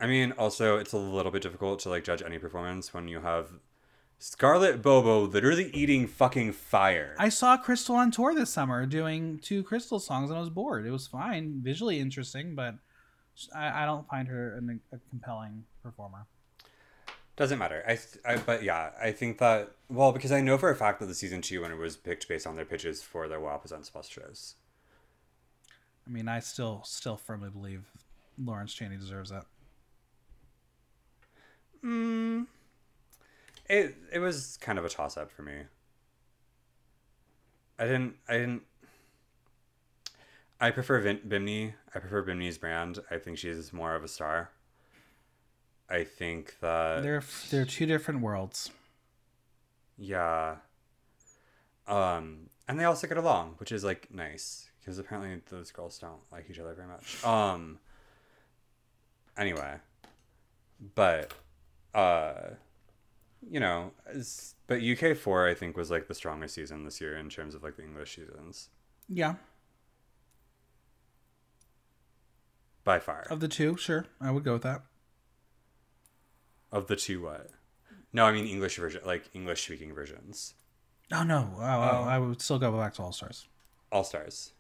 I mean, also it's a little bit difficult to like judge any performance when you have Scarlett BoBo literally eating fucking fire. I saw Krystal on tour this summer doing two Krystal songs and I was bored. It was fine, visually interesting, but I, I don't find her an, a compelling performer. Doesn't matter. I, I, but yeah, I think that well because I know for a fact that the season two winner was picked based on their pitches for their Presents Plus shows. I mean, I still still firmly believe Lawrence Chaney deserves that. Mm, it it was kind of a toss up for me. I didn't. I didn't. I prefer Vin- Bimini. I prefer Bimini's brand. I think she's more of a star. I think that They're they're two different worlds. yeah. Um, and they also get along, which is like nice because apparently those girls don't like each other very much. Um. Anyway, but uh, you know, but UK four I think was like the strongest season this year in terms of like the English seasons Yeah, by far of the two, sure, I would go with that. of the two what. No, I mean English version, like English speaking versions. Oh no, oh, oh, I would still go back to All Stars. All Stars.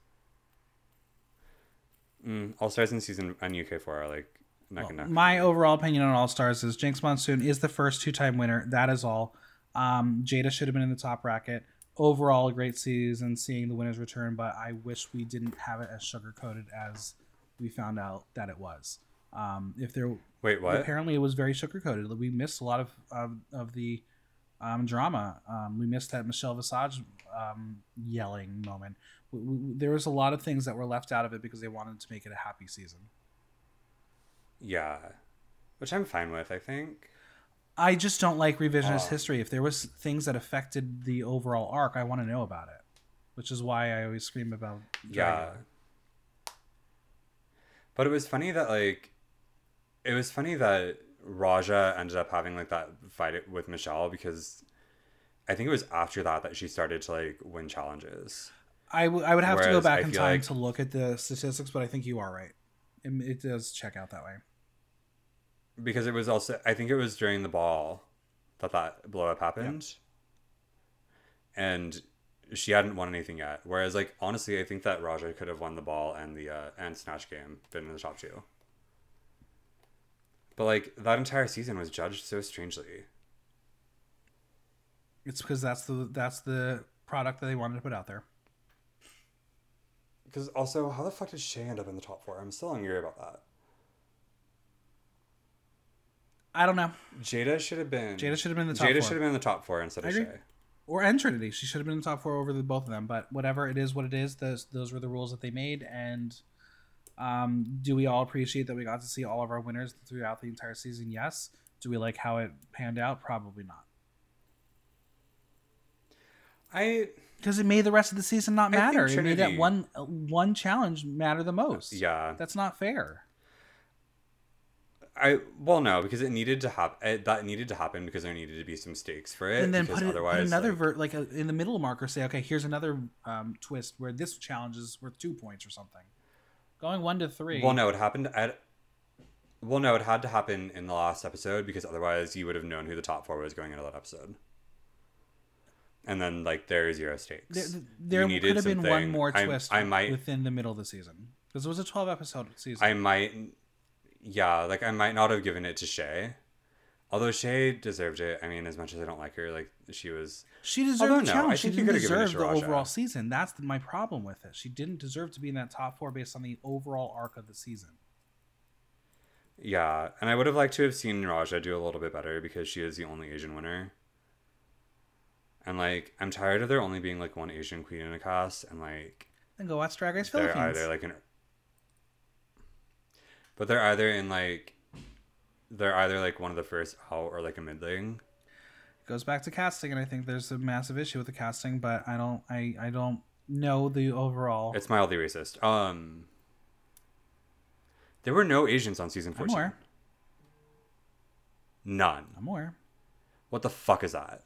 Mm, All Stars in season on UK four are like neck and neck. My overall opinion on All Stars is Jinkx Monsoon is the first two time winner. That is all. Um, Jaida should have been in the top bracket. Overall, a great season seeing the winners return, but I wish we didn't have it as sugar coated as we found out that it was. Um, if there Wait, what? apparently it was very sugar coated. We missed a lot of of, of the um, drama. Um, we missed that Michelle Visage um, yelling moment. We, we, there was a lot of things that were left out of it because they wanted to make it a happy season. Yeah, which I'm fine with. I think. I just don't like revisionist Oh. history. If there was things that affected the overall arc, I want to know about it. Which is why I always scream about Yeah. But it was funny that like it was funny that Raja ended up having like that fight with Michelle because I think it was after that that she started to like win challenges. I, w- I would have to go back I in time like- to look at the statistics, but I think you are right. It, it does check out that way. Because it was also I think it was during the ball that that blow up happened. And she hadn't won anything yet. Whereas like honestly I think that Raja could have won the ball and the uh, and snatch game, been in the top two. But like that entire season was judged so strangely. It's because that's the that's the product that they wanted to put out there. Because also, how the fuck did Shea end up in the top four? I'm still angry about that. I don't know. Jaida should have been. Jaida should have been in the top Jaida four. should have been in the top four instead I of agree. Shea. Or and Trinity. She should have been in the top four over the both of them. But whatever it is, what it is. Those those were the rules that they made. And um, do we all appreciate that we got to see all of our winners throughout the entire season? Yes. Do we like how it panned out? Probably not. I Because it made the rest of the season not matter. It made that one uh, one challenge matter the most. yeah. That's not fair. I well no because it needed to happen. That needed to happen because there needed to be some stakes for it. and then put, it, put another like, ver- like a, in the middle marker say okay here's another um, twist where this challenge is worth two points or something going one to three Well, no, it happened at. Well, no, it had to happen in the last episode because otherwise you would have known who the top four was going into that episode. And then like there is zero stakes. there, there could have been one more I- twist I might within the middle of the season because it was a 12 episode season I might, yeah, like I might not have given it to Shea, although Shea deserved it. I mean, as much as I don't like her, like she was. she deserved Although the no, challenge she didn't deserve the overall season that's my problem with it she didn't deserve to be in that top four based on the overall arc of the season Yeah, and I would have liked to have seen Raja do a little bit better because she is the only Asian winner. And like, I'm tired of there only being like one Asian queen in a cast, and like Then go watch Drag Race they're Philippines. either like an, but they're either in like, they're either like one of the first out or like a middling. It goes back to casting and i think there's a massive issue with the casting but i don't i i don't know the overall It's mildly racist. Um, there were no Asians on season i'm fourteen. aware None. i'm aware What the fuck is that?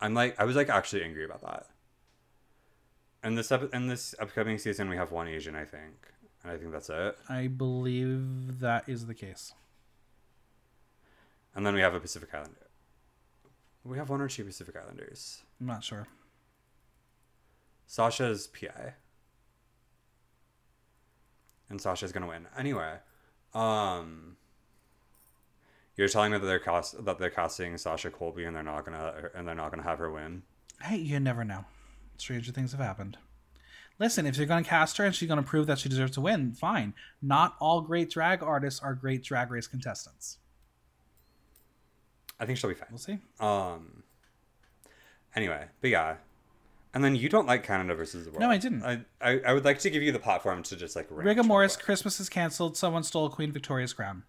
I'm like, I was like actually angry about that. And this ep- in this upcoming season, we have one Asian, I think, and I think that's it. i believe that is the case And then we have a Pacific Islander. We have one or two Pacific Islanders. i'm not sure Sasha's PI. And Sasha's gonna win. Anyway, um You're telling me that they're cast that they're casting Sasha Colby and they're not gonna and they're not gonna have her win. hey you never know stranger things have happened listen if you're going to cast her and she's going to prove that she deserves to win fine not all great drag artists are great drag race contestants I think she'll be fine. we'll see Um. Anyway, but yeah, and then you don't like Canada versus the world. No, I didn't. I, I, I would like to give you the platform to just like Rigor Morris. Christmas is canceled. Someone stole Queen Victoria's crown.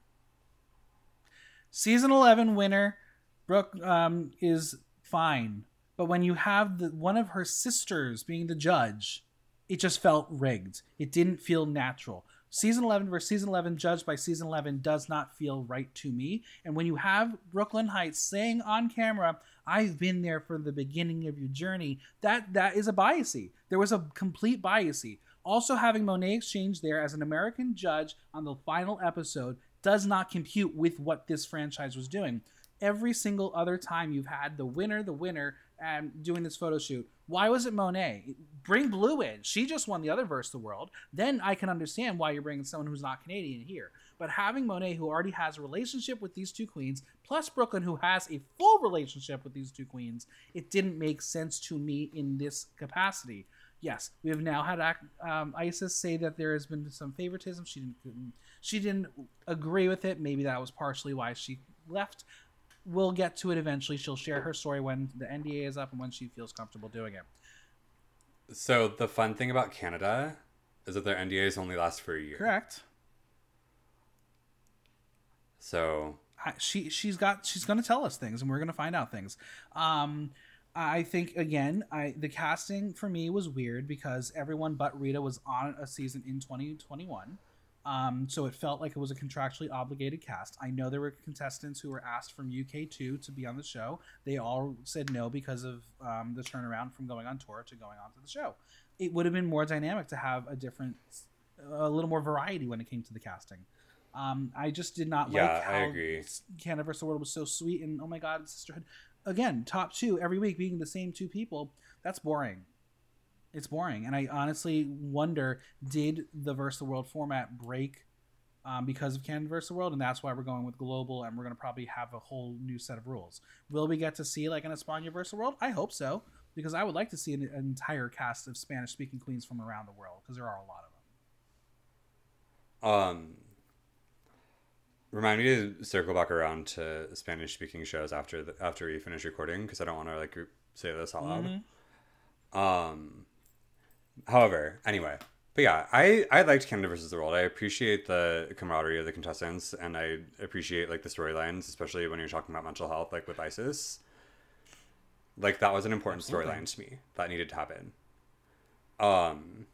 Season 11 winner, Brooke, um, is fine. But when you have the, one of her sisters being the judge, it just felt rigged. It didn't feel natural. Season 11 versus season 11, judged by season 11, does not feel right to me. And when you have Brooke Lynn Hytes saying on camera, I've been there from the beginning of your journey, that that is a biasy. There was a complete biasy. Also, having Monét X Change there as an American judge on the final episode does not compute with what this franchise was doing. Every single other time you've had the winner, the winner, and doing this photo shoot. Why was it Monet? Bring Blu in. She just won the other verse of the world. Then I can understand why you're bringing someone who's not Canadian here. But having Monet, who already has a relationship with these two queens, plus Brooke Lynn, who has a full relationship with these two queens, it didn't make sense to me in this capacity. Yes, we have now had um, Icesis say that there has been some favoritism. She didn't. She didn't agree with it. Maybe that was partially why she left we'll get to it eventually. She'll share her story when the NDA is up and when she feels comfortable doing it. So the fun thing about Canada is that their NDAs only last for a year. Correct. So I, she she's got she's going to tell us things and we're going to find out things. Um I think again, I the casting for me was weird because everyone but Rita was on a season in 2021. Um, so it felt like it was a contractually obligated cast. I know there were contestants who were asked from UK2 to be on the show. They all said no because of um, the turnaround from going on tour to going on to the show. It would have been more dynamic to have a different, a little more variety when it came to the casting. Um, I just did not Yeah, like how I agree. Canada vs. World was so sweet and oh my god, sisterhood. Again, top two every week being the same two people. That's boring. It's boring, and I honestly wonder: Did the versus the world format break um, because of Canada versus the world, and that's why we're going with global, and we're going to probably have a whole new set of rules. Will we get to see like an Espana versus the world? I hope so, because I would like to see an, an entire cast of Spanish-speaking queens from around the world, because there are a lot of them. um remind me to circle back around to Spanish speaking shows after the, after we finish recording because I don't want to like say this out loud. Mhm. Um, however, anyway, but yeah, I I liked Canada versus the World. I appreciate the camaraderie of the contestants, and I appreciate like the storylines, especially when you're talking about mental health, like with Icesis. Like that was an important storyline to me that needed to happen. Um,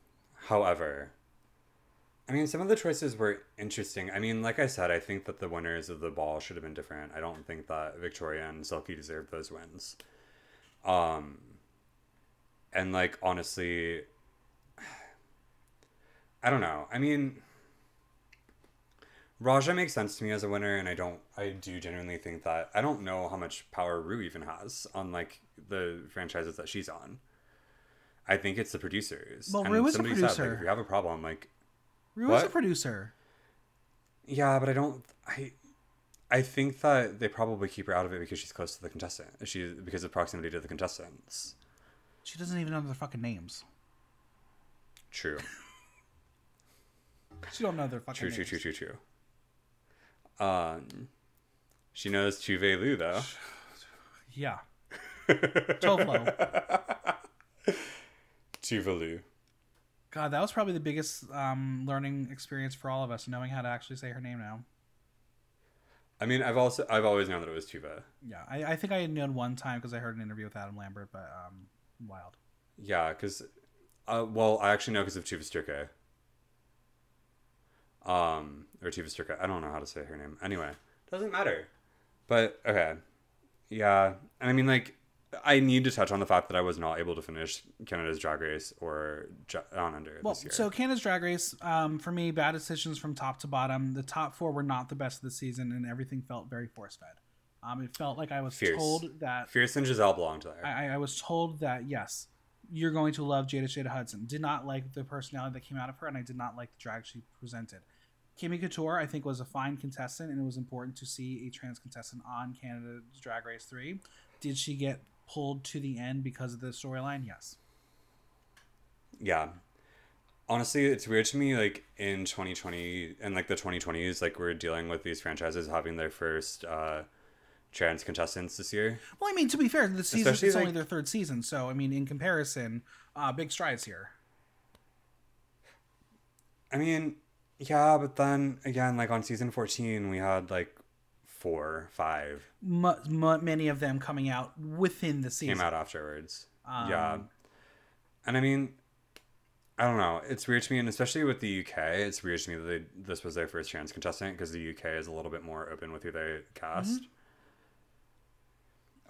however, I mean, some of the choices were interesting. I mean, like I said, I think that the winners of the ball should have been different. I don't think that Victoria and Silky deserved those wins. Um, and like honestly, I don't know. I mean, Ra'Jah makes sense to me as a winner, and I don't. I do genuinely think that I don't know how much power Rue even has on like the franchises that she's on. I think it's the producers. Well, And Rue is a somebody said, like, producer. if you have a problem, like Rue is a producer. yeah, but I don't. I I think that they probably keep her out of it because she's close to the contestant. She because of proximity to the contestants. She doesn't even know their fucking names. True. She don't know their fucking True, true, names. true, true, true. Um, she knows Chuve Lu though. <sighs> Yeah. Tovlo. Tuvalu. <laughs> God, that was probably the biggest um, learning experience for all of us, knowing how to actually say her name now. I mean, I've also I've always known that it was Tuva. Yeah, I, I think I had known one time because I heard an interview with Adam Lambert, but um, wild. Yeah, because, uh, well, I actually know because of Tuva Sturka. Um, or Tuva Sturka. I don't know how to say her name. Anyway, doesn't matter. But okay, yeah, and I mean, like, I need to touch on the fact that I was not able to finish Canada's Drag Race or Down Under Well, this year. so Canada's Drag Race, um, for me, bad decisions from top to bottom. The top four were not the best of the season, and everything felt very force fed. Um, it felt like I was Fierce. told that Fierce and Gisèle belonged there. I, I was told that yes, you're going to love Jada Shada Hudson. Did not like the personality that came out of her, and I did not like the drag she presented. Kimmy Couture, I think, was a fine contestant, and it was important to see a trans contestant on Canada's Drag Race three. Did she get pulled to the end because of the storyline? Yes. yeah honestly it's weird to me like in 2020 and like the 2020s like we're dealing with these franchises having their first uh trans contestants this year Well, I mean, to be fair, the season Especially, it's only like- their third season, so I mean, in comparison, uh, big strides here. i mean yeah but then again like on season 14 we had like four five M- m- many of them coming out within the season. came out afterwards Um, yeah and i mean i don't know it's weird to me and especially with the uk it's weird to me that they, this was their first trans contestant because the uk is a little bit more open with who they cast Mm-hmm.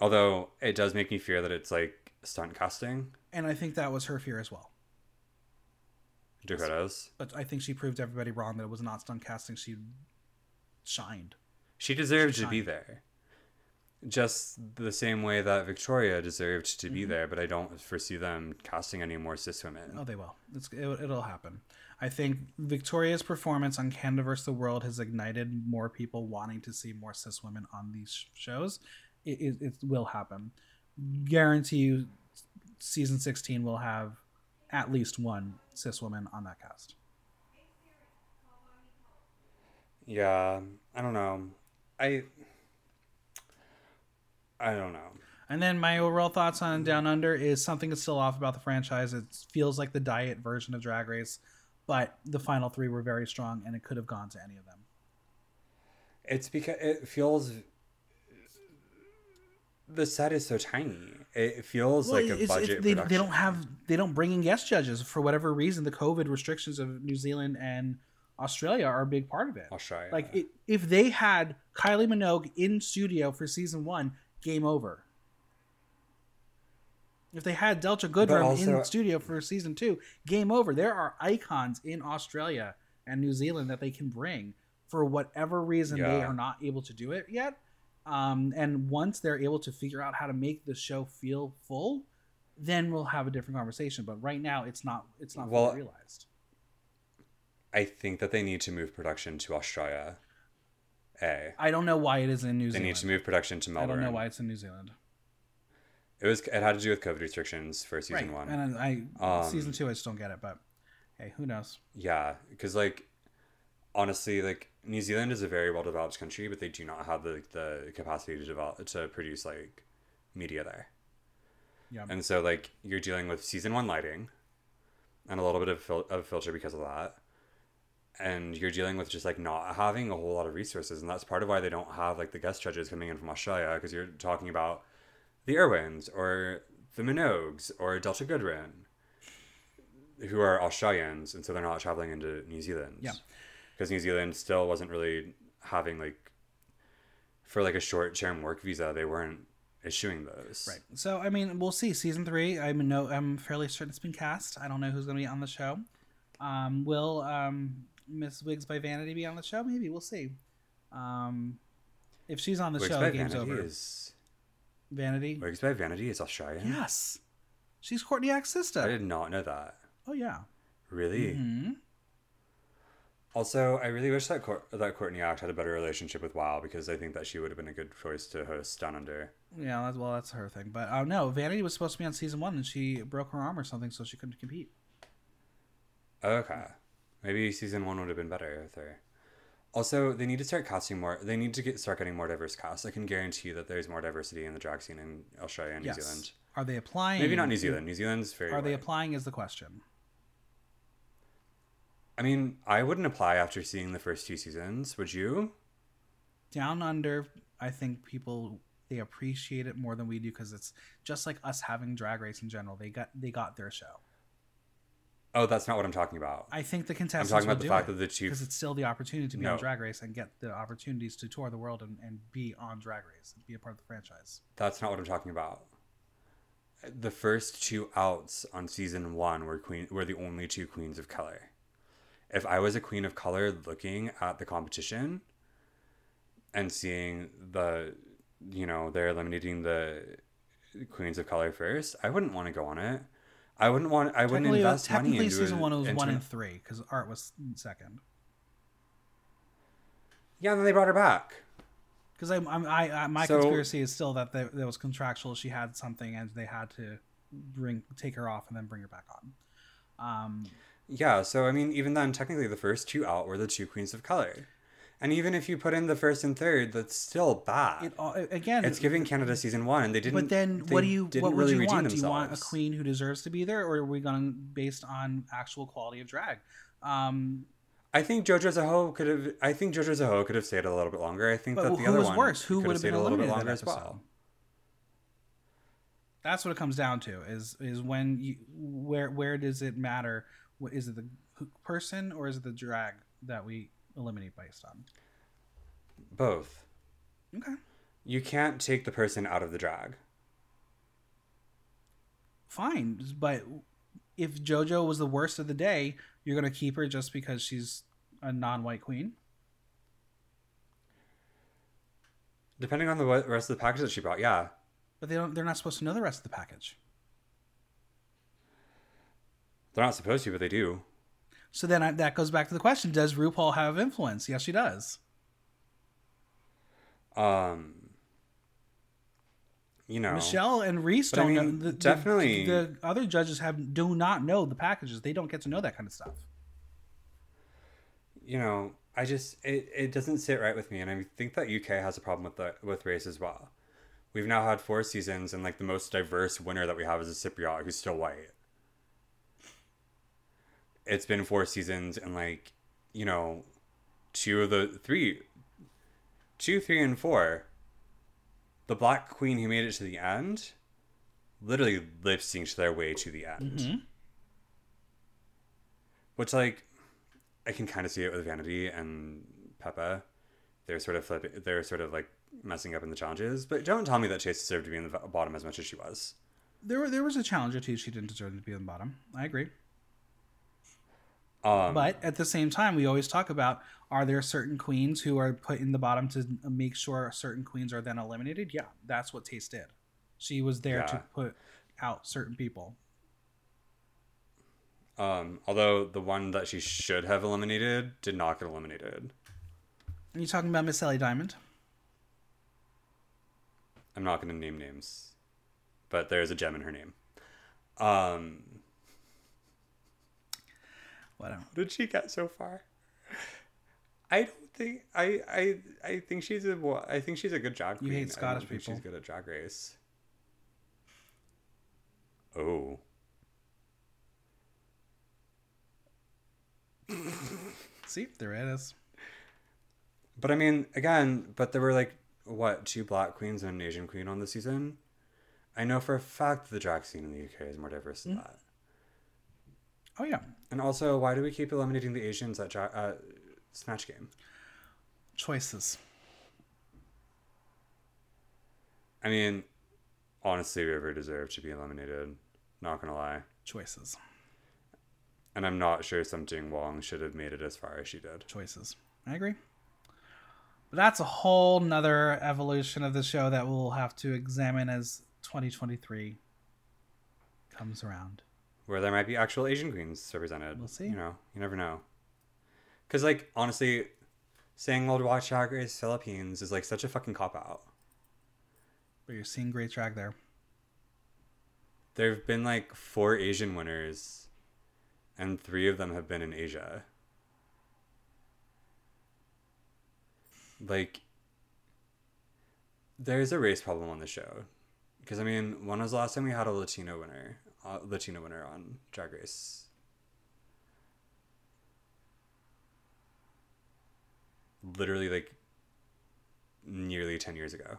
although it does make me fear that it's like stunt casting and I think that was her fear as well. Dakota's. But I think she proved everybody wrong that it was not stunt casting. She shined. She deserved She to be there. Just the same way that Victoria deserved to Mm-hmm. be there, but I don't foresee them casting any more cis women. Oh, they will. It's, it, it'll happen. I think Victoria's performance on Canada vs. the World has ignited more people wanting to see more cis women on these shows. It, it, it will happen. Guarantee you, season 16 will have at least one cis woman on that cast. Yeah, I don't know. I I don't know. And then my overall thoughts on Down Under is something is still off about the franchise. It feels like the diet version of Drag Race, but the final three were very strong, and it could have gone to any of them. It's because it feels the set is so tiny. It feels like a budget. they, they don't have they don't bring in guest judges for whatever reason. The COVID restrictions of New Zealand and Australia are a big part of it. Australia. Like it, if they had Kylie Minogue in studio for season one, game over. If they had Delta Goodrem also- in studio for season two, game over. There are icons in Australia and New Zealand that they can bring. For whatever reason, they are not able to do it yet. Um, and once they're able to figure out how to make the show feel full, then we'll have a different conversation. But right now, it's not. It's not Well, realized. I think that they need to move production to Australia. A. I don't know why it is in New They Zealand. They need to move production to Melbourne. I don't know why it's in New Zealand. It was. It had to do with COVID restrictions for season one. And I Um, season two, I just don't get it. But hey, who knows? Yeah, because like honestly, like New Zealand is a very well developed country, but they do not have the the capacity to develop to produce like media there. Yeah. And so like you're dealing with season one lighting, and a little bit of fil- of filter because of that, and you're dealing with just like not having a whole lot of resources, and that's part of why they don't have like the guest judges coming in from Australia because you're talking about the Irwins or the Minogues or Delta Goodrem, who are Australians, and so they're not traveling into New Zealand. Yeah. Because New Zealand still wasn't really having like for like a short term work visa, they weren't issuing those. Right. So I mean, we'll see. Season three. I'm no. I'm fairly certain it's been cast. I don't know who's going to be on the show. Um, will um, Miss Wigs by Vanity be on the show? Maybe we'll see. Um, if she's on the Wigs show, by game's Vanity over. is Vanity. Wigs by Vanity is Australian. Yes. She's Courtney Act's sister. I did not know that. Oh yeah. Really. hmm Also, I really wish that Cour- that Courtney Act had a better relationship with WoW because I think that she would have been a good choice to host Down Under. Yeah. That's, well, that's her thing. But uh, no, Vanity was supposed to be on season one, and she broke her arm or something, so she couldn't compete. Okay. Maybe season one would have been better with her. Also, they need to start casting more. They need to get start getting more diverse casts. I can guarantee you that there's more diversity in the drag scene in Australia and New. Zealand. Are they applying? Maybe not New Zealand. New Zealand's very. Are they applying? Is the question. I mean, I wouldn't apply after seeing the first two seasons. Would you? Down under, I think people they appreciate it more than we do because it's just like us having drag race in general. They got they got their show. Oh, that's not what I'm talking about. I think the contestants. I'm talking about the fact that the two. because it's still the opportunity to be on drag race and get the opportunities to tour the world and, and be on drag race and be a part of the franchise. That's not what I'm talking about. The first two outs on season one were queen were the only two queens of color. If I was a queen of color looking at the competition and seeing the you know, they're eliminating the queens of color first, I wouldn't want to go on it. I wouldn't want I wouldn't invest Technically, uh, invest money technically into season one was into one an- and three because art was second. Yeah, and then they brought her back. Because I, I'm- I, I, my So- conspiracy is still that there, there was contractual. She had something, and they had to bring take her off and then bring her back on. Um, Yeah, so I mean, even then, technically, the first two out were the two queens of color, and even if you put in the first and third, that's still bad. it all again. it's giving Canada season one, and they didn't. but then, what do you? What would really you redeem want? Do you want a queen who deserves to be there, or are we going based on actual quality of drag? Um, I think JoJo Zaho could have. I think JoJo Zaho could have stayed a little bit longer. I think that who the other was one worse? Who could would have stayed a little bit longer as well. That's what it comes down to. Is is when you where where does it matter? What is it the person or is it the drag that we eliminate based on? Both. Okay. You can't take the person out of the drag. fine. But if JoJo was the worst of the day, you're gonna keep her just because she's a non-white queen. Depending on the rest of the package that she brought, yeah. But they don't. They're not supposed to know the rest of the package. They're not supposed to, but they do. So then I, that goes back to the question: Does RuPaul have influence? Yes, she does. Um, you know, Michelle and Reese don't know. mean, The, the- definitely- the, other judges have do not know the packages. They don't get to know that kind of stuff. you know, I just it, it doesn't sit right with me, and I think that UK has a problem with the with race as well. We've now had four seasons, and like the most diverse winner that we have is a Cypriot who's still white. It's been four seasons, and like you know, two of the three, two, three, and four. The Black Queen who made it to the end, literally lip synced their way to the end. Mhm. Which like I can kind of see it with Vanity and Peppa. They're sort of flipping. They're sort of like messing up in the challenges. But don't tell me that Tayce deserved to be in the bottom as much as she was. There, were, there was a challenge or two she didn't deserve to be on the bottom. I agree. Um, But at the same time, we always talk about are there certain queens who are put in the bottom to make sure certain queens are then eliminated? Yeah, that's what Tayce did. She was there to put out certain people. um, although the one that she should have eliminated did not get eliminated. Are you talking about Miss Ellie Diamond? I'm not going to name names, but there's a gem in her name. Um, Whatever. how did she get so far? I don't think I I I think she's a wa- I think she's a good drag You queen. hate I don't Scottish think people. She's good at drag race. Oh. <laughs> See, there it is. But I mean, again, but there were like what two black queens and an Asian queen on the season. I know for a fact that the drag scene in the UK is more diverse than hmm. that. Oh yeah, And also, why do we keep eliminating the Asians at dra- uh, Snatch Game? choices. I mean, honestly, River deserved to be eliminated. Not gonna lie, Choices. and I'm not sure something Wong should have made it as far as she did. Choices. I agree. But that's a whole nother evolution of the show that we'll have to examine as 2023 comes around where there might be actual Asian queens represented. We'll see. You know, you never know. Because, like, honestly, saying old watch Drag Race Philippines is like such a fucking cop out. But you're seeing great drag there. There have been like four Asian winners, and three of them have been in Asia. Like, there's a race problem on the show. Because, I mean, when was the last time we had a Latino winner? Uh, Latino winner on Drag Race? Literally, like nearly ten years ago.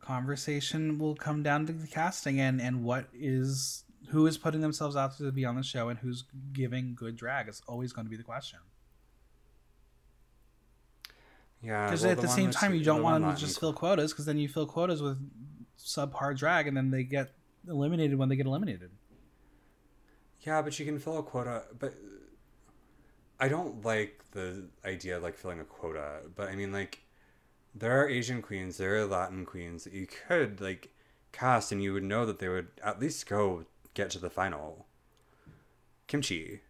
Conversation will come down to the casting and and what is who is putting themselves out to be on the show and who's giving good drag is always going to be the question. Yeah, Because well, at the, same time, you don't want to just fill quotas because then you fill quotas with subpar drag and then they get eliminated when they get eliminated. Yeah, but you can fill a quota. But I don't like the idea of like filling a quota. But I mean, like, there are Asian queens, there are Latin queens that you could like cast, and you would know that they would at least go get to the final. Kimchi.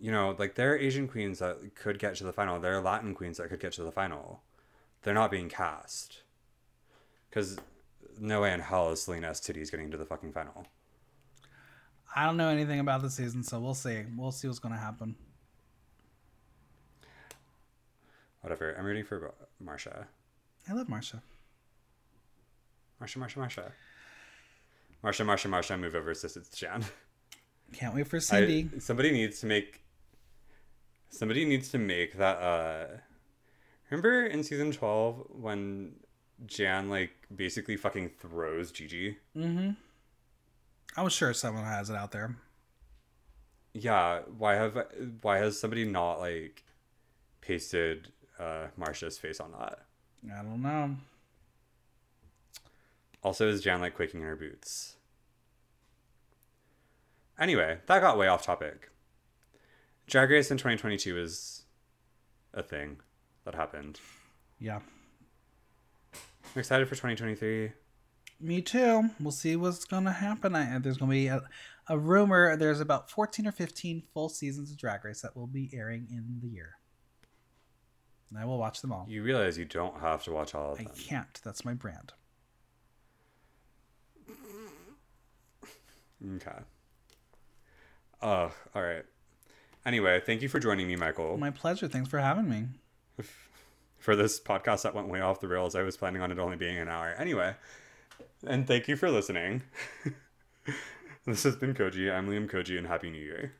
You know, like there are Asian queens that could get to the final. There are Latin queens that could get to the final. They're not being cast. Because no way in hell is Salina EsTitties getting to the fucking final. I don't know anything about the season, so we'll see. We'll see what's going to happen. Whatever. I'm rooting for Marcia. I love Marcia. Marcia, Marcia, Marcia. Marcia, Marcia, Marcia, move over, sis. It's Jan. Can't wait for I, Cindy. somebody needs to make. Somebody needs to make that. uh Remember in season 12 when Jan, like, basically fucking throws Gigi? mm-hmm. I'm sure someone has it out there. Yeah, why have why has somebody not like pasted uh Marcia's face on that? I don't know. Also, is Jan like quaking in her boots? Anyway, that got way off topic. Drag Race in 2022 is a thing that happened. Yeah. I'm excited for 2023. Me too. We'll see what's going to happen. I, there's going to be a, a rumor. There's about 14 or 15 full seasons of Drag Race that will be airing in the year. And I will watch them all. You realize you don't have to watch all of them. I can't. That's my brand. Okay. Ugh, all right. Anyway, thank you for joining me, Michael, My pleasure. Thanks for having me. <laughs> for this podcast that went way off the rails. I was planning on it only being an hour. Anyway, and thank you for listening. <laughs> this has been Koji. I'm Liam Koji, and Happy New Year.